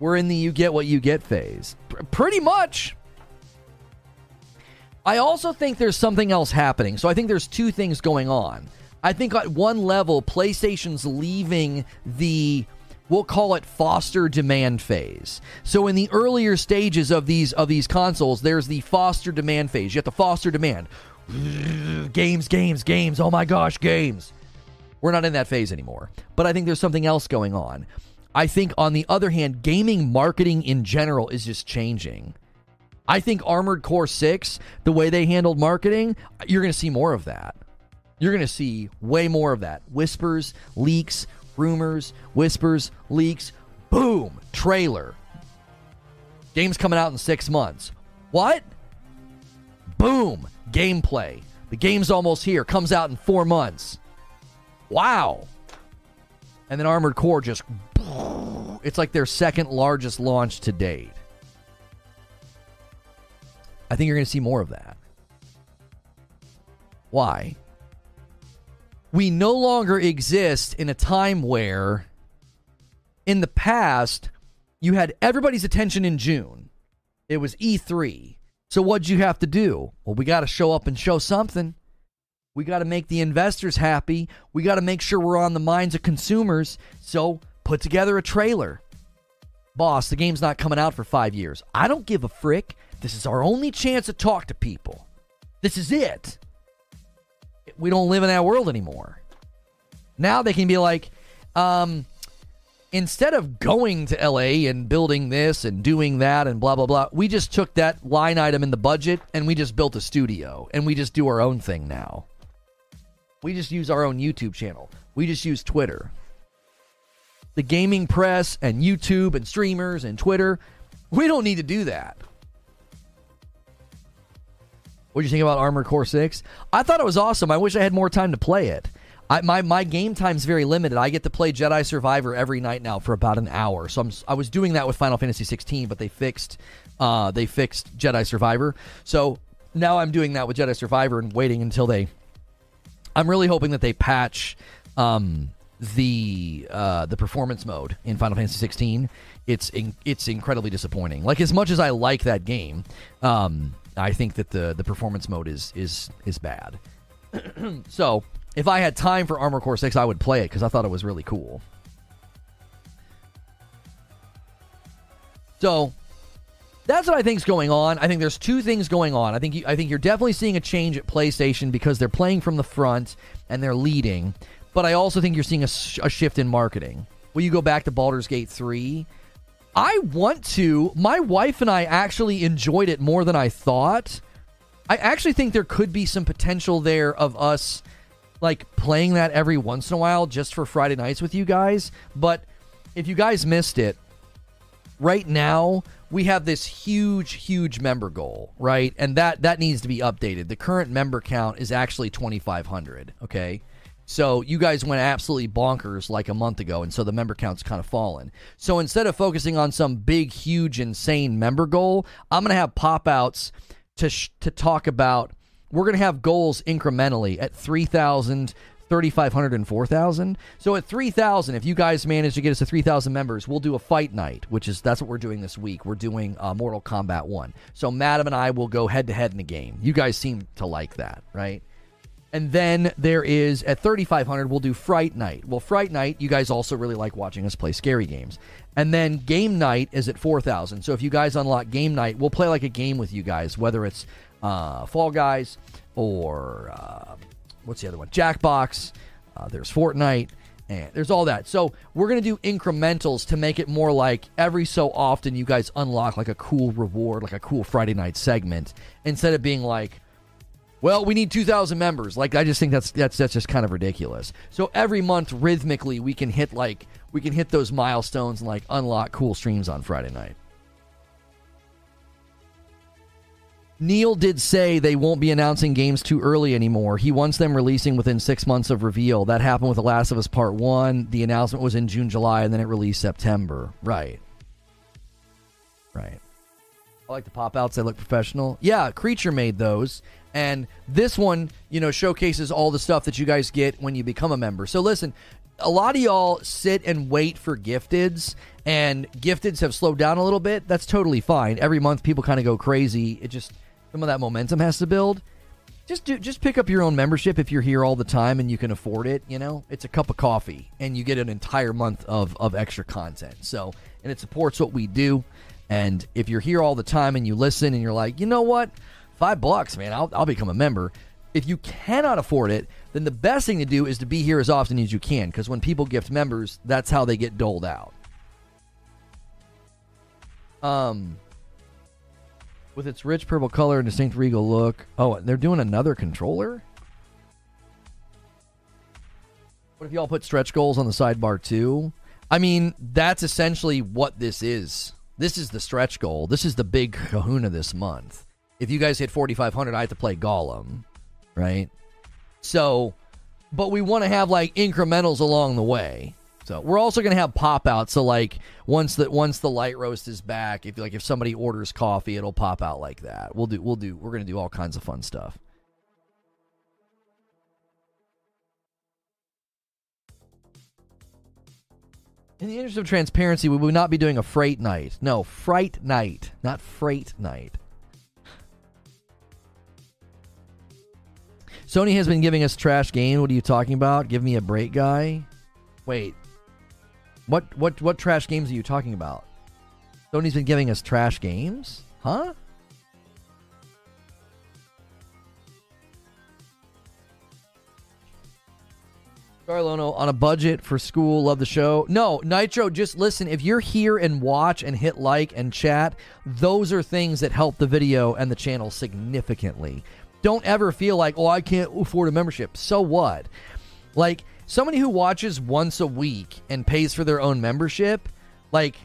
We're in the you get what you get phase. Pretty much. I also think there's something else happening. So I think there's two things going on. I think at one level, PlayStation's leaving the we'll call it foster demand phase. So in the earlier stages of these of these consoles, there's the foster demand phase. You have to foster demand. Games, games, games. Oh my gosh, games. We're not in that phase anymore. But I think there's something else going on. I think on the other hand, gaming marketing in general is just changing. I think Armored Core 6, the way they handled marketing, you're going to see more of that. You're going to see way more of that. Whispers, leaks, rumors, whispers, leaks, boom, trailer. Game's coming out in six months. What? Boom, gameplay. The game's almost here, comes out in four months. Wow. And then Armored Core just, it's like their second largest launch to date. I think you're going to see more of that. Why? We no longer exist in a time where, in the past, you had everybody's attention in June. It was E3. So what'd you have to do? Well, we got to show up and show something. We got to make the investors happy. We got to make sure we're on the minds of consumers. So put together a trailer. Boss, the game's not coming out for five years. I don't give a frick. This is our only chance to talk to people. This is it. We don't live in that world anymore. Now they can be like, um, instead of going to LA and building this and doing that and blah, blah, blah, we just took that line item in the budget and we just built a studio and we just do our own thing now. We just use our own YouTube channel. We just use Twitter. The gaming press and YouTube and streamers and Twitter, we don't need to do that. What do you think about Armored Core 6? I thought it was awesome. I wish I had more time to play it. I, my my game time's very limited. I get to play Jedi Survivor every night now for about an hour. So I'm I was doing that with Final Fantasy 16, but they fixed uh, they fixed Jedi Survivor. So now I'm doing that with Jedi Survivor and waiting until they. I'm really hoping that they patch um, the uh, the performance mode in Final Fantasy 16. It's in, it's incredibly disappointing. Like as much as I like that game, um, I think that the the performance mode is is is bad. so if I had time for Armor Core Six, I would play it because I thought it was really cool. So that's what I think is going on. I think there's two things going on. I think you, I think you're definitely seeing a change at PlayStation because they're playing from the front and they're leading. But I also think you're seeing a, sh- a shift in marketing. Will you go back to Baldur's Gate three? I want to. My wife and I actually enjoyed it more than I thought. I actually think there could be some potential there of us like playing that every once in a while just for Friday nights with you guys. But if you guys missed it, right now we have this huge huge member goal, right? And that that needs to be updated. The current member count is actually 2500, okay? So you guys went absolutely bonkers like a month ago, and so the member count's kind of fallen. So instead of focusing on some big, huge, insane member goal, I'm gonna have pop outs to sh- to talk about. We're gonna have goals incrementally at 3,000, 3,500, and 4,000. So at 3,000, if you guys manage to get us to 3,000 members, we'll do a fight night, which is that's what we're doing this week. We're doing uh, Mortal Kombat One. So Madam and I will go head to head in the game. You guys seem to like that, right? And then there is at 3500 we'll do Fright Night. Well, Fright Night, you guys also really like watching us play scary games. And then Game Night is at 4000. So if you guys unlock Game Night, we'll play like a game with you guys, whether it's uh, Fall Guys or uh, what's the other one? Jackbox. Uh, there's Fortnite. And there's all that. So we're to do incrementals to make it more like every so often you guys unlock like a cool reward, like a cool Friday night segment, instead of being like, well, we need 2,000 members. Like, I just think that's that's that's just kind of ridiculous. So every month, rhythmically, we can hit like we can hit those milestones and like unlock cool streams on Friday night. Neil did say they won't be announcing games too early anymore. He wants them releasing within six months of reveal. That happened with The Last of Us Part 1. The announcement was in June, July, and then it released September. Right. Right. I like the pop outs. They look professional. Yeah, Creature made those. And this one, you know, showcases all the stuff that you guys get when you become a member. So listen, a lot of y'all sit and wait for gifteds, and gifteds have slowed down a little bit. That's totally fine. Every month, people kind of go crazy. It just some of that momentum has to build. Just do, just pick up your own membership if you're here all the time and you can afford it. You know, it's a cup of coffee, and you get an entire month of of extra content. So, and it supports what we do. And if you're here all the time and you listen and you're like, you know what? five bucks, man, I'll, I'll become a member. If you cannot afford it, then the best thing to do is to be here as often as you can because when people gift members, that's how they get doled out. Um, with its rich purple color and distinct regal look. Oh, they're doing another controller? What if y'all put stretch goals on the sidebar too? I mean, that's essentially what this is. This is the stretch goal. This is the big kahuna this month if you guys hit 4500 i have to play Gollum right so but we want to have like incrementals along the way so we're also going to have pop out so like once that once the light roast is back if like if somebody orders coffee it'll pop out like that we'll do we'll do we're going to do all kinds of fun stuff In the interest of transparency, we will not be doing a freight night. No, fright night, not freight night. Sony has been giving us trash games. What are you talking about? Give me a break, guy. Wait. What what what trash games are you talking about? Sony's been giving us trash games? Huh? Carlono on a budget for school. Love the show. No, Nitro, just listen. If you're here and watch and hit like and chat, those are things that help the video and the channel significantly. Don't ever feel like, oh, I can't afford a membership. So what? Like, somebody who watches once a week and pays for their own membership, like,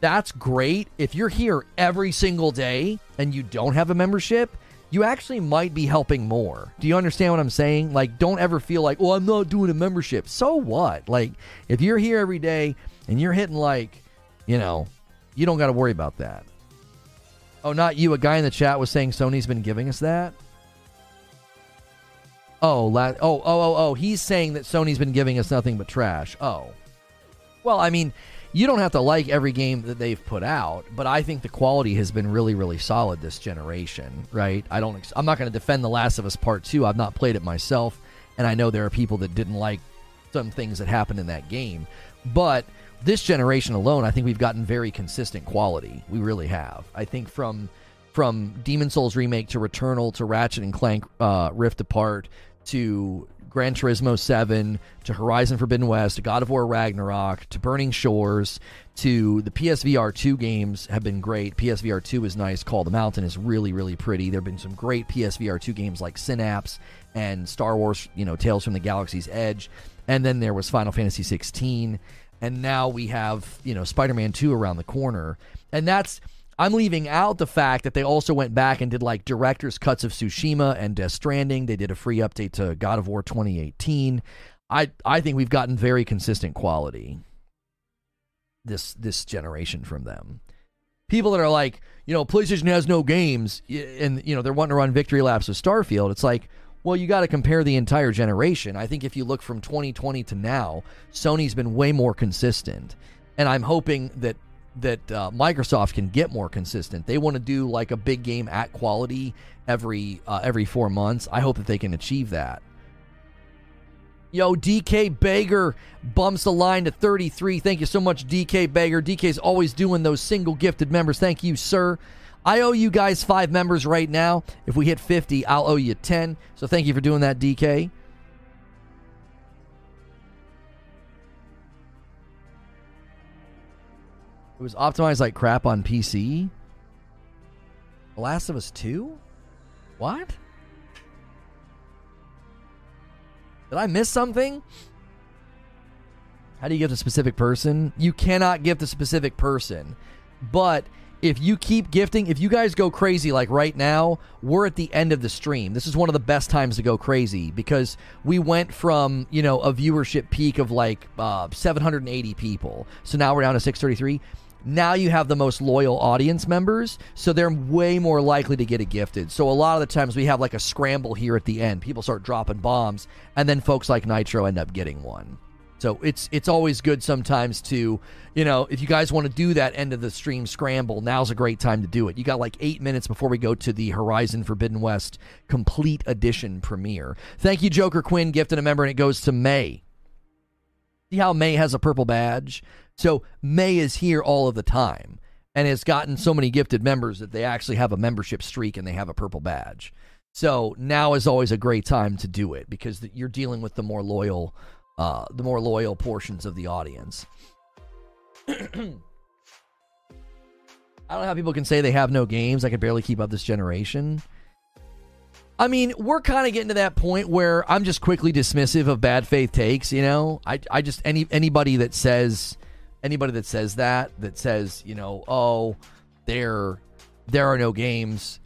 that's great. If you're here every single day and you don't have a membership, you actually might be helping more. Do you understand what I'm saying? Like, don't ever feel like, oh, I'm not doing a membership. So what? Like, if you're here every day and you're hitting, like, you know, you don't got to worry about that. Oh, not you. A guy in the chat was saying Sony's been giving us that. Oh, la- oh, oh, oh, oh. He's saying that Sony's been giving us nothing but trash. Oh. Well, I mean, you don't have to like every game that they've put out, but I think the quality has been really, really solid this generation, right? I don't. Ex- I'm not going to defend The Last of Us Part Two. I've not played it myself, and I know there are people that didn't like some things that happened in that game, but this generation alone, I think we've gotten very consistent quality. We really have. I think from from Demon's Souls remake to Returnal to Ratchet and Clank uh, Rift Apart to Gran Turismo 7 to Horizon Forbidden West to God of War Ragnarok to Burning Shores to the PSVR 2 games have been great. PSVR 2 is nice. Call the Mountain is really, really pretty. There have been some great PSVR 2 games like Synapse and Star Wars, you know, Tales from the Galaxy's Edge. And then there was Final Fantasy 16. And now we have, you know, Spider Man 2 around the corner. And that's I'm leaving out the fact that they also went back and did like director's cuts of Tsushima and Death Stranding. They did a free update to God of War 2018. I I think we've gotten very consistent quality this this generation from them. People that are like, you know, PlayStation has no games and you know, they're wanting to run victory laps with Starfield. It's like, well, you got to compare the entire generation. I think if you look from 2020 to now, Sony's been way more consistent. And I'm hoping that that uh, Microsoft can get more consistent. They want to do like a big game at quality every uh, every four months. I hope that they can achieve that. Yo, DK Bager bumps the line to 33. Thank you so much, DK Bager. DK's always doing those single gifted members. Thank you, sir. I owe you guys five members right now. If we hit 50, I'll owe you 10. So thank you for doing that, DK. It was optimized like crap on PC. The Last of Us 2? What? Did I miss something? How do you gift a specific person? You cannot gift a specific person. But if you keep gifting, if you guys go crazy like right now, we're at the end of the stream. This is one of the best times to go crazy because we went from, you know, a viewership peak of like uh, 780 people. So now we're down to 633 now you have the most loyal audience members, so they're way more likely to get it gifted. So a lot of the times we have like a scramble here at the end. People start dropping bombs, and then folks like Nitro end up getting one. So it's it's always good sometimes to, you know, if you guys want to do that end of the stream scramble, now's a great time to do it. You got like eight minutes before we go to the Horizon Forbidden West complete edition premiere. Thank you, Joker Quinn, gifted a member, and it goes to May. See how May has a purple badge? So May is here all of the time and has gotten so many gifted members that they actually have a membership streak and they have a purple badge. So now is always a great time to do it because you're dealing with the more loyal, uh, the more loyal portions of the audience. I don't know how people can say they have no games. I can barely keep up this generation. I mean, we're kind of getting to that point where I'm just quickly dismissive of bad faith takes. You know, I I just any anybody that says anybody that says that that says you know oh there there are no games.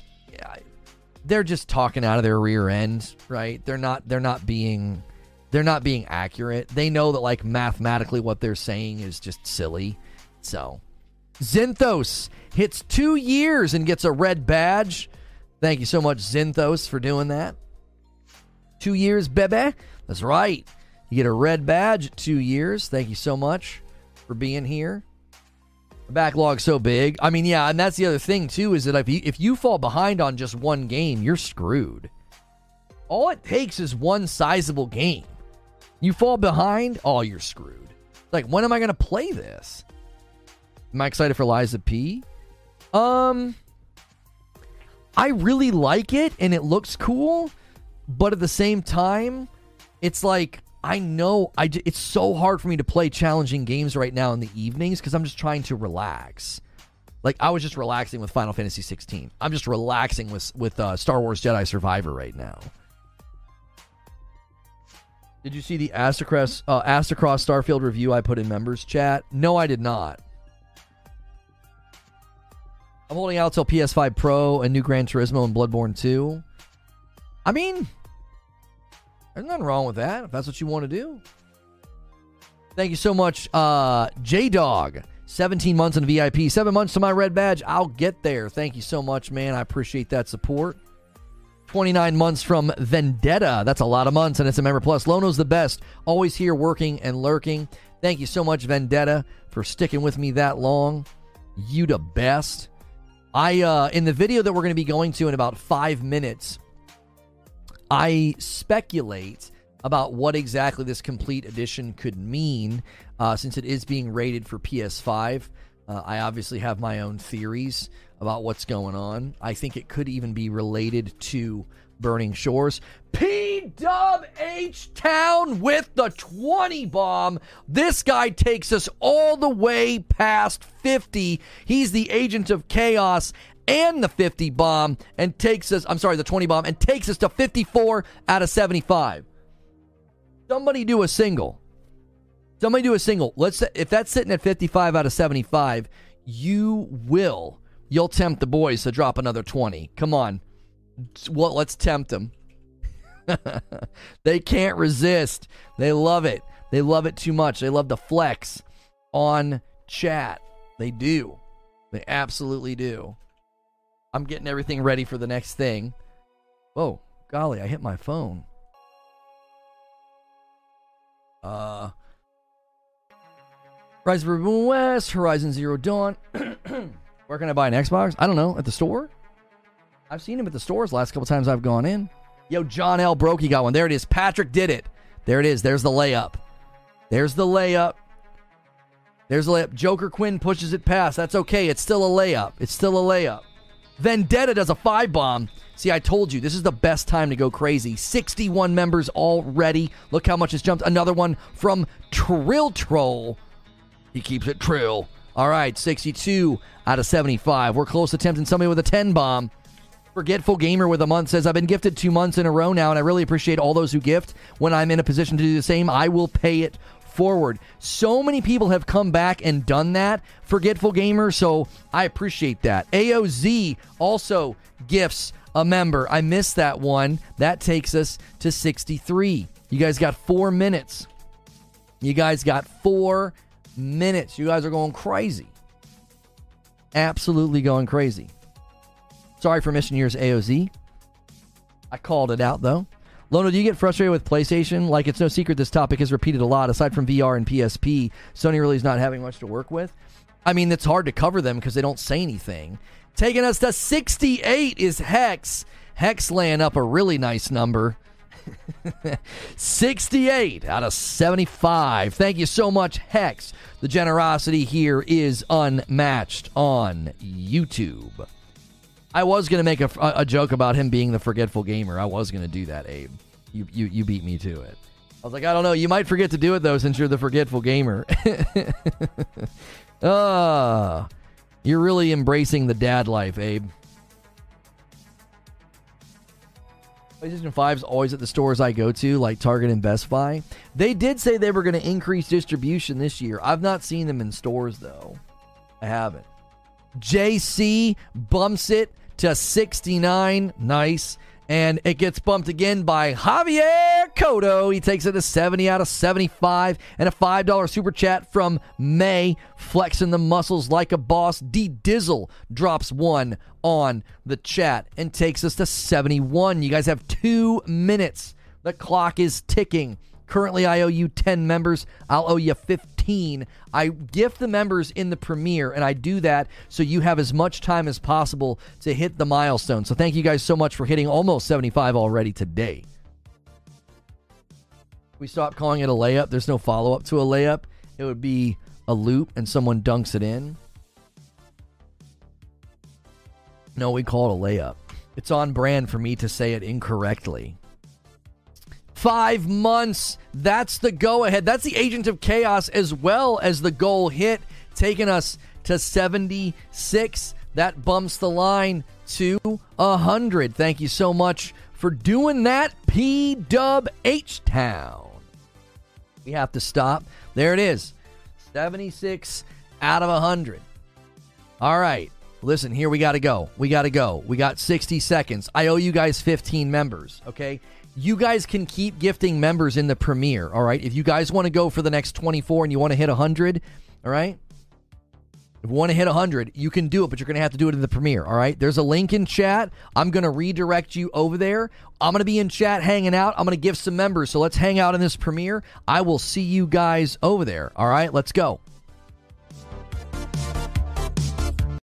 They're just talking out of their rear end right? They're not they're not being they're not being accurate. They know that like mathematically what they're saying is just silly. So zinthos hits two years and gets a red badge. Thank you so much zinthos for doing that. Two years bebe. That's right. You get a red badge two years. Thank you so much for being here. The backlog's so big. I mean, yeah, and that's the other thing too is that if you, if you fall behind on just one game, you're screwed. All it takes is one sizable game. You fall behind, oh, you're screwed. Like, when am I to play this? Am I excited for of P? Um, I really like it and it looks cool, but at the same time, it's like I know I it's so hard for me to play challenging games right now in the evenings because I'm just trying to relax. Like I was just relaxing with Final Fantasy 16. I'm just relaxing with with uh, Star Wars Jedi Survivor right now. Did you see the Aztecross uh, Aztecross Starfield review I put in members chat? No, I did not. I'm holding out till PS5 Pro and new Gran Turismo and Bloodborne 2. I mean, there's nothing wrong with that if that's what you want to do. Thank you so much, uh, J Dog. 17 months in VIP, seven months to my red badge. I'll get there. Thank you so much, man. I appreciate that support. 29 months from Vendetta. That's a lot of months, and it's a member plus. Lono's the best. Always here working and lurking. Thank you so much, Vendetta, for sticking with me that long. You the best. I uh in the video that we're going to be going to in about five minutes, I speculate about what exactly this complete edition could mean uh, since it is being rated for PS5. Uh, I obviously have my own theories about what's going on. I think it could even be related to Burning Shores. P Dub H Town with the 20 bomb. This guy takes us all the way past 50. He's the agent of chaos and the 50 bomb and takes us, I'm sorry, the 20 bomb and takes us to 54 out of 75. Somebody do a single. Somebody do a single. Let's if that's sitting at 55 out of 75, you will you'll tempt the boys to drop another 20. Come on. Well, let's tempt them. they can't resist. They love it. They love it too much. They love the flex on chat. They do. They absolutely do. I'm getting everything ready for the next thing. Oh, golly, I hit my phone. Uh, Rise of Forbidden West, Horizon Zero Dawn. Where can I buy an Xbox? I don't know. At the store? I've seen him at the stores last couple times I've gone in. Yo, John L. Brokey got one. There it is. Patrick did it. There it is. There's the layup. There's the layup. There's a layup. Joker Quinn pushes it past. That's okay. It's still a layup. It's still a layup. Vendetta does a five bomb. See, I told you, this is the best time to go crazy. 61 members already. Look how much it's jumped. Another one from Trill Troll. He keeps it trill. All right, 62 out of 75. We're close to tempting somebody with a 10 bomb. Forgetful Gamer with a month says, I've been gifted two months in a row now, and I really appreciate all those who gift. When I'm in a position to do the same, I will pay it forward. So many people have come back and done that, Forgetful Gamer, so I appreciate that. AOZ also gifts a member. I missed that one. That takes us to 63. You guys got four minutes. You guys got four minutes. You guys are going crazy. Absolutely going crazy. Sorry for missing yours, AOZ. I called it out, though. Lono, do you get frustrated with PlayStation? Like, it's no secret this topic is repeated a lot. Aside from VR and PSP, Sony really is not having much to work with. I mean, it's hard to cover them because they don't say anything. Taking us to 68 is Hex. Hex laying up a really nice number. 68 out of 75. Thank you so much, Hex. The generosity here is unmatched on YouTube. I was to make a, a, joke about him being the forgetful gamer. I was to do that, Abe. You, you, you beat me to it. I was like, I don't know. You might forget to do it, though, since you're the forgetful gamer. Ah, uh, you're really embracing the dad life, Abe. PlayStation 5's always at the stores I go to, like Target and Best Buy. They did say they were going to increase distribution this year. I've not seen them in stores, though. I haven't. JC bumps it to 69. Nice. And it gets bumped again by Javier Cotto. He takes it to 70 out of 75. And a $5 super chat from May, flexing the muscles like a boss. D Dizzle drops one on the chat and takes us to 71. You guys have two minutes. The clock is ticking. Currently, I owe you 10 members. I'll owe you 15. I gift the members in the premiere, and I do that so you have as much time as possible to hit the milestone. So, thank you guys so much for hitting almost 75 already today. We stop calling it a layup. There's no follow up to a layup. It would be a loop and someone dunks it in. No, we call it a layup. It's on brand for me to say it incorrectly five months. That's the go ahead. That's the Agent of Chaos as well as the goal hit, taking us to 76. That bumps the line to 100. Thank you so much for doing that, P Dub H Town. We have to stop. There it is 76 out of 100. All right. Listen, here we got to go. We got to go. We got 60 seconds. I owe you guys 15 members, okay? You guys can keep gifting members in the premiere, all right? If you guys want to go for the next 24 and you want to hit 100, all right? If you want to hit 100, you can do it, but you're going to have to do it in the premiere, all right? There's a link in chat. I'm going to redirect you over there. I'm going to be in chat hanging out. I'm going to give some members. So let's hang out in this premiere. I will see you guys over there, all right? Let's go.